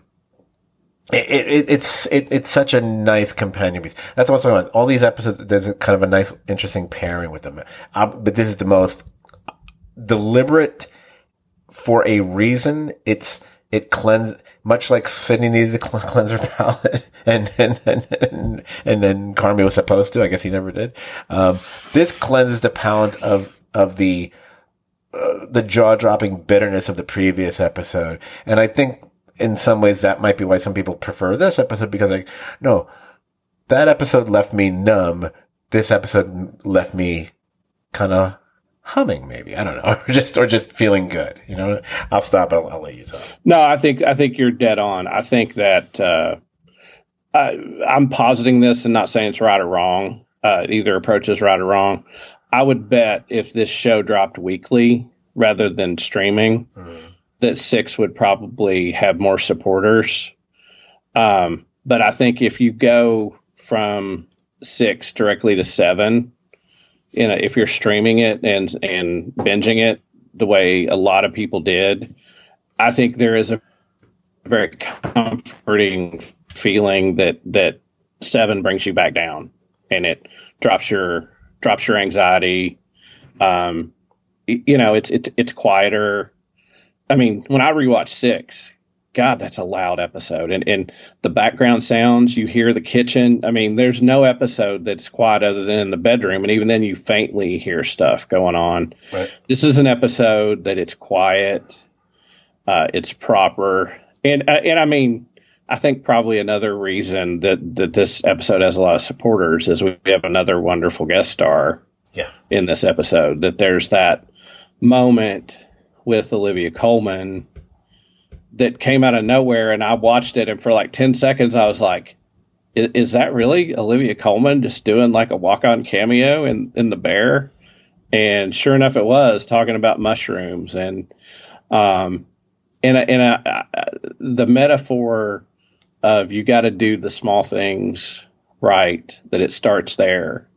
it, it, it's it, it's such a nice companion piece. That's what's going on. All these episodes, there's a kind of a nice, interesting pairing with them. Um, but this is the most deliberate for a reason. It's it cleanse much like Sydney needed to cleanse her palate, and and and and, and then Carmy was supposed to. I guess he never did. Um, this cleanses the palate of of the the jaw dropping bitterness of the previous episode. And I think in some ways that might be why some people prefer this episode because like, no, that episode left me numb. This episode left me kind of humming maybe. I don't know. Or just, or just feeling good. You know, I'll stop. I'll, I'll let you talk. No, I think, I think you're dead on. I think that, uh, I, I'm positing this and not saying it's right or wrong. Uh, either approach is right or wrong. I would bet if this show dropped weekly rather than streaming, mm. that six would probably have more supporters. Um, but I think if you go from six directly to seven, you know, if you're streaming it and and binging it the way a lot of people did, I think there is a very comforting feeling that that seven brings you back down and it drops your drops your anxiety. Um, you know, it's it's it's quieter. I mean, when I rewatch six, God, that's a loud episode. And and the background sounds, you hear the kitchen. I mean, there's no episode that's quiet other than in the bedroom, and even then, you faintly hear stuff going on. Right. This is an episode that it's quiet, uh, it's proper, and uh, and I mean, I think probably another reason that that this episode has a lot of supporters is we have another wonderful guest star Yeah. in this episode. That there's that moment with Olivia Colman that came out of nowhere, and I watched it, and for like ten seconds, I was like, "I- "Is that really Olivia Colman just doing like a walk-on cameo in in the Bear?" And sure enough, it was talking about mushrooms and um and and I, I, the metaphor of you got to do the small things right that it starts there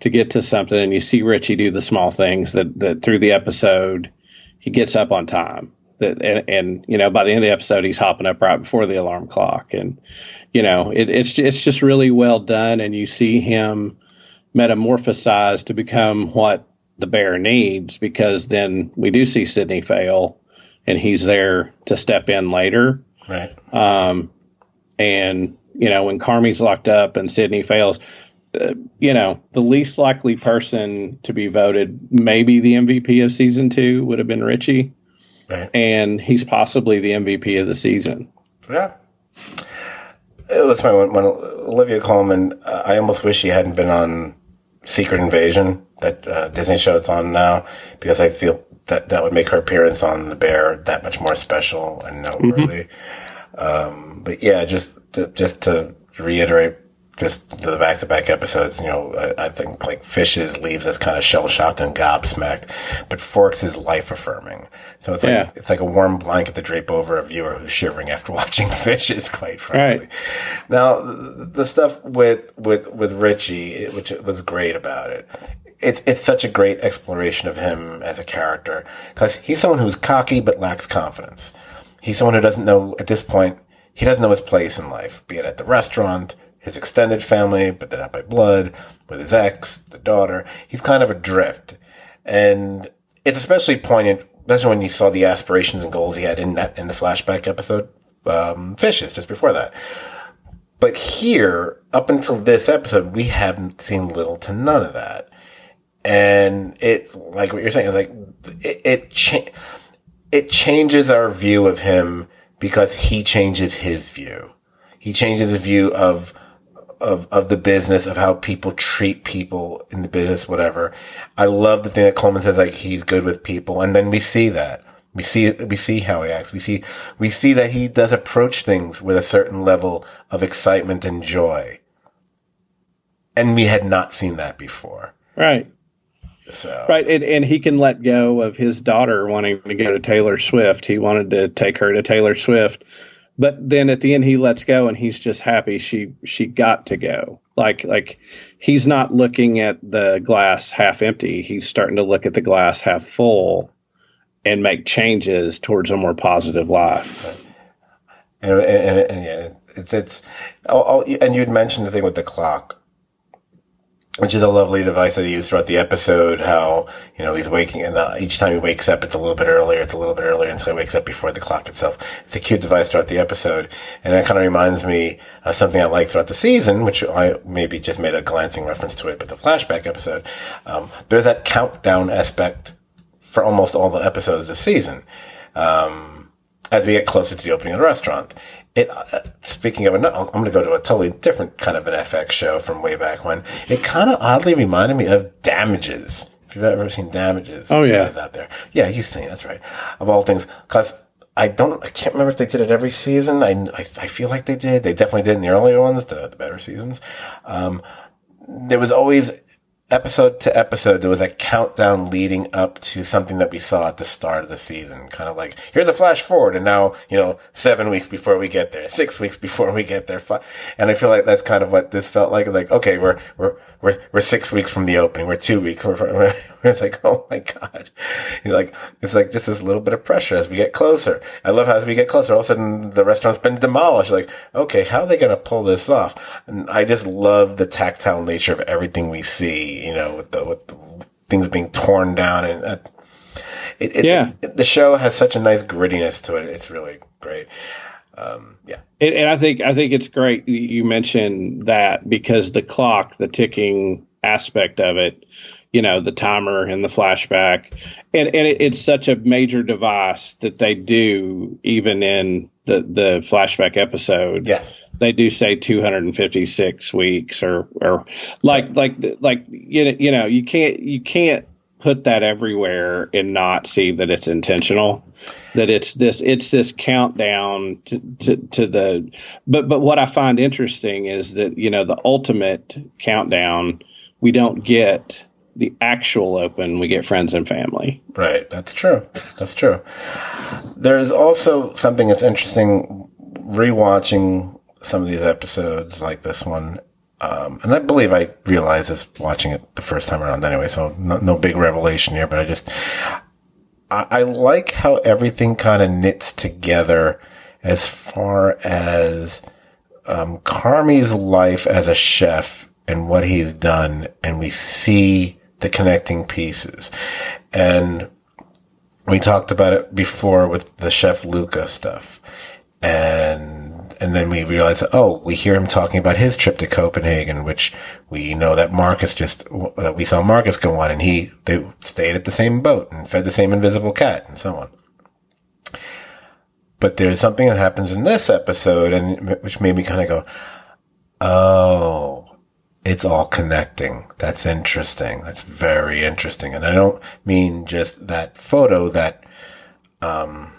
to get to something. And you see Richie do the small things that that through the episode he gets up on time. That and, and you know by the end of the episode he's hopping up right before the alarm clock. And you know it, it's it's just really well done. And you see him metamorphosize to become what the bear needs because then we do see Sydney fail and he's there to step in later. Right. um, and you know when Carmy's locked up and Sydney fails, uh, you know the least likely person to be voted, maybe the MVP of season two would have been Richie, Right. and he's possibly the MVP of the season. Yeah. That's was funny when, when Olivia Colman. Uh, I almost wish she hadn't been on Secret Invasion, that uh, Disney show it's on now, because I feel that that would make her appearance on The Bear that much more special and noteworthy. Um, but yeah, just to, just to reiterate, just the back to back episodes, you know, I, I think like Fishes leaves us kind of shell shocked and gobsmacked, but Forks is life affirming. So it's like Yeah. it's like a warm blanket to drape over a viewer who's shivering after watching Fishes, quite frankly. Right. Now, the stuff with with with Richie, which was great about it, it's it's such a great exploration of him as a character because he's someone who's cocky but lacks confidence. He's someone who doesn't know at this point. He doesn't know his place in life, be it at the restaurant, his extended family, but not by blood, with his ex, the daughter. He's kind of adrift, and it's especially poignant, especially when you saw the aspirations and goals he had in that in the flashback episode, um, Fishes, just before that. But here, up until this episode, we haven't seen little to none of that. And it's like what you're saying, it's like it it, cha- it changes our view of him because he changes his view. He changes his view of of of the business of how people treat people in the business, whatever. I love the thing that Colman says, like he's good with people, and then we see that. We see we see how he acts. We see we see that he does approach things with a certain level of excitement and joy. And we had not seen that before. Right. So Right, and, and he can let go of his daughter wanting to go to Taylor Swift. He wanted to take her to Taylor Swift, but then at the end he lets go, and he's just happy she she got to go. Like like he's not looking at the glass half empty. He's starting to look at the glass half full, and make changes towards a more positive life. and, and, and, and yeah, it's it's oh, oh, and you'd mentioned the thing with the clock, which is a lovely device that he used throughout the episode. How you know he's waking, and the, each time he wakes up, it's a little bit earlier. It's a little bit earlier until he wakes up before the clock itself. It's a cute device throughout the episode, and that kind of reminds me of something I like throughout the season, which I maybe just made a glancing reference to it, but the flashback episode, um, there's that countdown aspect for almost all the episodes this season. Um, as we get closer to the opening of the restaurant. It, uh, speaking of, another, I'm going to go to a totally different kind of an FX show from way back when. It kind of oddly reminded me of Damages. If you've ever seen Damages, Oh, yeah. guys out there, yeah, you've seen that's right. Of all things, because I don't, I can't remember if they did it every season. I, I, I feel like they did. They definitely did in the earlier ones, the, the better seasons. Um, there was always episode to episode, there was a countdown leading up to something that we saw at the start of the season. Kind of like, here's a flash forward, and now, you know, seven weeks before we get there, six weeks before we get there. And I feel like that's kind of what this felt like. Like, okay, we're, we're, we're, we're six weeks from the opening. We're two weeks. We're, we're, it's like, oh my God. You're like, it's like just this little bit of pressure as we get closer. I love how as we get closer, all of a sudden the restaurant's been demolished. Like, okay, how are they going to pull this off? And I just love the tactile nature of everything we see, you know, with the, with the things being torn down and, uh, it, it, Yeah. it- the show has such a nice grittiness to it. It's really great. Um, yeah, and, and I think I think it's great you mentioned that because the clock, the ticking aspect of it, you know, the timer and the flashback, and and it, it's such a major device that they do even in the the flashback episode. yes, they do say 256 weeks or or like like like you know, you know you can't you can't put that everywhere and not see that it's intentional that it's this it's this countdown to, to, to the but but what i find interesting is that you know the ultimate countdown we don't get the actual open we get friends and family Right. That's true. That's true. There's also something that's interesting rewatching some of these episodes like this one. Um, and I believe I realized this watching it the first time around anyway, so no, no big revelation here, but I just, I, I like how everything kind of knits together as far as, um, Carmy's life as a chef and what he's done, and we see the connecting pieces. And we talked about it before with the chef Luca stuff. And and then we realize, oh, we hear him talking about his trip to Copenhagen, which we know that Marcus just that we saw Marcus go on and he they stayed at the same boat and fed the same invisible cat and so on. But there's something that happens in this episode and which made me kind of go, oh, it's all connecting. That's interesting. That's very interesting. And I don't mean just that photo that um,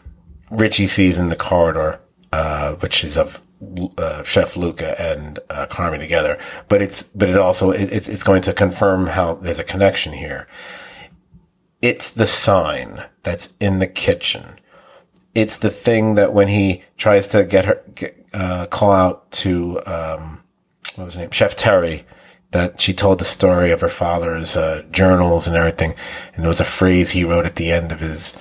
Richie sees in the corridor, uh, which is of uh, Chef Luca and uh, Carmy together, but it's but it also it, it's it's going to confirm how there's a connection here. It's the sign that's in the kitchen. It's the thing that when he tries to get her get, uh, call out to um, what was his name, Chef Terry, that she told the story of her father's uh, journals and everything, and there was a phrase he wrote at the end of his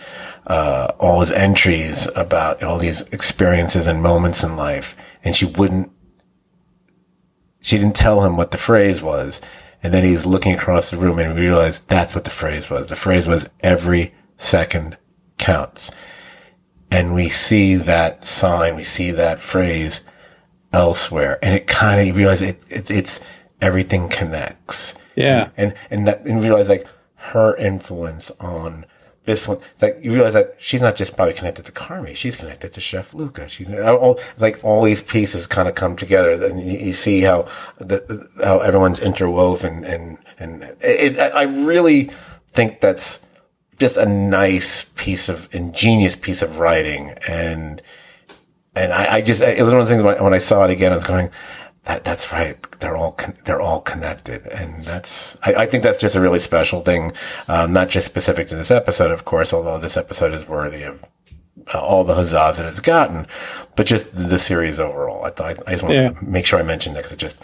uh, all his entries about all these experiences and moments in life, and she wouldn't. She didn't tell him what the phrase was, and then he's looking across the room and we realized that's what the phrase was. The phrase was "every second counts," and we see that sign, we see that phrase elsewhere, and it kind of you realize it, it it's everything connects. Yeah. And, and, that, and realize like her influence on this one, like you realize that she's not just probably connected to Carmy, she's connected to Chef Luca. She's uh, all, like all these pieces kind of come together and you, you see how the, how everyone's interwoven and, and it, I really think that's just a nice piece of ingenious piece of writing and, and I, I just, it was one of the things when, when I saw it again, I was going, that, that's right. They're all con- they're all connected, and that's I, I, think that's just a really special thing, um, not just specific to this episode, of course. Although this episode is worthy of uh, all the huzzas that it's gotten, but just the series overall. I thought I just want Yeah. to make sure I mentioned that because it just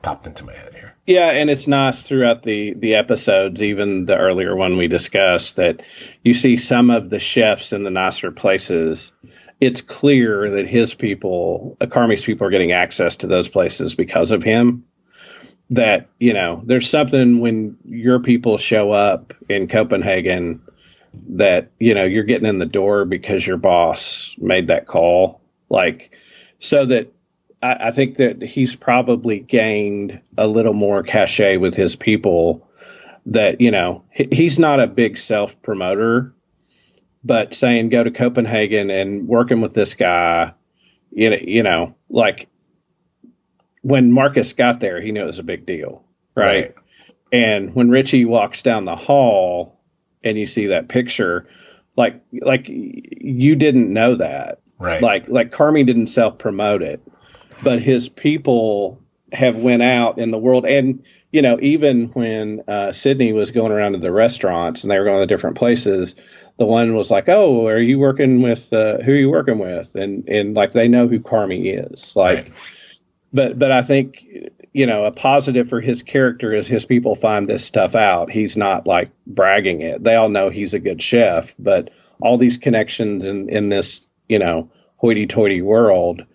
popped into my head here. Yeah, and it's nice throughout the the episodes, even the earlier one we discussed, that you see some of the chefs in the nicer places. It's clear that his people, uh, Carmy's people, are getting access to those places because of him. That you know, there's something when your people show up in Copenhagen that you know you're getting in the door because your boss made that call. Like, so that I, I think that he's probably gained a little more cachet with his people. That you know he, he's not a big self promoter, but saying go to Copenhagen and working with this guy, you know, you know, like when Marcus got there, he knew it was a big deal, right? And when Richie walks down the hall and you see that picture, like like you didn't know that, Right. like like Carmy didn't self promote it, but his people have went out in the world and you know even when uh, Sydney was going around to the restaurants and they were going to different places, the one was like, "Oh, are you working with uh, who are you working with?" And and like they know who Carmy is, like. Right. But but I think you know a positive for his character is his people find this stuff out. He's not like bragging it. They all know he's a good chef, but all these connections in in this you know hoity-toity world,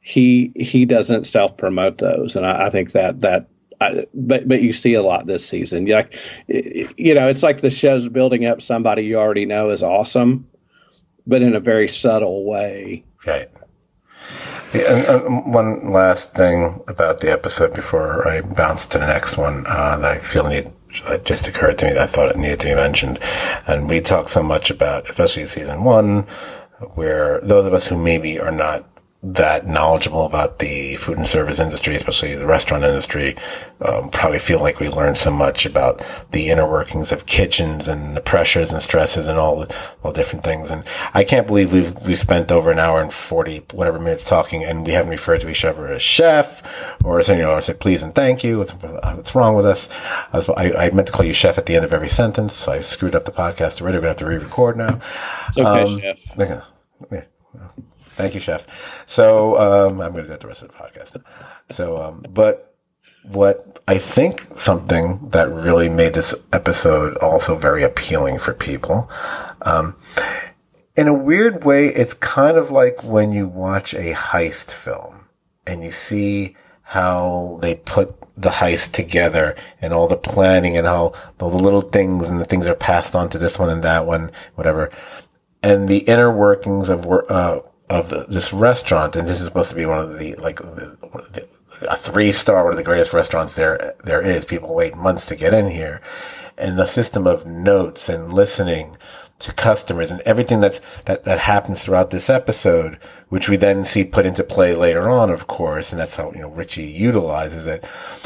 he he doesn't self-promote those, and I, I think that that. But but you see a lot this season. Like, you know, it's like the show's building up somebody you already know is awesome, but in a very subtle way. Right. Yeah, one last thing about the episode before I bounce to the next one uh, that I feel need it just occurred to me that I thought it needed to be mentioned. And we talk so much about, especially season one, where those of us who maybe are not that knowledgeable about the food and service industry, especially the restaurant industry, um, probably feel like we learn so much about the inner workings of kitchens and the pressures and stresses and all the all different things. And I can't believe we've we spent over an hour and forty whatever minutes talking, and we haven't referred to each other as chef or you know or say please and thank you. What's what's wrong with us? I, I, meant to call you chef at the end of every sentence, so I screwed up the podcast already. We're gonna have to re-record now. It's okay, um, chef. Yeah. yeah. Thank you, chef. So um, I'm going to do the rest of the podcast. So, um, but what I think something that really made this episode also very appealing for people. Um, in a weird way, it's kind of like when you watch a heist film and you see how they put the heist together and all the planning and how all the little things and the things are passed on to this one and that one, whatever. And the inner workings of, uh, of this restaurant, and this is supposed to be one of the like a three star, one of the greatest restaurants there there is. People wait months to get in here, and the system of notes and listening to customers and everything that's that that happens throughout this episode, which we then see put into play later on, of course, and that's how you know Richie utilizes it.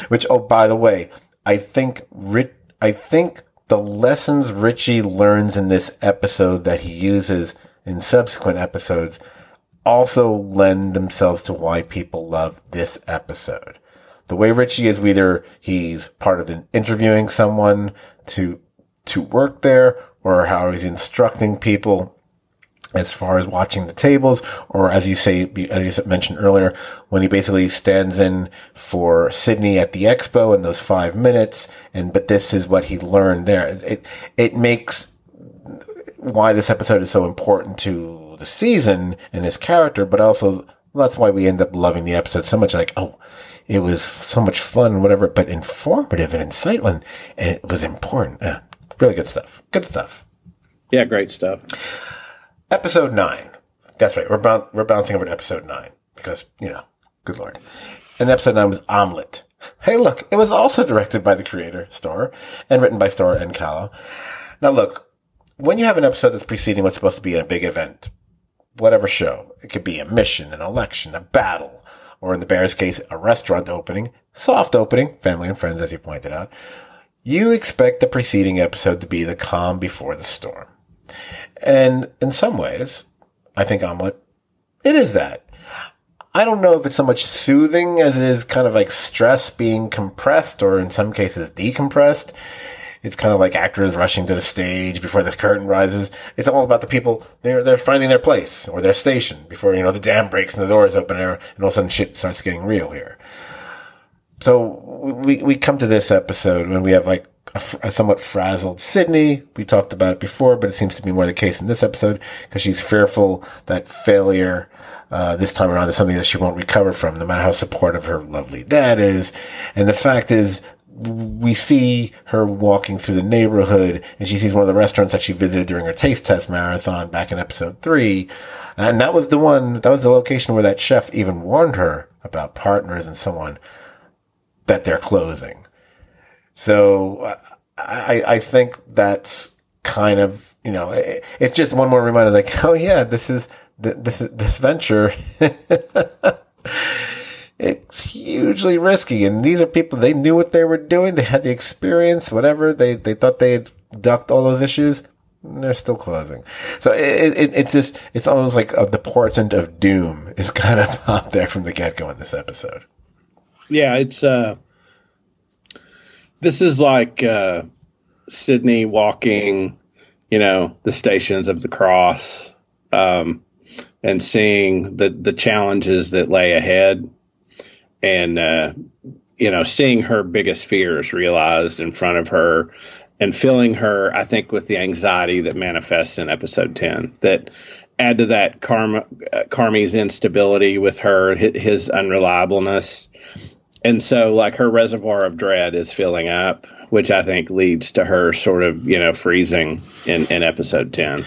Which oh, by the way, I think Rich, I think the lessons Richie learns in this episode that he uses in subsequent episodes also lend themselves to why people love this episode. The way Richie is, whether he's part of interviewing someone to, to work there or how he's instructing people as far as watching the tables, or as you say, as you mentioned earlier, when he basically stands in for Sydney at the expo in those five minutes, and but this is what he learned there. It it makes why this episode is so important to the season and his character, but also that's why we end up loving the episode so much. Like, oh, it was so much fun, whatever, but informative and insightful, and, it was important. Yeah, really good stuff. Good stuff. Yeah, great stuff. Episode nine. That's right. We're we're bouncing over to episode nine because you know, good lord. And episode nine was Omelette. Hey, look, it was also directed by the creator, Storer, and written by Storer and Calo. Now, look, when you have an episode that's preceding what's supposed to be a big event, whatever show. It could be a mission, an election, a battle, or in the Bears case, a restaurant opening, soft opening, family and friends, as you pointed out. You expect the preceding episode to be the calm before the storm. And in some ways, I think Omelette, it is that. I don't know if it's so much soothing as it is kind of like stress being compressed or in some cases decompressed. It's kind of like actors rushing to the stage before the curtain rises. It's all about the people. They're, they're finding their place or their station before, you know, the dam breaks and the doors open and all of a sudden shit starts getting real here. So we, we come to this episode when we have like a, a, somewhat frazzled Sydney. We talked about it before, but it seems to be more the case in this episode because she's fearful that failure uh, this time around is something that she won't recover from, no matter how supportive her lovely dad is. And the fact is, we see her walking through the neighborhood and she sees one of the restaurants that she visited during her taste test marathon back in episode three. And that was the one, that was the location where that chef even warned her about partners and so on that they're closing. So I, I think that's kind of, you know, it, it's just one more reminder like, oh yeah, this is, this, this venture. it's hugely risky. And these are people, they knew what they were doing. They had the experience, whatever. They, they thought they had ducked all those issues. they're still closing. So it, it, it's just, it's almost like uh, the portent of doom is kind of out there from the get go in this episode. Yeah, it's, uh, this is like, uh, Sydney walking, you know, the stations of the cross, um, and seeing the, the challenges that lay ahead and uh, you know seeing her biggest fears realized in front of her and filling her i think with the anxiety that manifests in episode 10 that add to that karma uh, carmy's instability with her his unreliableness. And so like her reservoir of dread is filling up which i think leads to her sort of you know freezing in in episode 10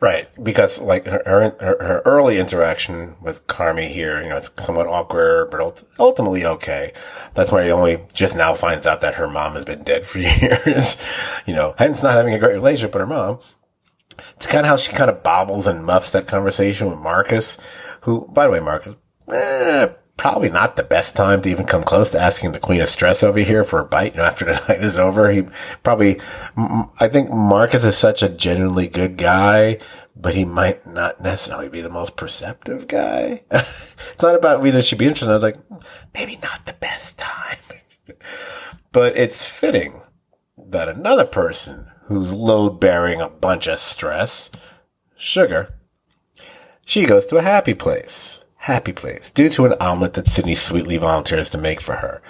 Right, because like her, her her early interaction with Carmy here, you know, it's somewhat awkward, but ultimately okay. That's why he only just now finds out that her mom has been dead for years. you know, hence not having a great relationship with her mom. It's kind of how she kind of bobbles and muffs that conversation with Marcus, who, by the way, Marcus, eh, probably not the best time to even come close to asking the Queen of Stress over here for a bite. You know, after the night is over, he probably, I think Marcus is such a genuinely good guy, but he might not necessarily be the most perceptive guy. it's not about whether she'd be interested. I was like, maybe not the best time, but it's fitting that another person who's load bearing a bunch of stress, sugar, she goes to a happy place happy place due to an omelet that Sydney sweetly volunteers to make for her.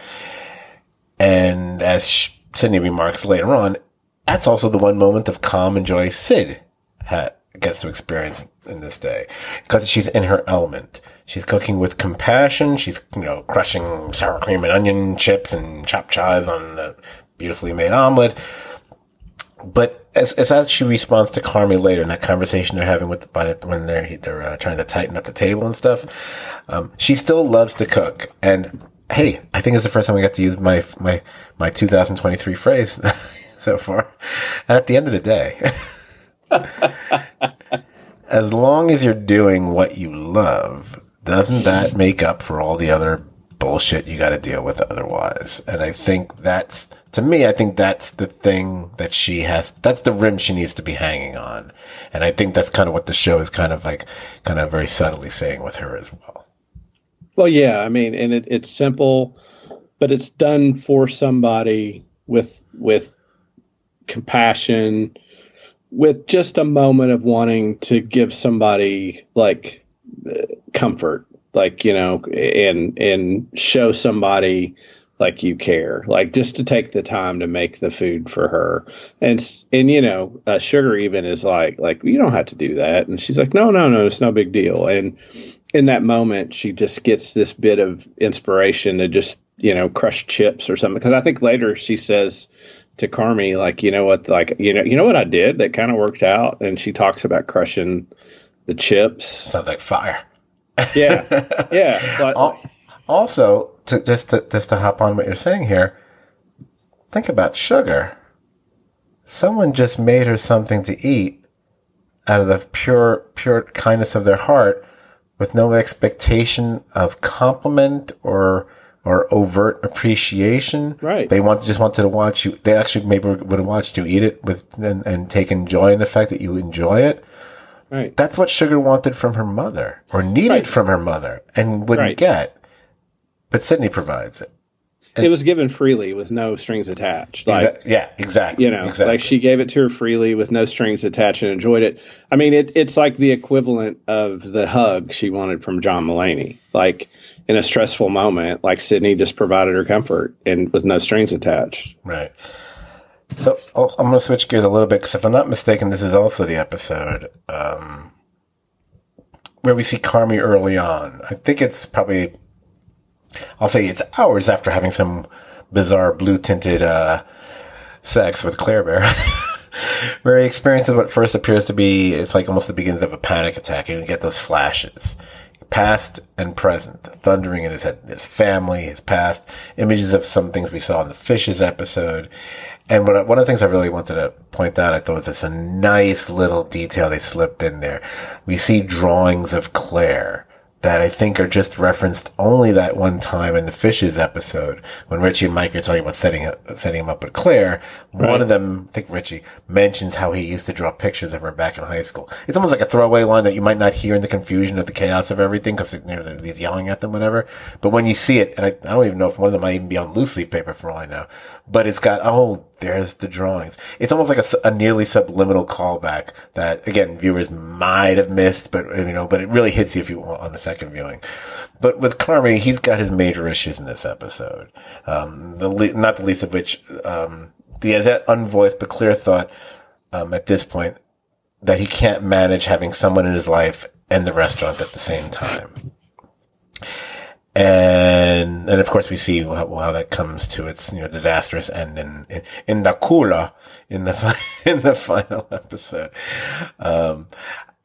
And as Sydney remarks later on, that's also the one moment of calm and joy Sid ha- gets to experience in this day because she's in her element. She's cooking with compassion. She's, you know, crushing sour cream and onion chips and chopped chives on a beautifully made omelet. But as, as she responds to Carmy later in that conversation they're having with by the, when they're they're uh, trying to tighten up the table and stuff, um, she still loves to cook. And hey, I think it's the first time we got to use my my my 2023 phrase so far. At the end of the day, as long as you're doing what you love, doesn't that make up for all the other bullshit you got to deal with otherwise? And I think that's to me, I think that's the thing that she has, that's the rim she needs to be hanging on. And I think that's kind of what the show is kind of like, kind of very subtly saying with her as well. Well, yeah, I mean, and it, it's simple, but it's done for somebody with, with compassion, with just a moment of wanting to give somebody like uh, comfort, like, you know, and, and show somebody, like you care like just to take the time to make the food for her. And and you know uh, sugar even is like like you don't have to do that. And she's like no no no it's no big deal. And in that moment she just gets this bit of inspiration to just you know crush chips or something. Because i think later she says to carmy like you know what like you know you know what i did that kind of worked out? And she talks about crushing the chips. Sounds like fire. Yeah. Yeah. But also to just to just to hop on what you're saying here, think about sugar. Someone just made her something to eat out of the pure pure kindness of their heart with no expectation of compliment or or overt appreciation. Right. They want just wanted to watch you. They actually maybe would have watched you eat it with and, and taken joy in the fact that you enjoy it. Right. That's what Sugar wanted from her mother or needed right. from her mother and wouldn't right. get. But Sydney provides it. And it was given freely with no strings attached. Like, exa- yeah, exactly. You know, exactly. like she gave it to her freely with no strings attached and enjoyed it. I mean, it, it's like the equivalent of the hug she wanted from John Mulaney. Like in a stressful moment, like Sydney just provided her comfort and with no strings attached. Right. So oh, I'm going to switch gears a little bit because if I'm not mistaken, this is also the episode um, where we see Carmy early on. I think it's probably I'll say it's hours after having some bizarre blue tinted uh, sex with Claire Bear. he experiences what first appears to be it's like almost the beginnings of a panic attack. And you get those flashes. Past and present. Thundering in his head. His family his past. Images of some things we saw in the fishes episode. And what, one of the things I really wanted to point out, I thought was just a nice little detail they slipped in there. We see drawings of Claire that I think are just referenced only that one time in the Fishes episode when Richie and Mike are talking about setting up, setting him up with Claire. Right. One of them, I think Richie, mentions how he used to draw pictures of her back in high school. It's almost like a throwaway line that you might not hear in the confusion of the chaos of everything because you know, he's yelling at them, whatever. But when you see it, and I, I don't even know if one of them might even be on loose leaf paper for all I know, but it's got, oh, there's the drawings. It's almost like a, a, nearly subliminal callback that, again, viewers might have missed, but, you know, but it really hits you if you on the second viewing. But with Carmy, he's got his major issues in this episode. Um, the le- not the least of which, um, the as unvoiced but clear thought, um, at this point that he can't manage having someone in his life and the restaurant at the same time. And and of course we see how, how that comes to its you know disastrous end in in, in the cooler in the in the final episode. Um,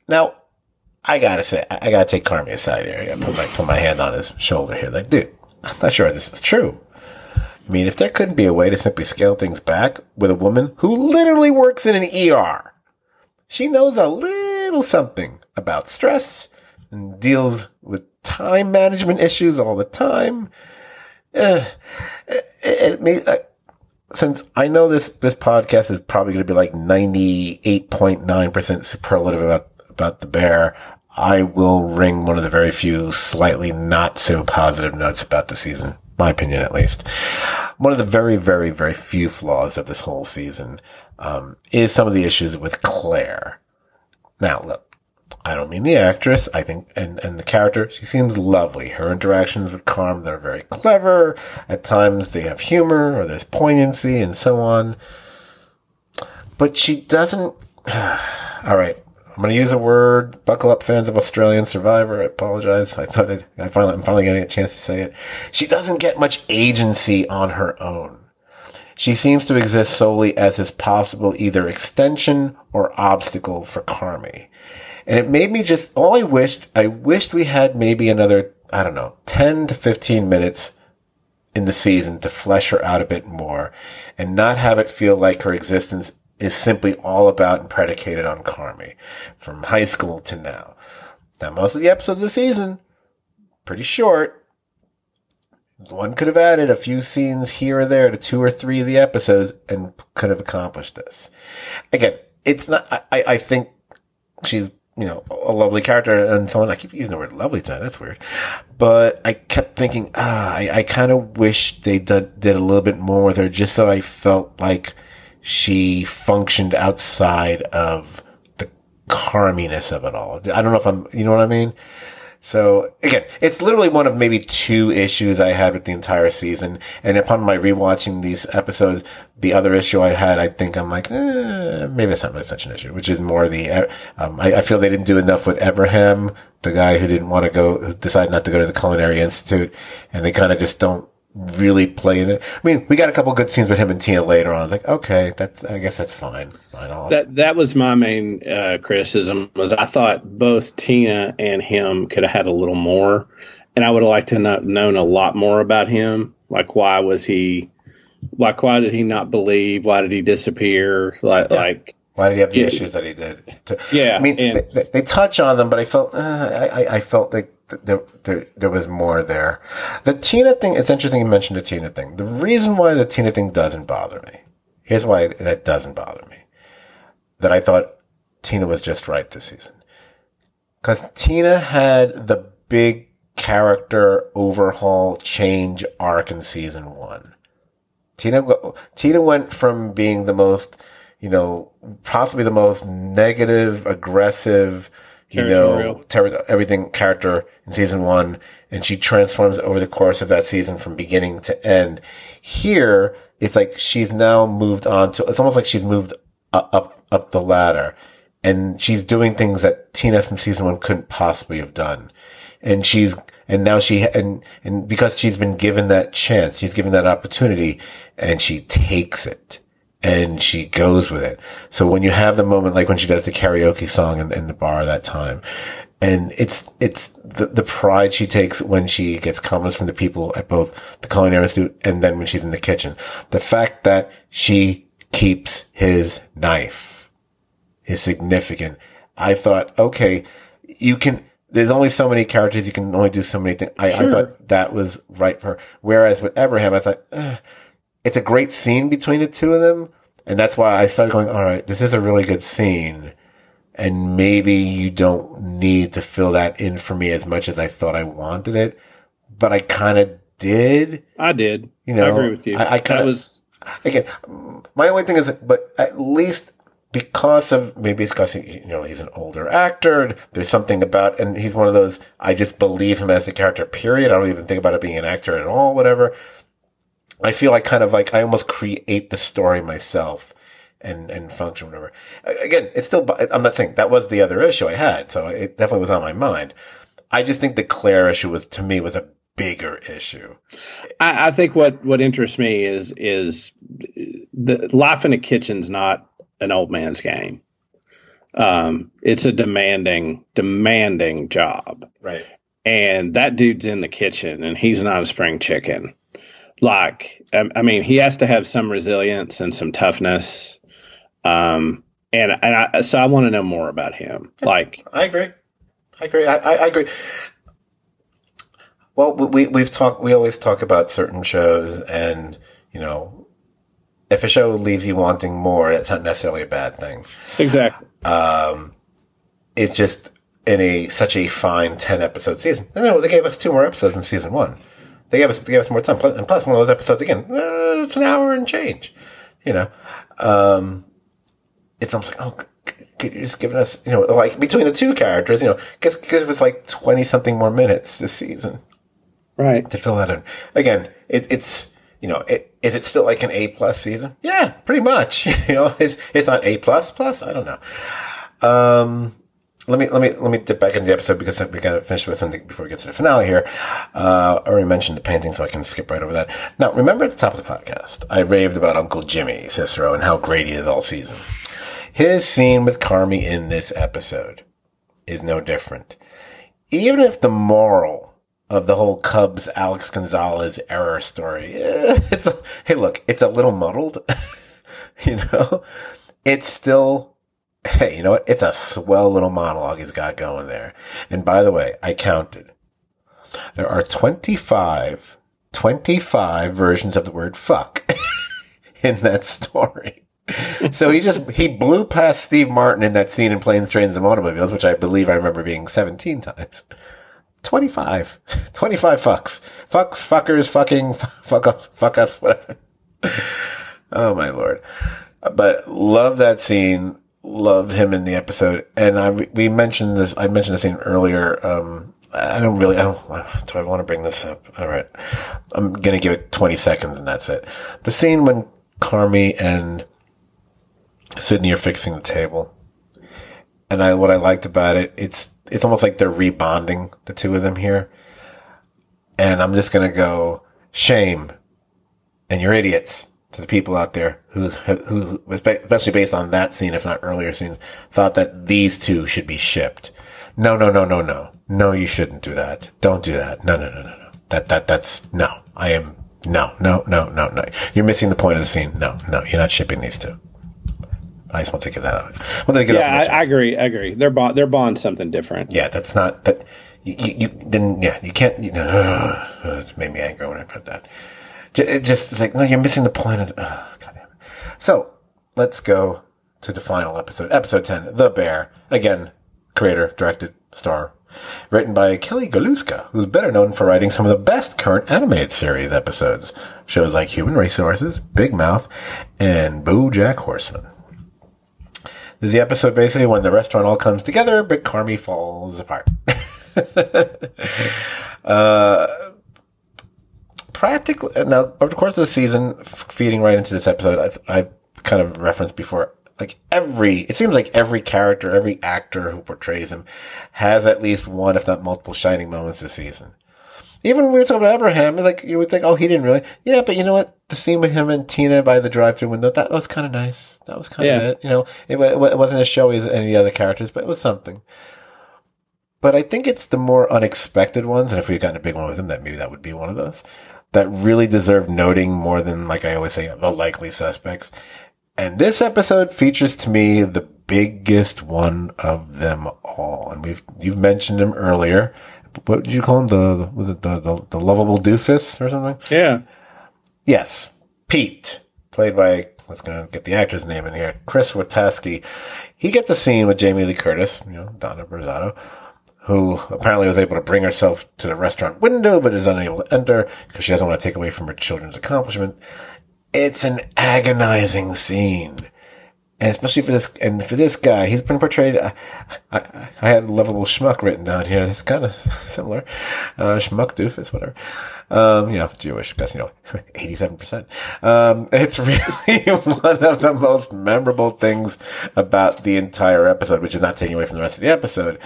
now I gotta say I gotta take Carmy aside here. I gotta put my put my hand on his shoulder here. Like, dude, I'm not sure this is true. I mean, if there couldn't be a way to simply scale things back with a woman who literally works in an ER, she knows a little something about stress and deals time management issues all the time. Uh, it, it, it, uh, since I know this, this podcast is probably going to be like 98.9% superlative about, about the bear, I will ring one of the very few slightly not so positive notes about the season. My opinion, at least. One of the very, very, very few flaws of this whole season, um, is some of the issues with Claire. Now, look, I don't mean the actress. I think, and, and the character, she seems lovely. Her interactions with Carm, they're very clever. At times they have humor or there's poignancy and so on. But she doesn't, all right. I'm going to use a word. Buckle up, fans of Australian Survivor. I apologize. I thought it, I finally, I'm finally getting a chance to say it. She doesn't get much agency on her own. She seems to exist solely as this possible either extension or obstacle for Carmy. And it made me just, all I wished, I wished we had maybe another, I don't know, 10 to 15 minutes in the season to flesh her out a bit more and not have it feel like her existence is simply all about and predicated on Carmy from high school to now. Now, most of the episodes of the season, pretty short. One could have added a few scenes here or there to two or three of the episodes and could have accomplished this. Again, it's not, I, I think she's you know, a lovely character and so on. I keep using the word lovely tonight. That's weird. But I kept thinking, ah, I, I kind of wish they did, did a little bit more with her just so I felt like she functioned outside of the carminess of it all. I don't know if I'm, you know what I mean? So again, it's literally one of maybe two issues I had with the entire season. And upon my rewatching these episodes, the other issue I had, I think I'm like, eh, maybe it's not really such an issue, which is more the, um, I, I, feel they didn't do enough with Abraham, the guy who didn't want to go, who decided not to go to the Culinary Institute. And they kind of just don't really play in it. I mean, we got a couple good scenes with him and Tina later on. I was like, okay, that's I guess that's fine. That that was my main uh, criticism was I thought both Tina and him could have had a little more, and I would have liked to have known a lot more about him. Like, why was he? Like, why did he not believe? Why did he disappear? Like, yeah. like. Why did he have the yeah, issues that he did? Yeah, I mean, and, they, they, touch on them, but I felt uh, I, I felt like there, there, there was more there. The Tina thing, it's interesting you mentioned the Tina thing. The reason why the Tina thing doesn't bother me, here's why that doesn't bother me. That I thought Tina was just right this season. Cause Tina had the big character overhaul change arc in season one. Tina, Tina went from being the most, you know, possibly the most negative, aggressive, you know, ter- everything character in season one, and she transforms over the course of that season from beginning to end. Here, it's like she's now moved on to, it's almost like she's moved up, up the ladder and she's doing things that Tina from season one couldn't possibly have done. And she's, and now she, and, and because she's been given that chance, she's given that opportunity and she takes it and she goes with it. So when you have the moment, like when she does the karaoke song in, in the bar that time, and it's, it's the, the pride she takes when she gets comments from the people at both the Culinary Institute and then when she's in the kitchen. The fact that she keeps his knife is significant. I thought, okay, you can, there's only so many characters. You can only do so many things. I, sure. I thought that was right for her. Whereas with Abraham, I thought, it's a great scene between the two of them. And that's why I started going, all right, this is a really good scene. And maybe you don't need to fill that in for me as much as I thought I wanted it. But I kind of did. I did. You know, I agree with you. I, I kind of was. Again, my only thing is, but at least because of maybe it's because he, you know he's an older actor. There's something about, and he's one of those. I just believe him as a character. Period. I don't even think about it being an actor at all. Whatever. I feel like kind of like I almost create the story myself and, and function, whatever. Again, it's still, I'm not saying that was the other issue I had. So it definitely was on my mind. I just think the Claire issue was, to me, was a bigger issue. I, I think what what interests me is is the life in a kitchen's not an old man's game. Um, it's a demanding, demanding job. Right. And that dude's in the kitchen and he's not a spring chicken. Like, I, I mean, he has to have some resilience and some toughness. Um, and, and I, so I want to know more about him. Like, I agree. I agree. I, I, I agree. Well, we, we've talked, we always talk about certain shows and, you know, if a show leaves you wanting more, it's not necessarily a bad thing. Exactly. Um, it's just in a such a fine ten episode season. No, they gave us two more episodes in season one. They gave us they gave us more time, and plus one of those episodes again, uh, it's an hour and change. You know, um, it's almost like oh, could you just giving us you know like between the two characters, you know, give, give us like twenty something more minutes this season, right? To fill that in. Again, it, it's you know, it, is it still like an A plus season? Yeah, pretty much. you know, it's, it's not A plus plus. I don't know. Um, let me, let me, let me dip back into the episode because we got to finish with something before we get to the finale here. Uh, I already mentioned the painting, so I can skip right over that. Now, remember at the top of the podcast, I raved about Uncle Jimmy Cicero and how great he is all season. His scene with Carmy in this episode is no different. Even if the moral of the whole Cubs Alex Gonzalez error story. It's a, hey, look, it's a little muddled. you know, it's still, hey, you know what? It's a swell little monologue he's got going there. And by the way, I counted. There are 25, 25 versions of the word fuck in that story. so he just, he blew past Steve Martin in that scene in Planes, Trains, and Automobiles, which I believe I remember being 17 times. 25. 25 fucks. Fucks, fuckers, fucking, fuck up, fuck up, whatever. oh my lord. But love that scene. Love him in the episode. And I, we mentioned this, I mentioned the scene earlier. Um, I don't really, I don't, do I want to bring this up? All right. I'm to give it 20 seconds and that's it. The scene when Carmy and Sydney are fixing the table. And I, what I liked about it, it's it's almost like they're rebonding the two of them here. And I'm just to go shame and you're idiots to the people out there who, who, especially based on that scene, if not earlier scenes, thought that these two should be shipped. No, no, no, no, no. No, you shouldn't do that. Don't do that. No, no, no, no, no. That, that, that's, no. I am, no, no, no, no, no. You're missing the point of the scene. No, no, you're not shipping these two. I just want to get that out. Want to get yeah, I, I, agree. I agree. They're bond. They're bond something different. Yeah, that's not that. You, you, you then yeah you can't. You know, it made me angry when I put that. Just it's like no, you're missing the point of. It. So let's go to the final episode, episode ten, The Bear. Again, creator, directed, star, written by Kelly Galuska, who's better known for writing some of the best current animated series episodes. Shows like Human Resources, Big Mouth, and BoJack Horseman This is the episode basically when the restaurant all comes together, but Carmy falls apart. uh, practically, now, over the course of the season, feeding right into this episode, I, I kind of referenced before, like every, it seems like every character, every actor who portrays him has at least one, if not multiple shining moments this season even when we were talking about Abraham, it's like you would think, oh, he didn't really. Yeah, but you know what? The scene with him and Tina by the drive-through window that was kind of nice. That was kind of yeah. it. You know, it, it wasn't as showy as any of the other characters, but it was something. But I think it's the more unexpected ones, and if we had gotten a big one with him, that maybe that would be one of those that really deserve noting more than, like I always say, the likely suspects. And this episode features to me the biggest one of them all. And we've, you've mentioned him earlier what did you call him? The, was it the, the, the lovable doofus or something? Yeah. Yes. Pete, played by, let's go get the actor's name in here, Chris Witaske. He gets a scene with Jamie Lee Curtis, you know, Donna Berzatto, who apparently was able to bring herself to the restaurant window, but is unable to enter because she doesn't want to take away from her children's accomplishment. It's an agonizing scene and especially for this and for this guy, he's been portrayed. I, I, I had a lovable schmuck written down here. It's kind of similar, uh, schmuck doofus, whatever. Um, you know, Jewish, because you know, eighty-seven percent. Um, it's really one of the most memorable things about the entire episode, which is not taking away from the rest of the episode.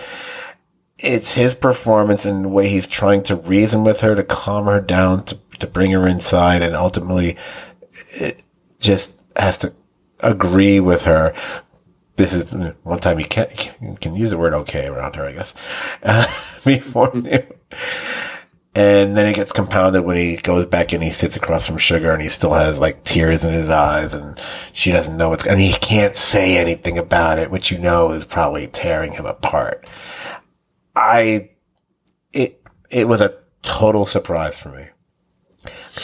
It's his performance and the way he's trying to reason with her to calm her down, to, to bring her inside and ultimately it just has to agree with her. This is one time you can't, you can use the word okay around her, I guess, uh, before you. And then it gets compounded when he goes back and he sits across from Sugar and he still has like tears in his eyes and she doesn't know what's, and he can't say anything about it, which you know is probably tearing him apart. I, it, it was a total surprise for me.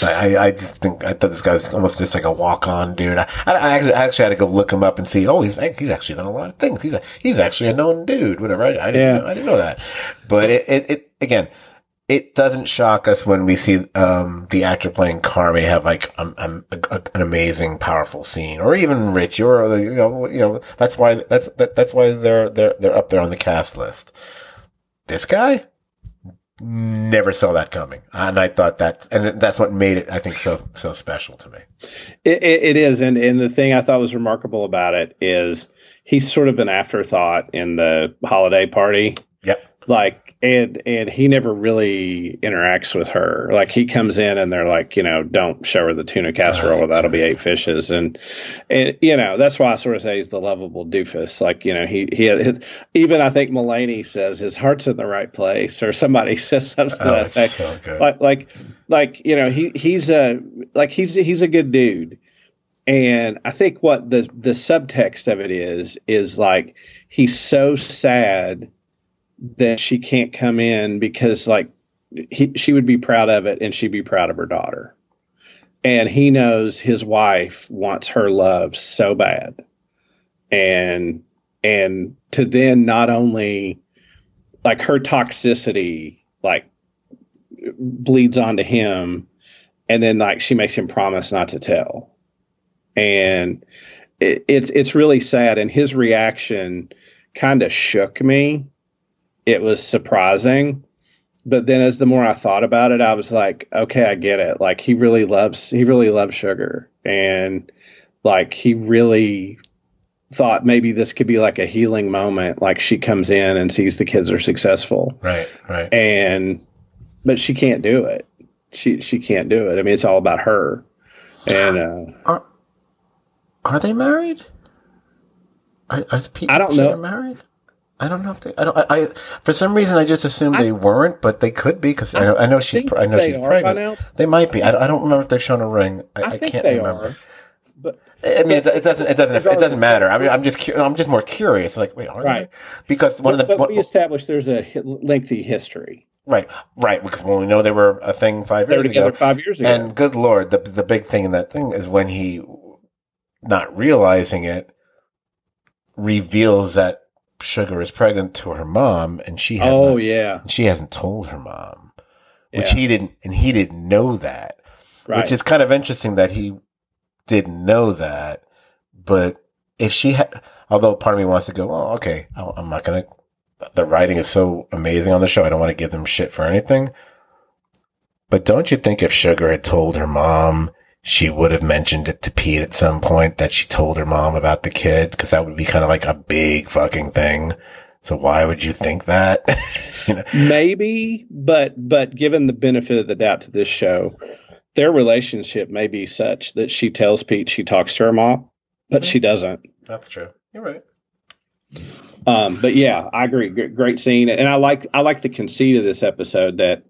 I, I just think I thought this guy's almost just like a walk on dude. I, I, actually, I actually had to go look him up and see. Oh, he's he's actually done a lot of things. He's a, he's actually a known dude. Whatever. I, I didn't Yeah. know, I didn't know that. But it, it, it again, it doesn't shock us when we see um, the actor playing Carmy have like um, um, a, a, an amazing, powerful scene, or even Rich, or you know, you know, that's why that's that, that's why they're they're they're up there on the cast list. This guy never saw that coming, and I thought that, and that's what made it, I think, so so special to me. It, it, it is, and and the thing I thought was remarkable about it is he's sort of an afterthought in the holiday party. Yep. Like, and and he never really interacts with her. Like, he comes in and they're like, you know, don't show her the tuna casserole. Oh, that'll be eight fishes, and and you know that's why I sort of say he's the lovable doofus. Like, you know, he he even I think Mulaney says his heart's in the right place, or somebody says something Oh, that so like like like you know he he's a like he's he's a good dude and i think what the the subtext of it is is like he's so sad that she can't come in because like he, she would be proud of it and she'd be proud of her daughter. And he knows his wife wants her love so bad. And and to then not only like her toxicity like bleeds onto him and then like she makes him promise not to tell. And it, it's it's really sad. And his reaction kind of shook me it was surprising but then as the more i thought about it i was like okay i get it like he really loves he really loves sugar and like he really thought maybe this could be like a healing moment like she comes in and sees the kids are successful Right, right. and but she can't do it. She she can't do it. I mean, it's all about her. And uh, Are are they married? Are, are Pete I don't know. married? I don't know if they. I don't. I, I for some reason I just assumed they weren't, but they could be because I know. I know she's. I know she's pregnant. They might be. I, I don't remember if they've shown a ring. I, I, I, think can't they remember. are. But I mean, it, it doesn't. It doesn't. It doesn't matter. I mean, I'm just. cu- I'm just more curious. Like, wait, are Right. they? Because one but, of the. but one- we established there's a lengthy history. right, right. Because when we know they were a thing five They were years together ago, five years ago. And good lord, the the big thing in that thing is when he, not realizing it, reveals that Sugar is pregnant to her mom, and she has oh not, yeah, she hasn't told her mom, which Yeah. he didn't, and he didn't know that, right. which is kind of interesting that he didn't know that. But if she had, although part of me wants to go, oh, okay, I'm not gonna. The writing is so amazing on the show. I don't want to give them shit for anything. But don't you think if Sugar had told her mom, she would have mentioned it to Pete at some point that she told her mom about the kid? Because that would be kind of like a big fucking thing. So why would you think that? you know? Maybe, but but given the benefit of the doubt to this show, their relationship may be such that she tells Pete she talks to her mom, but she doesn't. That's true. You're right. Um, but yeah, I agree. G- Great scene, and I like I like the conceit of this episode that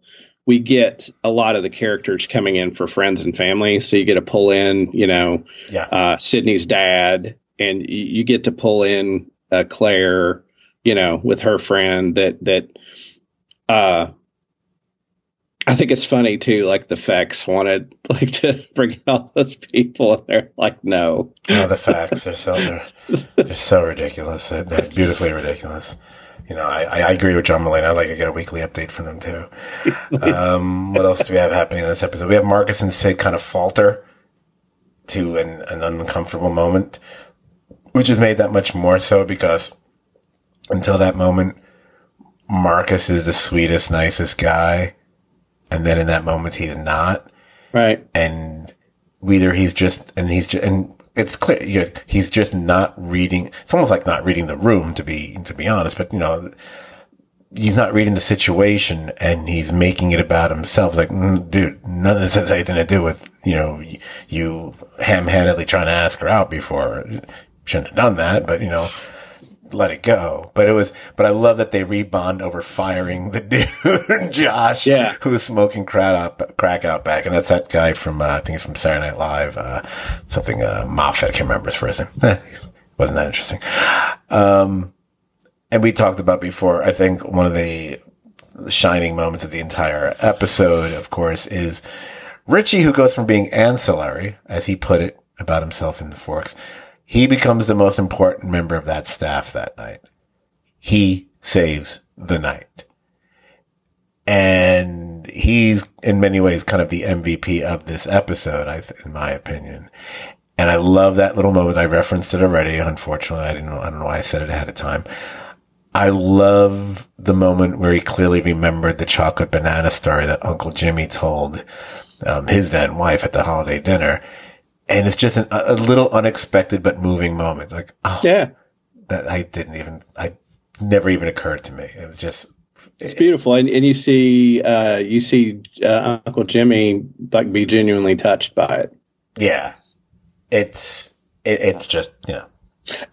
we get a lot of the characters coming in for friends and family. So you get to pull in, you know, Yeah. uh, Sydney's dad, and you, you get to pull in uh, Claire, you know, with her friend. That that uh, I think it's funny too. Like the Faks wanted like to bring in all those people, and they're like, no. No, the Faks are so they're, they're so ridiculous. They're beautifully ridiculous. You know, I, I agree with John Mulaney. I'd like to get a weekly update from them too. Um, what else do we have happening in this episode? We have Marcus and Sid kind of falter to an, an uncomfortable moment, which is made that much more so because until that moment, Marcus is the sweetest, nicest guy. And then in that moment, he's not Right. and either he's just and he's just and it's clear you know, he's just not reading it's almost like not reading the room to be to be honest but you know he's not reading the situation and he's making it about himself. Like, mm, dude, none of this has anything to do with, you know, you ham handedly trying to ask her out before. Shouldn't have done that, but you know, let it go. But it was, but I love that they rebond over firing the dude, Josh, Yeah. who was smoking crack out, crack out back. And that's that guy from, uh, I think it's from Saturday Night Live, uh, something, uh, Moffat. I can't remember his first name. Eh, wasn't that interesting. Um, and we talked about before, I think one of the shining moments of the entire episode, of course, is Richie, who goes from being ancillary, as he put it about himself in the Forks, he becomes the most important member of that staff that night. He saves the night. And he's in many ways kind of the MVP of this episode, I th- in my opinion. And I love that little moment. I referenced it already. Unfortunately, I didn't I don't know why I said it ahead of time. I love the moment where he clearly remembered the chocolate banana story that Uncle Jimmy told um, his then wife at the holiday dinner. And it's just an, a little unexpected but moving moment. Like, oh, Yeah. that I didn't even, I never even occurred to me. It was just, It's beautiful, and, and you see, uh, you see uh, Uncle Jimmy like be genuinely touched by it, yeah, it's, it, it's just, you know,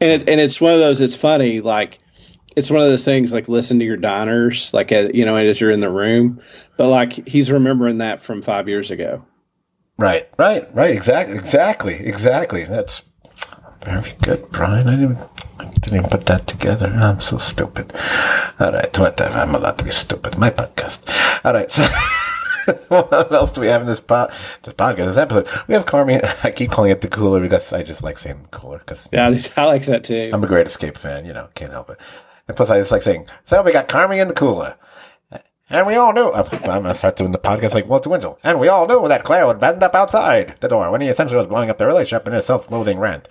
and it, and it's one of those. It's funny, like it's one of those things like listen to your diners, like uh, you know, as you're in the room, but like he's remembering that from five years ago. Right, right, right. Exactly, exactly, exactly. That's very good, Brian. I didn't, I didn't even put that together. I'm so stupid. All right, whatever. I'm allowed to be stupid. My podcast. All right, so. what else do we have in this, po- this podcast, this episode? We have Carmy. I keep calling it the cooler because I just like saying cooler because Yeah, I like that too. I'm a great escape fan, you know, can't help it. And plus, I just like saying, so we got Carmy in the cooler. And we all knew, I'm to start doing the podcast like Walter Winchell. And we all knew that Claire would bend up outside the door when he essentially was blowing up the relationship in a self-loathing rant.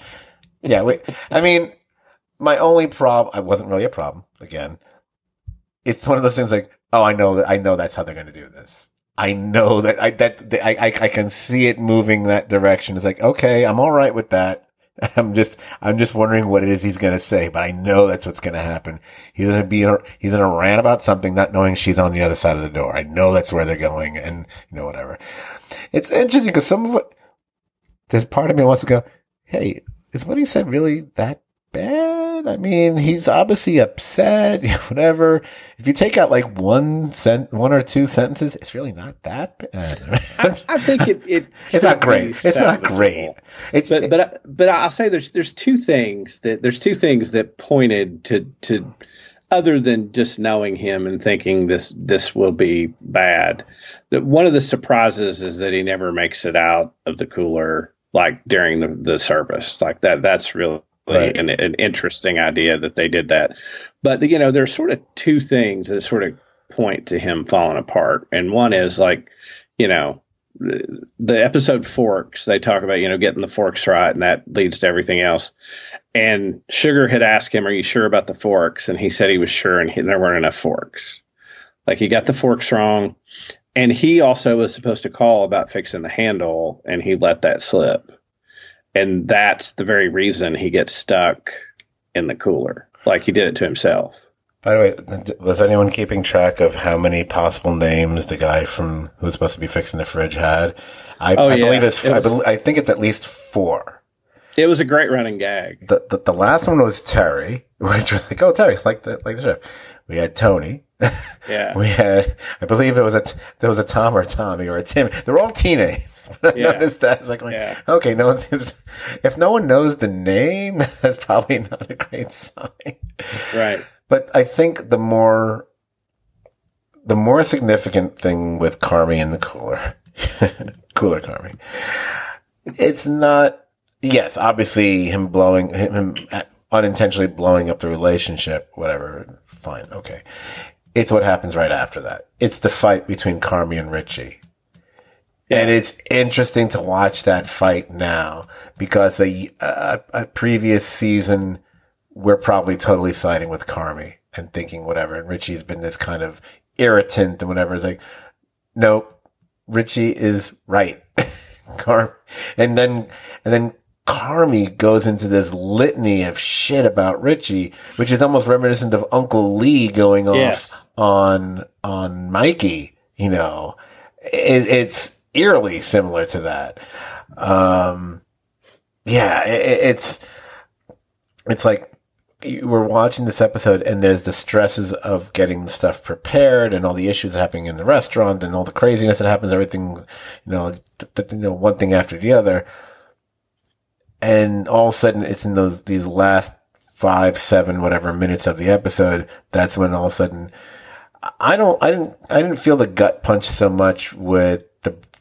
Yeah, we, I mean, my only problem, I wasn't really a problem, again. It's one of those things like, oh, I know that, I know that's how they're to do this. I know that I, that, I, I can see it moving that direction. It's like, okay, I'm all right with that. I'm just, I'm just wondering what it is he's going to say, but I know that's what's going to happen. He's going to be, he's going to rant about something, not knowing she's on the other side of the door. I know that's where they're going and, you know, whatever. It's interesting because some of what, there's part of me wants to go, hey, is what he said really that bad? I mean, he's obviously upset, whatever. If you take out like one sent, one or two sentences, it's really not that bad. I, I think it, it it's not great. It's not great. It's, but but but I'll say there's there's two things that there's two things that pointed to to other than just knowing him and thinking this this will be bad. That one of the surprises is that he never makes it out of the cooler like during the, the service like that. That's really Right. an, an interesting idea that they did that. But you know, there's sort of two things that sort of point to him falling apart, and one is like you know the episode forks they talk about you know getting the forks right and that leads to everything else. And sugar had asked him are you sure about the forks? And he said he was sure and, he, and there weren't enough forks. Like he got the forks wrong and he also was supposed to call about fixing the handle and he let that slip and that's the very reason he gets stuck in the cooler like he did it to himself By the way, was anyone keeping track of how many possible names the guy from who's supposed to be fixing the fridge had? I, Oh, I yeah. believe it's. It I, was- bel I think it's at least four. it was a great running gag The, the the last one was Terry, which was like, oh Terry, like the like the chef. We had Tony. yeah We had, I believe there was a there was a Tom or a Tommy or a Tim. They're all teenagers. I Yeah. noticed that like, like, Yeah. okay, no one seems. If no one knows the name, that's probably not a great sign. right But I think the more the more significant thing with Carmy and the cooler, cooler Carmy, it's not. Yes, obviously him blowing him, him unintentionally blowing up the relationship, whatever. Fine, okay. It's what happens right after that. It's the fight between Carmy and Richie. And it's interesting to watch that fight now because a, a, a previous season, we're probably totally siding with Carmy and thinking whatever. And Richie's been this kind of irritant and whatever. It's like, nope, Richie is right. Car, and then, and then Carmy goes into this litany of shit about Richie, which is almost reminiscent of Uncle Lee going off Yes. on on Mikey. You know, it, it's eerily similar to that. Um, yeah, it, it- it's it's like were watching this episode and there's the stresses of getting the stuff prepared and all the issues happening in the restaurant and all the craziness that happens, everything, you know, th- th- you know, one thing after the other. And all of a sudden it's in those, these last five, seven, whatever minutes of the episode. That's when all of a sudden I don't, I didn't, I didn't feel the gut punch so much with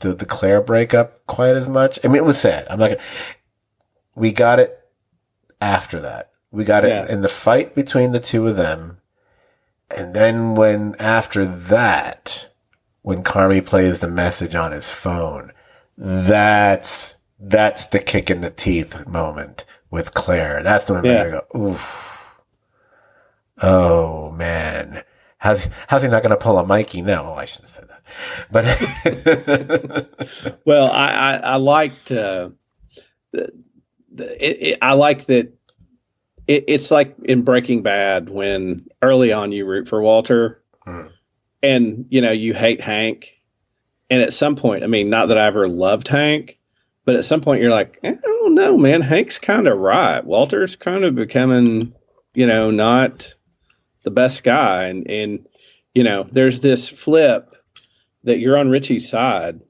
the, the, Claire breakup quite as much. I mean, it was sad. I'm not gonna, we got it after that. We got it Yeah. in the fight between the two of them. And then when after that, when Carmy plays the message on his phone, that's, that's the kick in the teeth moment with Claire. That's the one Yeah. where I go, oof. Oh man. How's, how's he not going to pull a Mikey? No, oh, I shouldn't have said that. But Well, I I, I liked uh, the, the, it, it, I like that. It, it's like in Breaking Bad when early on you root for Walter, Hmm. and you know you hate Hank, and at some point, I mean, not that I ever loved Hank, but at some point you're like, "Eh, I don't know, man. Hank's kind of right. Walter's kind of becoming, you know, not the best guy, and and you know, there's this flip that you're on Richie's side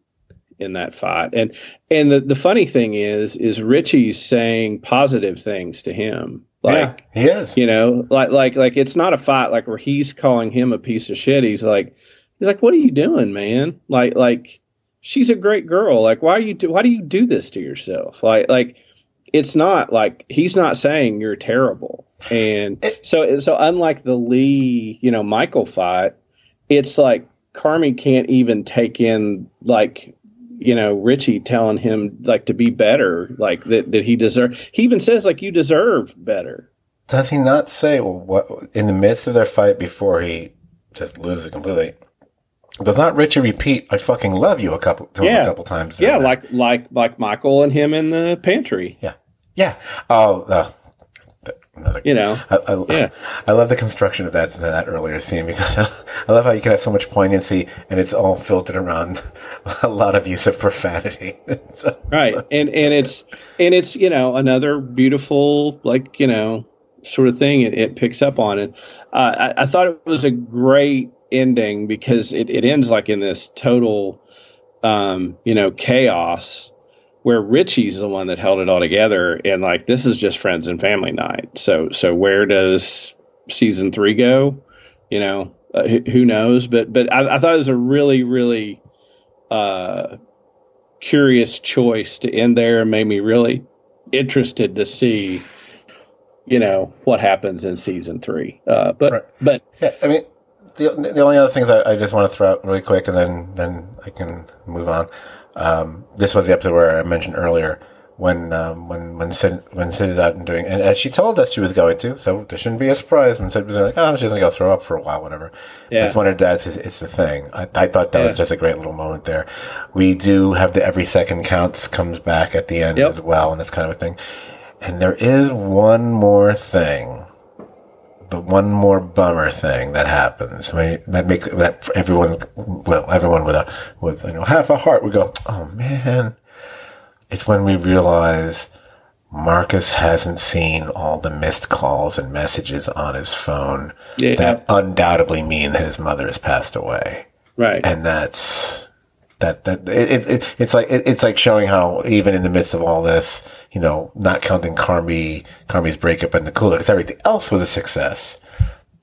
in that fight. And and the, the funny thing is is Richie's saying positive things to him. Like yeah, he is. you know, like like like it's not a fight like where he's calling him a piece of shit. He's like he's like, What are you doing, man? Like like she's a great girl. Like why are you do why do you do this to yourself? Like like it's not like he's not saying you're terrible. And so so unlike the Lee, you know, Michael fight, it's like Carmy can't even take in like you know Richie telling him like to be better, like that that he deserve. He even says like you deserve better. Does he not say well, what in the midst of their fight before he just loses it completely? Does not Richie repeat "I fucking love you" a couple Yeah. a couple times? Yeah, that? like like like Michael and him in the pantry. yeah, yeah. Oh, uh, another. You know, I, I, Yeah. I love the construction of that that earlier scene because I, I love how you can have so much poignancy and it's all filtered around a lot of use of profanity. right? And and it's and it's you know another beautiful like you know sort of thing it, it picks up on it. Uh, I, I thought it was a great ending because it, it ends like in this total um, you know chaos where Richie's the one that held it all together and like this is just friends and family night. So so where does season three go? You know, uh, who, who knows? But but I, I thought it was a really really uh, curious choice to end there and made me really interested to see you know what happens in season three. Uh, but Right. but Yeah, I mean, the the only other things I, I just want to throw out really quick, and then then I can move on. Um, this was the episode where I mentioned earlier when um, when when Sid when Sid is out and doing, and, and she told us she was going to, so there shouldn't be a surprise when Sid was like, oh, she's gonna go throw up for a while, whatever. Yeah. It's when her dad says it's the thing. I, I thought that was just a great little moment there. We do have the every second counts comes back at the end Yep. as well, and that's kind of a thing. And there is one more thing but one more bummer thing that happens. I mean, that makes that everyone, well, everyone with a with you know half a heart would go, "Oh man!" It's when we realize Marcus hasn't seen all the missed calls and messages on his phone Yeah. that undoubtedly mean that his mother has passed away, right. and that's. That that it, it, it it's like it, it's like showing how even in the midst of all this, you know, not counting Carmy Carmy's breakup and Nakula, because everything else was a success.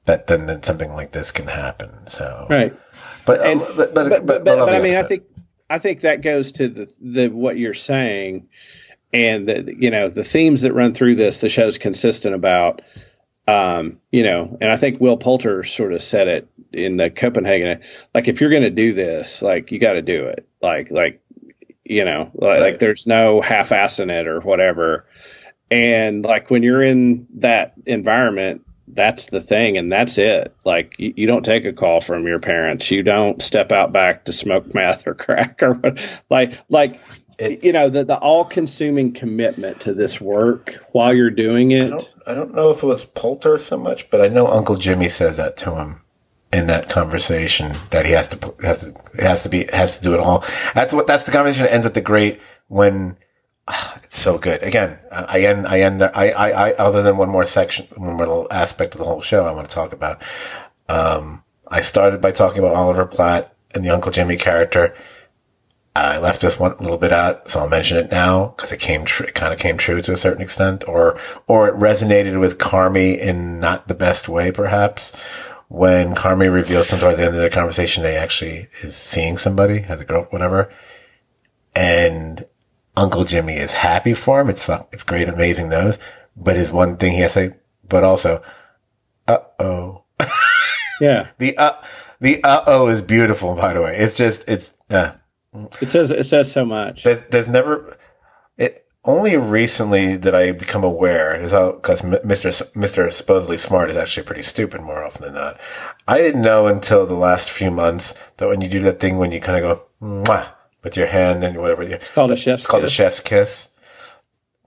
That then, then something like this can happen. So right. but, uh, And- but, but, but but, but, but, I mean, I think I think that goes to the the what you're saying, and the you know the themes that run through this. The show's consistent about, um, you know, and I think Will Poulter sort of said it in the Copenhagen. Like, if you're going to do this, like you got to do it. Like like you know, like, Right. like there's no half-assing it or whatever. And like when you're in that environment, that's the thing, and that's it. Like you, you don't take a call from your parents. You don't step out back to smoke meth or crack or what. Like like It's- you know the the all consuming commitment to this work while you're doing I it. don't, I don't know if it was Poulter so much, but I know Uncle Jimmy says that to him in that conversation that he has to put- has to has to be has to do it all. That's what that's the conversation that ends with the great when ah, it's so good. Again, I I end I end I I, I other than one more section one more little aspect of the whole show I want to talk about. Um, I started by talking about Oliver Platt and the Uncle Jimmy character. I left this one little bit out, so I'll mention it now because it came true. It kind of came true to a certain extent, or or it resonated with Carmy in not the best way, perhaps. When Carmy reveals to him towards the end of the conversation, they actually is seeing somebody, has a girl, whatever, and Uncle Jimmy is happy for him. It's it's great, amazing news. But his one thing he has to say, but also, uh oh. Yeah, The uh, the uh oh is beautiful. By the way, it's just it's uh, it says it says so much. there's there's never it only recently did I become aware is how because Mr. Mr. supposedly smart is actually pretty stupid more often than not. I didn't know until the last few months that when you do that thing when you kind of go Mwah, with your hand and whatever you It's called a chef's. it's called a kiss. chef's kiss.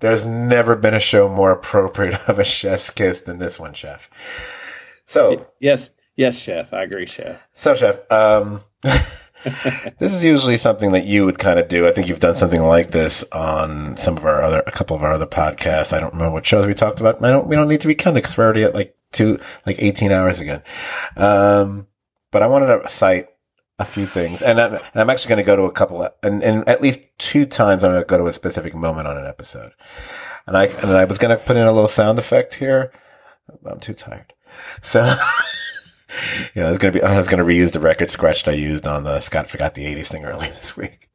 There's never been a show more appropriate of a chef's kiss than this one, chef. So Yes, yes, chef. I agree, chef. so, Chef, um, this is usually something that you would kind of do. I think you've done something like this on some of our other, a couple of our other podcasts. I don't remember what shows we talked about. I don't, we don't need to be counted because we're already at like two, like 18 hours again. Um, but I wanted to cite a few things and, I, and I'm actually going to go to a couple and, and at least two times I'm going to go to a specific moment on an episode. And I, and I was going to put in a little sound effect here. I'm too tired. So, yeah, I was gonna be. I was gonna reuse the record scratch that I used on the Scot forgot the '80s thing earlier this week.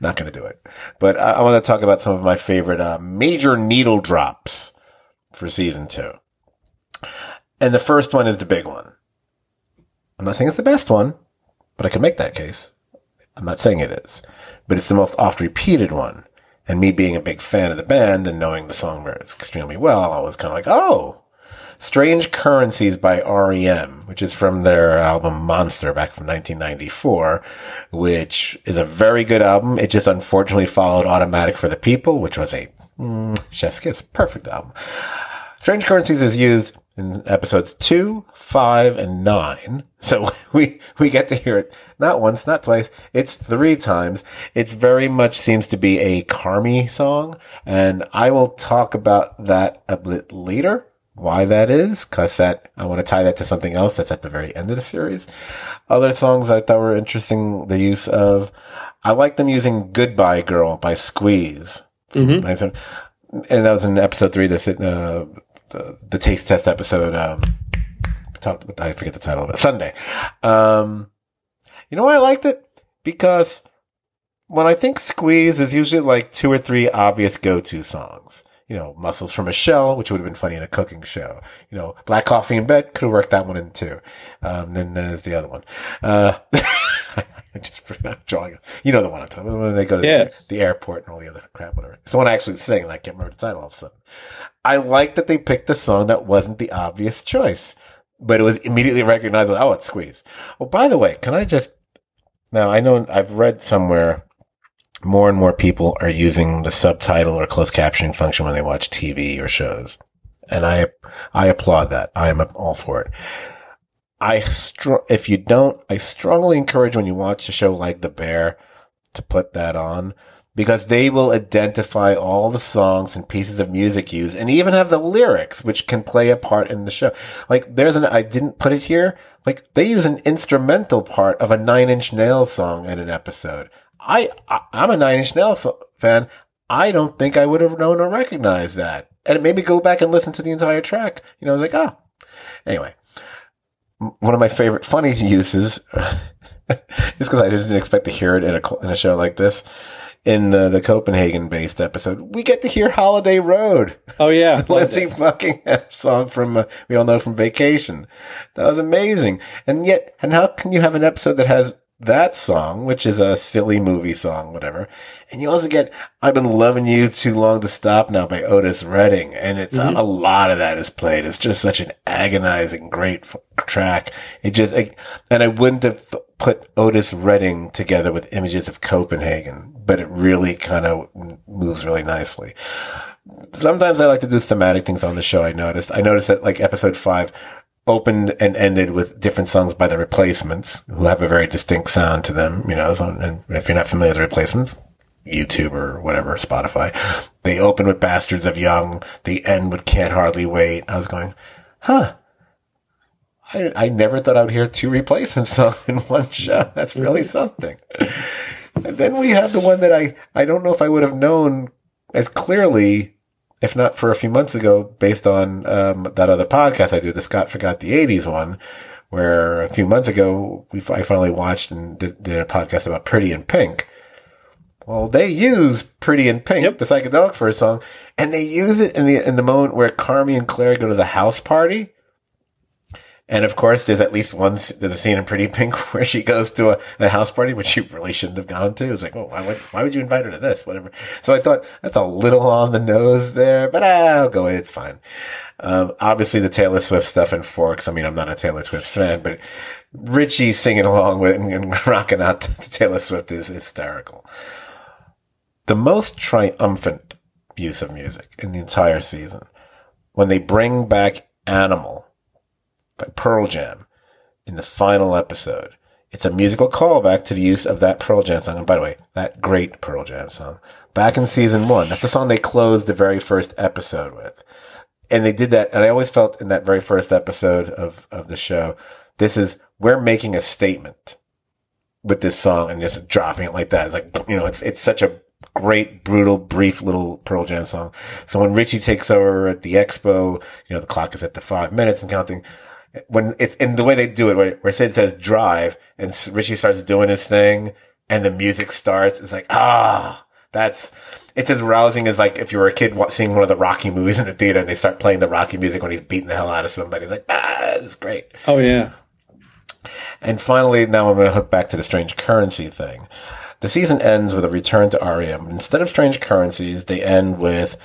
Not gonna do it, but I, I want to talk about some of my favorite uh, major needle drops for season two. And the first one is the big one. I'm not saying it's the best one, but I can make that case. I'm not saying it is, but it's the most oft repeated one. And me being a big fan of the band and knowing the song extremely well, I was kind of like, oh, Strange Currencies by REM, which is from their album Monster back from 1994, which is a very good album. It just unfortunately followed Automatic for the People, which was a mm, chef's kiss. Perfect album. Strange Currencies is used in episodes two, five, and nine. So we, we get to hear it not once, not twice. It's three times. It's very much seems to be a Carmy song. And I will talk about that a bit later. Why that is, cause that, I want to tie that to something else that's at the very end of the series. Other songs I thought were interesting, the use of, I like them using Goodbye Girl by Squeeze. Mhm. And that was in episode three, the, uh, the, the taste test episode. Um, talked I forget the title of it. Sundae. Um, you know why I liked it? Because when I think Squeeze is usually like two or three obvious go-to songs. You know, Mussels from a Shell, which would have been funny in a cooking show. You know, Black Coffee in Bed could have worked that one in too. Um, then there's the other one. Uh, I just forgot drawing. it. You know the one I'm talking about when they go to Yes. the, the airport and all the other crap, whatever. It's the one I actually sing, and I can't remember the title all of a sudden. I like that they picked a song that wasn't the obvious choice, but it was immediately recognized. Oh, it's Squeeze. Oh, by the way, can I just now? I know I've read somewhere more and more people are using the subtitle or closed captioning function when they watch TV or shows, and I I applaud that. I am all for it. I str- if you don't, I strongly encourage when you watch a show like The Bear to put that on because they will identify all the songs and pieces of music used and even have the lyrics which can play a part in the show. Like there's an I didn't put it here. Like they use an instrumental part of a Nine Inch Nails song in an episode. I, I I'm a Nine Inch Nails fan. I don't think I would have known or recognized that. And it made me go back and listen to the entire track. You know, I was like, ah. Anyway, one of my favorite funny uses is because I didn't expect to hear it in a in a show like this. In the, the Copenhagen based episode, we get to hear Holiday Road. Oh yeah, loved Lindsay. Buckingham song from uh, we all know from Vacation. That was amazing. And yet, and how can you have an episode that has that song, which is a silly movie song, whatever. And you also get I've Been Loving You Too Long to Stop Now by Otis Redding. And it's mm-hmm. a, lot of that is played. It's just such an agonizing, great f- track. It just, and I wouldn't have th- put Otis Redding together with images of Copenhagen, but it really kind of moves really nicely. Sometimes I like to do thematic things on the show. I noticed. I noticed that like episode five, opened and ended with different songs by the Replacements, who have a very distinct sound to them. You know, so, and if you're not familiar with the Replacements, YouTube or whatever, Spotify, they open with Bastards of Young. They end with Can't Hardly Wait. I was going, huh. I, I never thought I would hear two replacement songs in one show. That's really mm-hmm. something. And then we have the one that I, I don't know if I would have known as clearly if not for a few months ago, based on um, that other podcast I did, the Scot Forgot the 80s one, where a few months ago, we, I finally watched and did, did, a podcast about Pretty in Pink. Well, they use Pretty in Pink, yep. the Psychedelic Furs song, and they use it in the, in the moment where Carmy and Claire go to the house party and of course, there's at least one, there's a scene in Pretty Pink where she goes to a, a house party, which she really shouldn't have gone to. It's like, oh, why would, why would you invite her to this? Whatever. So I thought that's a little on the nose there, but I'll go in. It's fine. Um, obviously the Taylor Swift stuff in Forks. I mean, I'm not a Taylor Swift fan, but Richie singing along with and, and rocking out to Taylor Swift is hysterical. The most triumphant use of music in the entire season when they bring back Animal by Pearl Jam in the final episode. It's a musical callback to the use of that Pearl Jam song. And by the way, that great Pearl Jam song. Back in season one. That's the song they closed the very first episode with. And they did that. And I always felt in that very first episode of, of the show, this is, we're making a statement with this song and just dropping it like that. It's like, you know, it's, it's such a great, brutal, brief little Pearl Jam song. So when Richie takes over at the expo, you know, the clock is at the five minutes and counting when it's in the way they do it, where, where Sid says drive and Richie starts doing his thing and the music starts, it's like, ah, that's, it's as rousing as like if you were a kid seeing one of the Rocky movies in the theater and they start playing the Rocky music when he's beating the hell out of somebody. It's like, ah, it's great. Oh, yeah. And finally, now I'm going to hook back to the strange currency thing. The season ends with a return to REM. Instead of strange currencies, they end with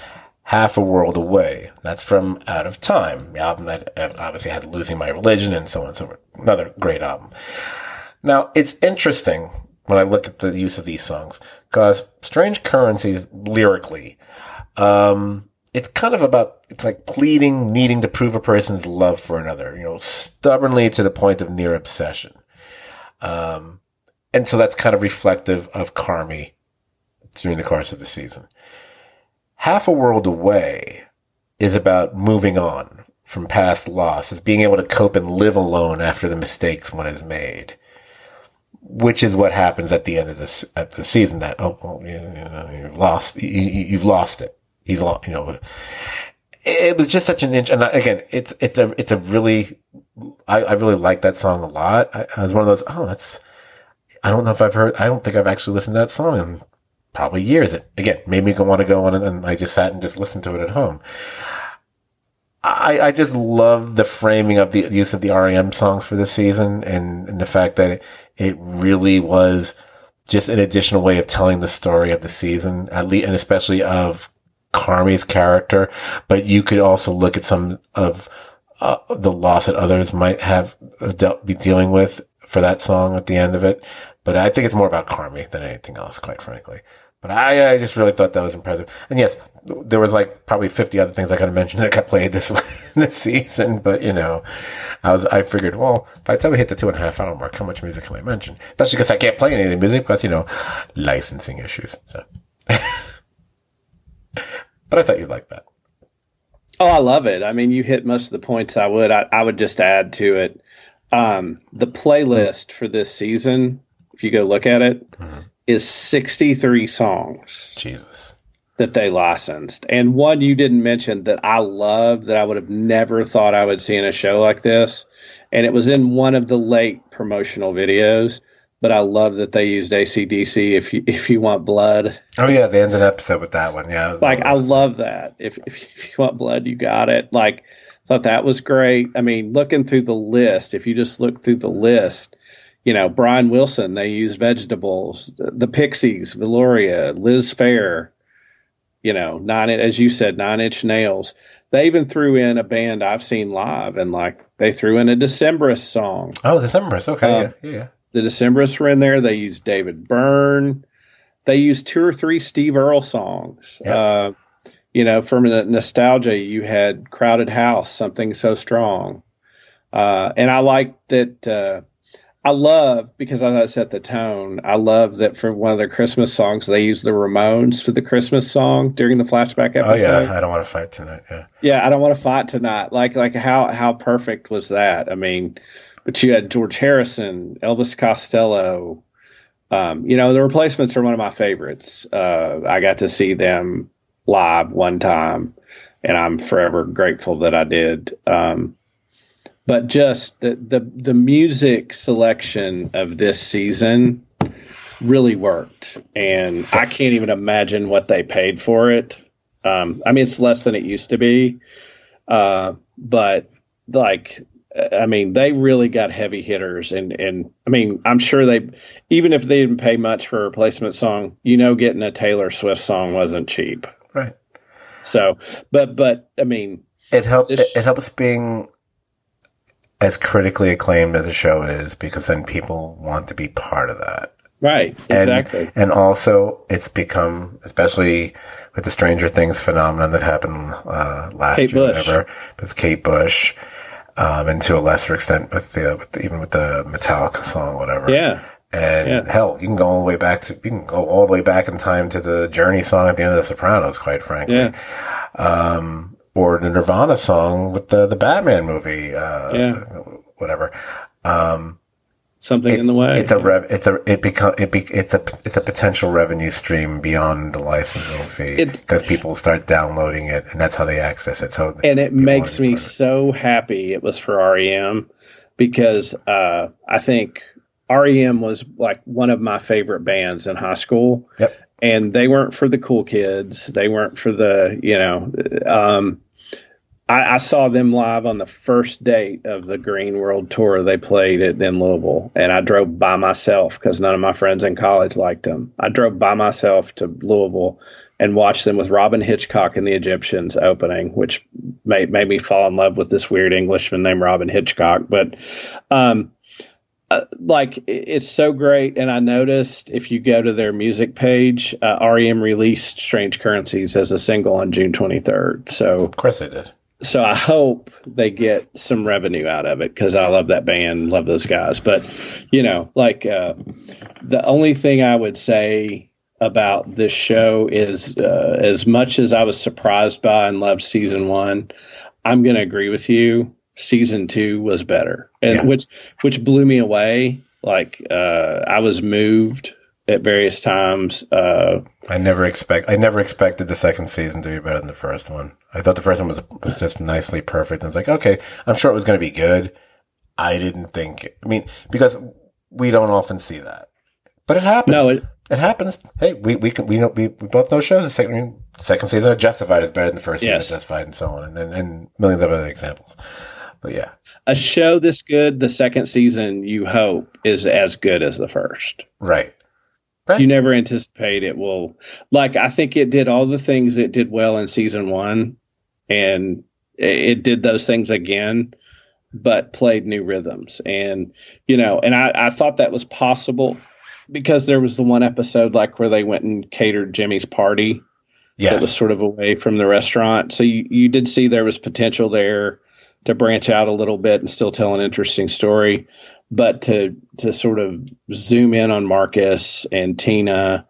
Half a World Away. That's from Out of Time, the album that uh, obviously had Losing My Religion and so on and so forth. Another great album. Now, it's interesting when I look at the use of these songs because Strange Currencies lyrically, um, it's kind of about, it's like pleading, needing to prove a person's love for another, you know, stubbornly to the point of near obsession. Um, and so that's kind of reflective of Carmy during the course of the season. Half a World Away is about moving on from past losses, being able to cope and live alone after the mistakes one has made, which is what happens at the end of this at the season. That oh, well, you know, you've lost, you, have lost it. He's lost, you know. It was just such an inch, and again, it's it's a it's a really, I, I really like that song a lot. I, I was one of those. Oh, that's. I don't know if I've heard. I don't think I've actually listened to that song in probably years. It again made me want to go on and, I just sat and just listened to it at home. I, I just love the framing of the use of the REM songs for this season and, and the fact that it, it really was just an additional way of telling the story of the season, at least, and especially of Carmy's character. But you could also look at some of uh, the loss that others might have dealt, be dealing with for that song at the end of it. But I think it's more about Carmy than anything else, quite frankly. But I, I just really thought that was impressive. And yes, there was like probably 50 other things I could have mentioned that got played this, this season. But you know, I was, I figured, well, by the time we hit the two and a half hour mark, how much music can I mention? Especially because I can't play any of the music because, you know, licensing issues. So, but I thought you'd like that. Oh, I love it. I mean, you hit most of the points I would. I, I would just add to it. Um, the playlist for this season, if you go look at it, mm-hmm is 63 songs. Jesus. That they licensed. And one you didn't mention that I love that I would have never thought I would see in a show like this. And it was in one of the late promotional videos. But I love that they used ACDC if you if you want blood. Oh yeah, they ended the episode with that one. Yeah. Like I love that. If, if if you want blood, you got it. Like thought that was great. I mean, looking through the list, if you just look through the list, you know, Brian Wilson, they used vegetables. The, the Pixies, Velouria, Liz Phair, you know, nine as you said, nine inch nails. They even threw in a band I've seen live, and like they threw in a Decemberists song. Oh, Decemberists. Okay, Um, yeah, yeah. The Decemberists were in there. They used David Byrne. They used two or three Steve Earle songs. Yeah. Uh, you know, from the nostalgia, you had Crowded House, Something So Strong. Uh, and I like that. I love because I thought it set the tone. I love that for one of their Christmas songs, they use the Ramones for the Christmas song during the flashback episode. Oh yeah, I don't want to fight tonight. Yeah, Yeah, I don't want to fight tonight. Like, like how how perfect was that? I mean, but you had George Harrison, Elvis Costello. Um, you know, the replacements are one of my favorites. Uh, I got to see them live one time, and I'm forever grateful that I did. Um, but just the, the the music selection of this season really worked, and I can't even imagine what they paid for it. Um, I mean, it's less than it used to be, uh, but like, I mean, they really got heavy hitters, and and I mean, I'm sure they, even if they didn't pay much for a replacement song, you know, getting a Taylor Swift song wasn't cheap. right. So, but but I mean, It helps. It, it helps being as critically acclaimed as a show is because then people want to be part of that. right, And, exactly. And also, it's become, especially with the Stranger Things phenomenon that happened uh, last Kate year, Bush. whatever, with Kate Bush, um, and to a lesser extent with the, with the even with the Metallica song, whatever. yeah, And Yeah. hell, you can go all the way back to you can go all the way back in time to the Journey song at the end of The Sopranos, quite frankly. yeah, Um, or the Nirvana song with the the Batman movie. Uh, Yeah. Whatever. Um, something in the way. it's a rev. It's a it become it be, it's a it's a potential revenue stream beyond the licensing fee because people start downloading it and that's how they access it. So and it makes me it. so happy it was for REM because uh, I think REM was like one of my favorite bands in high school. Yep. And they weren't for the cool kids. They weren't for the, you know, um, I, I saw them live on the first date of the Green World Tour. They played at in Louisville, and I drove by myself because none of my friends in college liked them. I drove by myself to Louisville and watched them with Robyn Hitchcock and the Egyptians opening, which made made me fall in love with this weird Englishman named Robyn Hitchcock. But um, uh, like it's so great, and I noticed if you go to their music page, uh, REM released "Strange Currencies" as a single on June twenty third. So Of course they did. So I hope they get some revenue out of it because I love that band, love those guys. But you know, like uh, the only thing I would say about this show is, uh, as much as I was surprised by and loved season one, I'm going to agree with you. Season two was better, and Yeah. which which blew me away. Like uh, I was moved at various times. Uh, I never expect. I never expected the second season to be better than the first one. I thought the first one was was just nicely perfect. I was like, okay, I'm sure it was going to be good. I didn't think. I mean, because we don't often see that, but it happens. no, it, it happens. Hey, we we can, we know we, we both know shows. The second I mean, second season of Justified is better than the first season Yes. of Justified, and so on, and, and and millions of other examples. But yeah, a show this good, the second season, you hope, is as good as the first. right. You never anticipate it will. Like, I think it did all the things it did well in season one, and it, it did those things again, but played new rhythms. And, you know, and I, I thought that was possible because there was the one episode, like, where they went and catered Jimmy's party Yeah, that was sort of away from the restaurant. So you, you did see there was potential there to branch out a little bit and still tell an interesting story, but to to sort of zoom in on Marcus and Tina,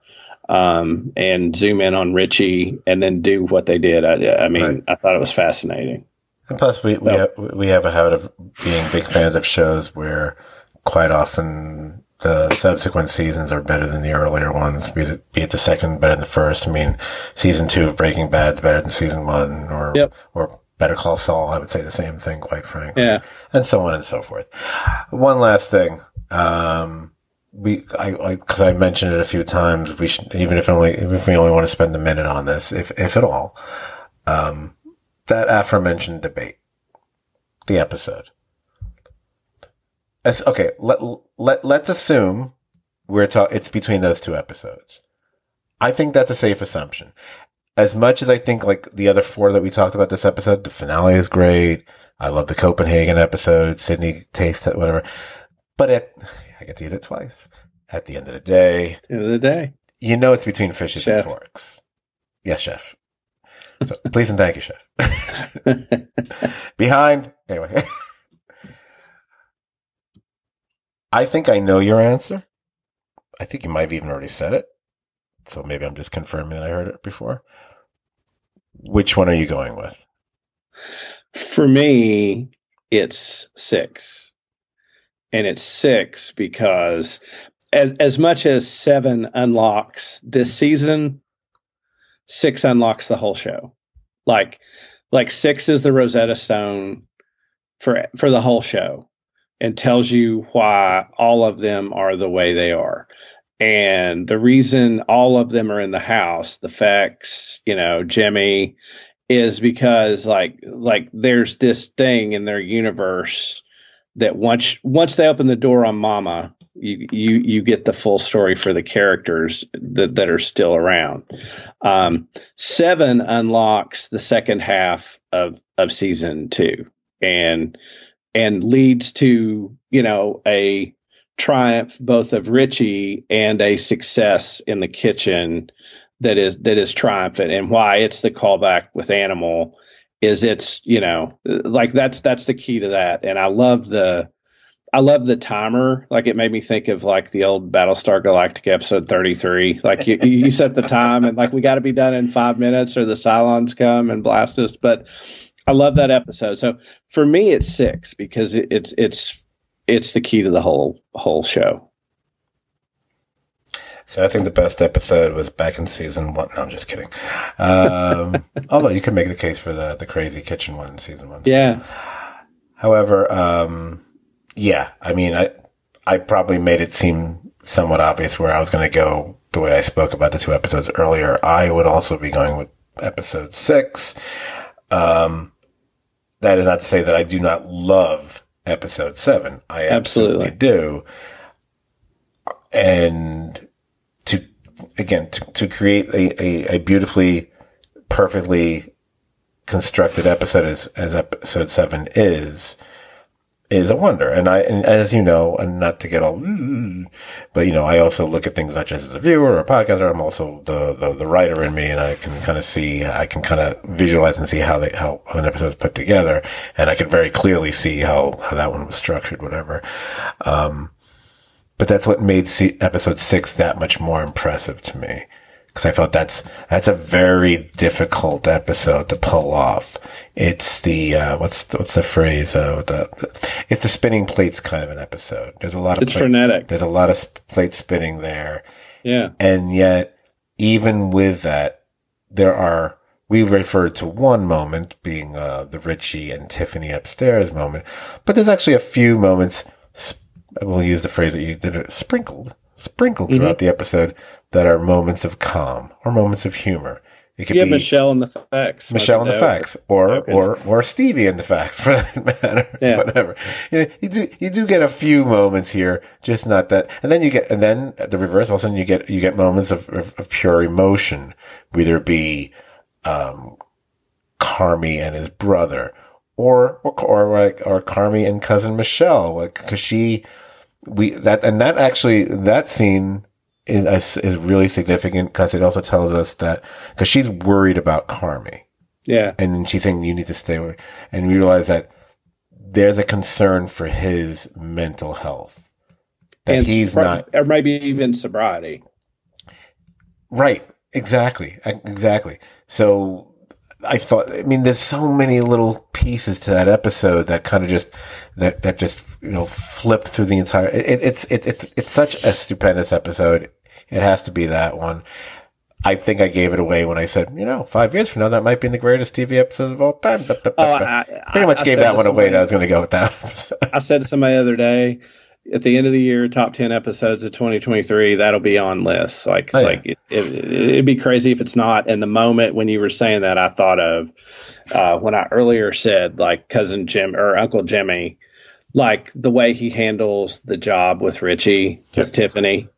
um, and zoom in on Richie, and then do what they did. I, I mean, Right. I thought it was fascinating. And plus, we we, have, we have a habit of being big fans of shows where quite often the subsequent seasons are better than the earlier ones. Be it, be it the second better than the first. I mean, season two of Breaking Bad's better than season one, or Yep. or Better Call Saul. I would say the same thing, quite frankly. Yeah. and so on and so forth. One last thing. Um, we, I, because I, mentioned it a few times, we should, even if only, even if we only want to spend a minute on this, if, if at all, um, that aforementioned debate, the episode. as, okay, let, let, let's assume we're talking, it's between those two episodes. I think that's a safe assumption. As much as I think like the other four that we talked about this episode, the finale is great. I love the Copenhagen episode, Sydney taste, whatever. But it, I get to use it twice. At the end of the day, End of the day. you know it's between fishes Chef. and forks. Yes, chef. So, please and thank you, chef. Behind, anyway. I think I know your answer. I think you might have even already said it. So maybe I'm just confirming that I heard it before. Which one are you going with? For me, it's six. And it's six because as as much as seven unlocks this season, six unlocks the whole show. Like like six is the Rosetta Stone for for the whole show and tells you why all of them are the way they are. And the reason all of them are in the house, the Faks, you know, Jimmy, is because like like there's this thing in their universe that once once they open the door on Mama, you you you get the full story for the characters that that are still around. Um, seven unlocks the second half of of season two, and and leads to you know a triumph both of Richie and a success in the kitchen that is that is triumphant. And why it's the callback with animal is it's you know like that's that's the key to that. And i love the i love the timer. Like it made me think of like the old Battlestar Galactica episode 33 like you, you set the time and like we got to be done in five minutes or the cylons come and blast us. But i love that episode. So for me it's six because it, it's it's it's the key to the whole whole show So I think the best episode was back in season one. No, I'm just kidding. Um, although you could make the case for the the crazy kitchen one in season one. yeah However, um, yeah, I mean, I I probably made it seem somewhat obvious where I was going to go the way I spoke about the two episodes earlier. I would also be going with episode six. Um, that is not to say that I do not love episode seven. I absolutely, Absolutely. do. And to again to, to create a, a, a beautifully, perfectly constructed episode as as episode seven is is a wonder. And I and as you know, and not to get all, but you know, I also look at things not just as a viewer or a podcaster. I'm also the the, the writer in me, and I can kind of see, I can kind of visualize and see how they how an episode is put together, and I can very clearly see how how that one was structured, whatever. Um, but that's what made episode six that much more impressive to me. Cause I felt that's, that's a very difficult episode to pull off. It's the, uh, what's the, what's the phrase, uh, the, it's the spinning plates kind of an episode. There's a lot of, it's plate- frenetic there's a lot of sp- plate spinning there. yeah And yet, even with that, there are, we referred to one moment being, uh, the Richie and Tiffany upstairs moment, but there's actually a few moments, sp- we'll use the phrase that you did it, sprinkled, sprinkled Mm-hmm. throughout the episode that are moments of calm or moments of humor. It could have be michelle and the Faks Michelle and the Faks, or or or Stevie and the Faks, for that matter. Yeah. Whatever. You, know, you do you do get a few moments here, just not that. And then you get, and then at the reverse, all of a sudden you get you get moments of of, of pure emotion, whether it be um, Carmy and his brother, or or or like or Carmy and cousin Michelle, like because she we that and that actually that scene is is really significant because it also tells us that because she's worried about Carmy yeah. And she's saying you need to stay away and we realize that there's a concern for his mental health that and he's not or maybe even sobriety. Right. Exactly. Exactly. So i thought i mean there's so many little pieces to that episode that kind of just that that just you know flip through the entire it, it's it, it's it's such a stupendous episode it has to be that one I think I gave it away when I said, you know, five years from now, that might be the greatest TV episode of all time. But, but, Oh, but- I- pretty much I gave that one away. That I was going to go with that. episode. I said to somebody the other day, at the end of the year, top ten episodes of 2023, that'll be on lists. Like, Oh, yeah. like it, it, it'd be crazy if it's not. And the moment when you were saying that, I thought of uh, when I earlier said like cousin Jim or Uncle Jimmy. like the way he handles the job with Richie, with Tiffany,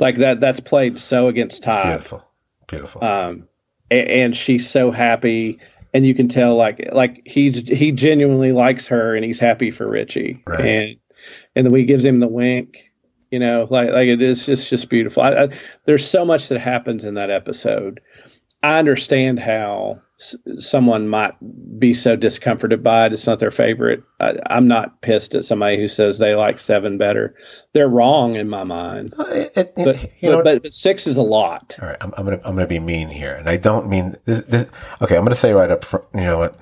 like that. That's played so against time. Beautiful, beautiful. Um, a- and she's so happy, and you can tell like like he's he genuinely likes her, and he's happy for Richie, Right. and and then he gives him the wink. You know, like like it is just just beautiful. I, I, there's so much that happens in that episode. I understand how s- someone might be so discomforted by it. It's not their favorite. I, I'm not pissed at somebody who says they like seven better. They're wrong in my mind. Uh, it- it- But you know, but, but, but six is a lot. all right, I'm, I'm gonna I'm gonna be mean here, and I don't mean this, this. Okay, I'm gonna say right up front. You know what?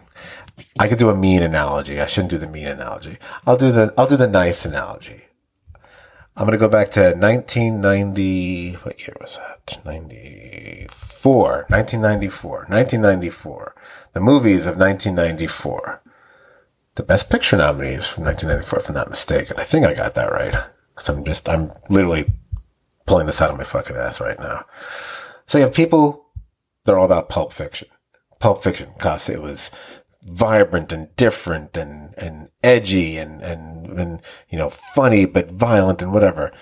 I could do a mean analogy. I shouldn't do the mean analogy. I'll do the I'll do the nice analogy. I'm gonna go back to 1990. What year was that? 94. 1994. 1994. The movies of 1994. The Best Picture nominees from 1994, if I'm not mistaken. I think I got that right. Because I'm just, I'm literally pulling this out of my fucking ass right now. So you have people they're all about Pulp Fiction. Pulp Fiction, because it was vibrant and different and, and edgy and, and, and, you know, funny but violent and whatever.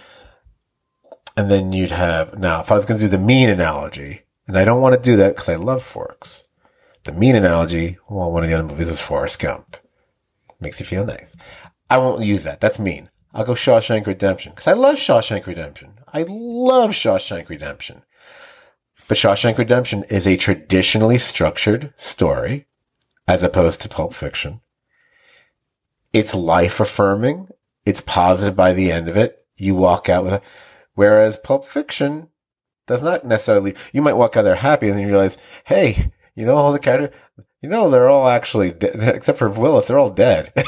And then you'd have, now, if I was going to do the mean analogy, and I don't want to do that because I love forks. The mean analogy, well, one of the other movies was Forrest Gump. Makes you feel nice. I won't use that. That's mean. I'll go Shawshank Redemption because I love Shawshank Redemption. I love Shawshank Redemption. But Shawshank Redemption is a traditionally structured story as opposed to Pulp Fiction. It's life affirming. It's positive by the end of it. You walk out with a, whereas Pulp Fiction does not necessarily, you might walk out there happy and then you realize, hey, you know, all the characters, you know, they're all actually, de- except for Willis, they're all dead.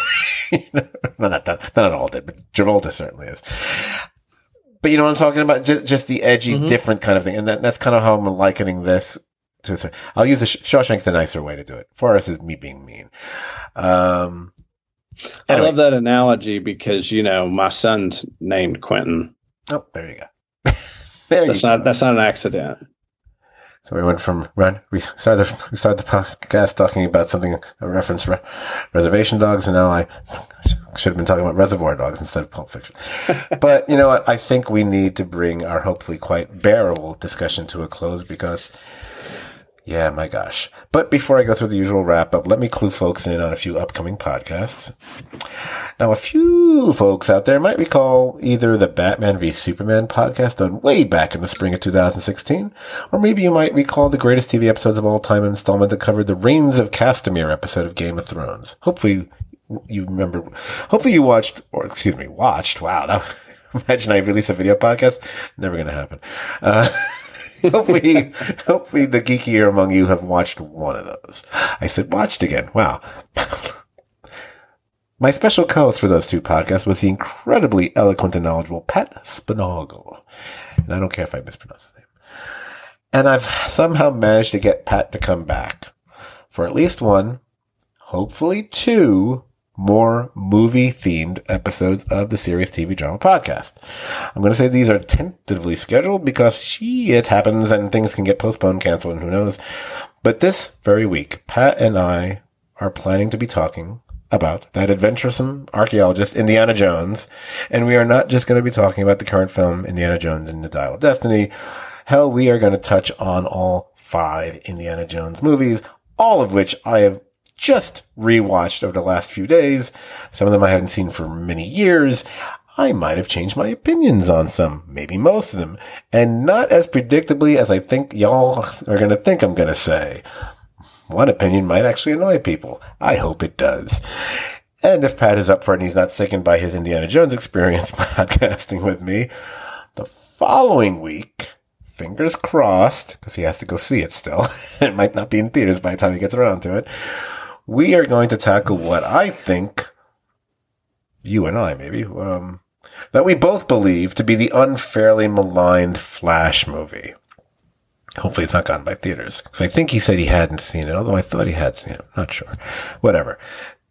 You know, not, not, not all dead, but Travolta certainly is. But you know what I'm talking about? Just, just the edgy, Mhm. different kind of thing. And that, that's kind of how I'm likening this to I'll use the Sh- Shawshank's the nicer way to do it. Forrest is me being mean. Um, I love that analogy because you know my son's named Quentin. Oh, there you go. there That's you not go. that's not an accident. So we went from run. We started the, we started the podcast talking about something a reference re, reservation dogs, and now I should have been talking about Reservoir Dogs instead of Pulp Fiction. but you know what? I think we need to bring our hopefully quite bearable discussion to a close because, yeah, my gosh. But before I go through the usual wrap up, let me clue folks in on a few upcoming podcasts. Now, a few folks out there might recall either the Batman v Superman podcast done way back in the spring of 2016, or maybe you might recall the greatest TV episodes of all time installment that covered the Rains of Castamere episode of Game of Thrones. Hopefully you remember, hopefully you watched, or excuse me, watched. Wow. That, imagine I release a video podcast. Never going to happen. Uh, hopefully, hopefully the geekier among you have watched one of those. I said watched again. Wow. My special co-host for those two podcasts was the incredibly eloquent and knowledgeable Pat Spinagle. And I don't care if I mispronounce his name. And I've somehow managed to get Pat to come back for at least one, hopefully two more movie themed episodes of the Serious TV Drama Podcast. I'm going to say these are tentatively scheduled because she, it happens and things can get postponed, canceled, and who knows. But this very week, Pat and I are planning to be talking about that adventuresome archaeologist, Indiana Jones. And we are not just going to be talking about the current film, Indiana Jones and the Dial of Destiny. Hell, we are going to touch on all five Indiana Jones movies, all of which I have just rewatched over the last few days. Some of them I haven't seen for many years. I might have changed my opinions on some, maybe most of them, and not as predictably as I think y'all are going to think I'm going to say. One opinion might actually annoy people. I hope it does. And if Pat is up for it and he's not sickened by his Indiana Jones experience podcasting with me, the following week, fingers crossed, because he has to go see it still. it might not be in theaters by the time he gets around to it. We are going to tackle what I think, you and I maybe, um, that we both believe to be the unfairly maligned Flash movie. Hopefully it's not gone by theaters. Because I think he said he hadn't seen it, although I thought he had seen it. Not sure. Whatever.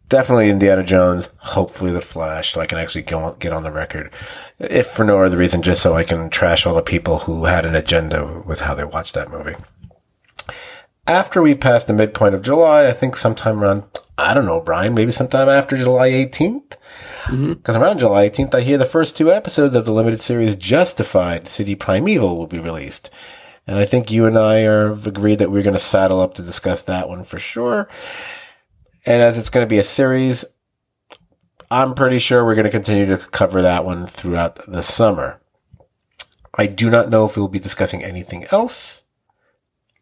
Definitely Indiana Jones. Hopefully The Flash, so I can actually go, get on the record. If for no other reason, just so I can trash all the people who had an agenda with how they watched that movie. After we pass the midpoint of July, I think sometime around, I don't know, Brian, maybe sometime after July 18th, mm-hmm. Because around July 18th, I hear the first two episodes of the limited series Justified City Primeval will be released. And I think you and I are agreed that we're going to saddle up to discuss that one for sure. And as it's going to be a series, I'm pretty sure we're going to continue to cover that one throughout the summer. I do not know if we'll be discussing anything else.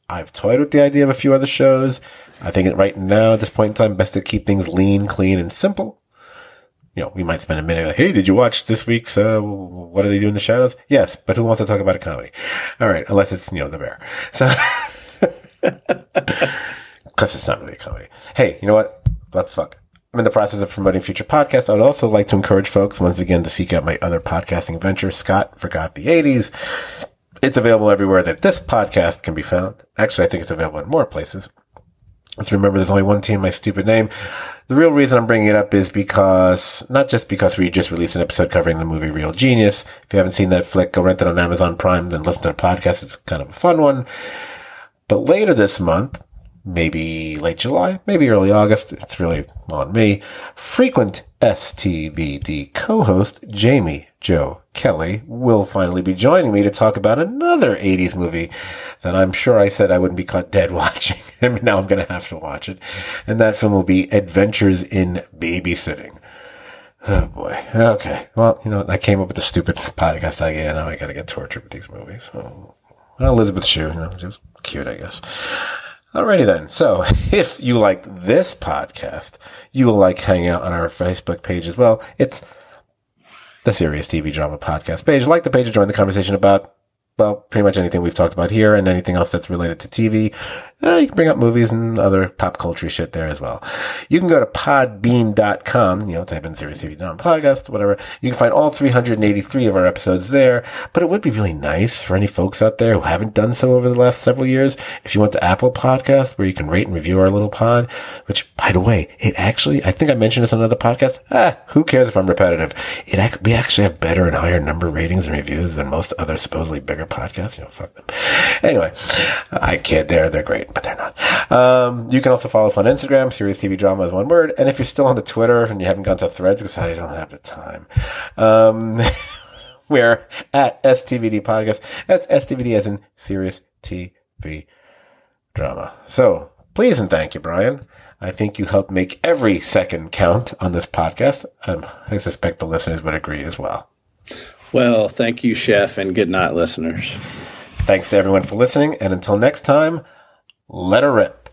I've toyed with the idea of a few other shows. I think right now, at this point in time, best to keep things lean, clean, and simple. You know, we might spend a minute like, hey, did you watch this week's, uh, what do they do in the shadows? Yes, but who wants to talk about a comedy? All right, unless it's, you know, The Bear. So, because it's not really a comedy. Hey, you know what? What the fuck? I'm in the process of promoting future podcasts. I would also like to encourage folks once again to seek out my other podcasting venture, Scot Forgot the 80s. It's available everywhere that this podcast can be found. Actually, I think it's available in more places. Let's remember there's only one team, my stupid name. The real reason I'm bringing it up is because, not just because we just released an episode covering the movie Real Genius. If you haven't seen that flick, go rent it on Amazon Prime, then listen to the podcast. It's kind of a fun one. But later this month, maybe late July, maybe early August. It's really on me. Frequent STVD co-host Jamie Joe Kelly will finally be joining me to talk about another 80s movie that I'm sure I said I wouldn't be caught dead watching. and now I'm going to have to watch it. And that film will be Adventures in Babysitting. Oh boy. Okay. Well, you know, I came up with the stupid podcast idea. Now I got to get tortured with these movies. Oh. Elizabeth Shue, you know, cute, I guess. Alrighty then. So if you like this podcast, you will like hanging out on our Facebook page as well. It's the Serious TV Drama Podcast page. Like the page to join the conversation about well, pretty much anything we've talked about here and anything else that's related to TV. Uh, you can bring up movies and other pop culture shit there as well. You can go to podbean.com, you know, type in Serious TV Non Podcast, whatever. You can find all 383 of our episodes there. But it would be really nice for any folks out there who haven't done so over the last several years. If you went to Apple Podcast, where you can rate and review our little pod, which, by the way, it actually, I think I mentioned this on another podcast. Ah, who cares if I'm repetitive? It, we actually have better and higher number ratings and reviews than most other supposedly bigger podcasts. You know, fuck them. Anyway, I kid. They're they're great, but they're not. Um, you can also follow us on Instagram. Serious TV Drama is one word. And if you're still on the Twitter and you haven't gone to Threads because I don't have the time, um, we're at STVD Podcast. That's STVD as in Serious TV Drama. So please and thank you, Brian. I think you helped make every second count on this podcast. Um, I suspect the listeners would agree as well. Well, thank you, Chef, and good night, listeners. Thanks to everyone for listening, and until next time, let her rip.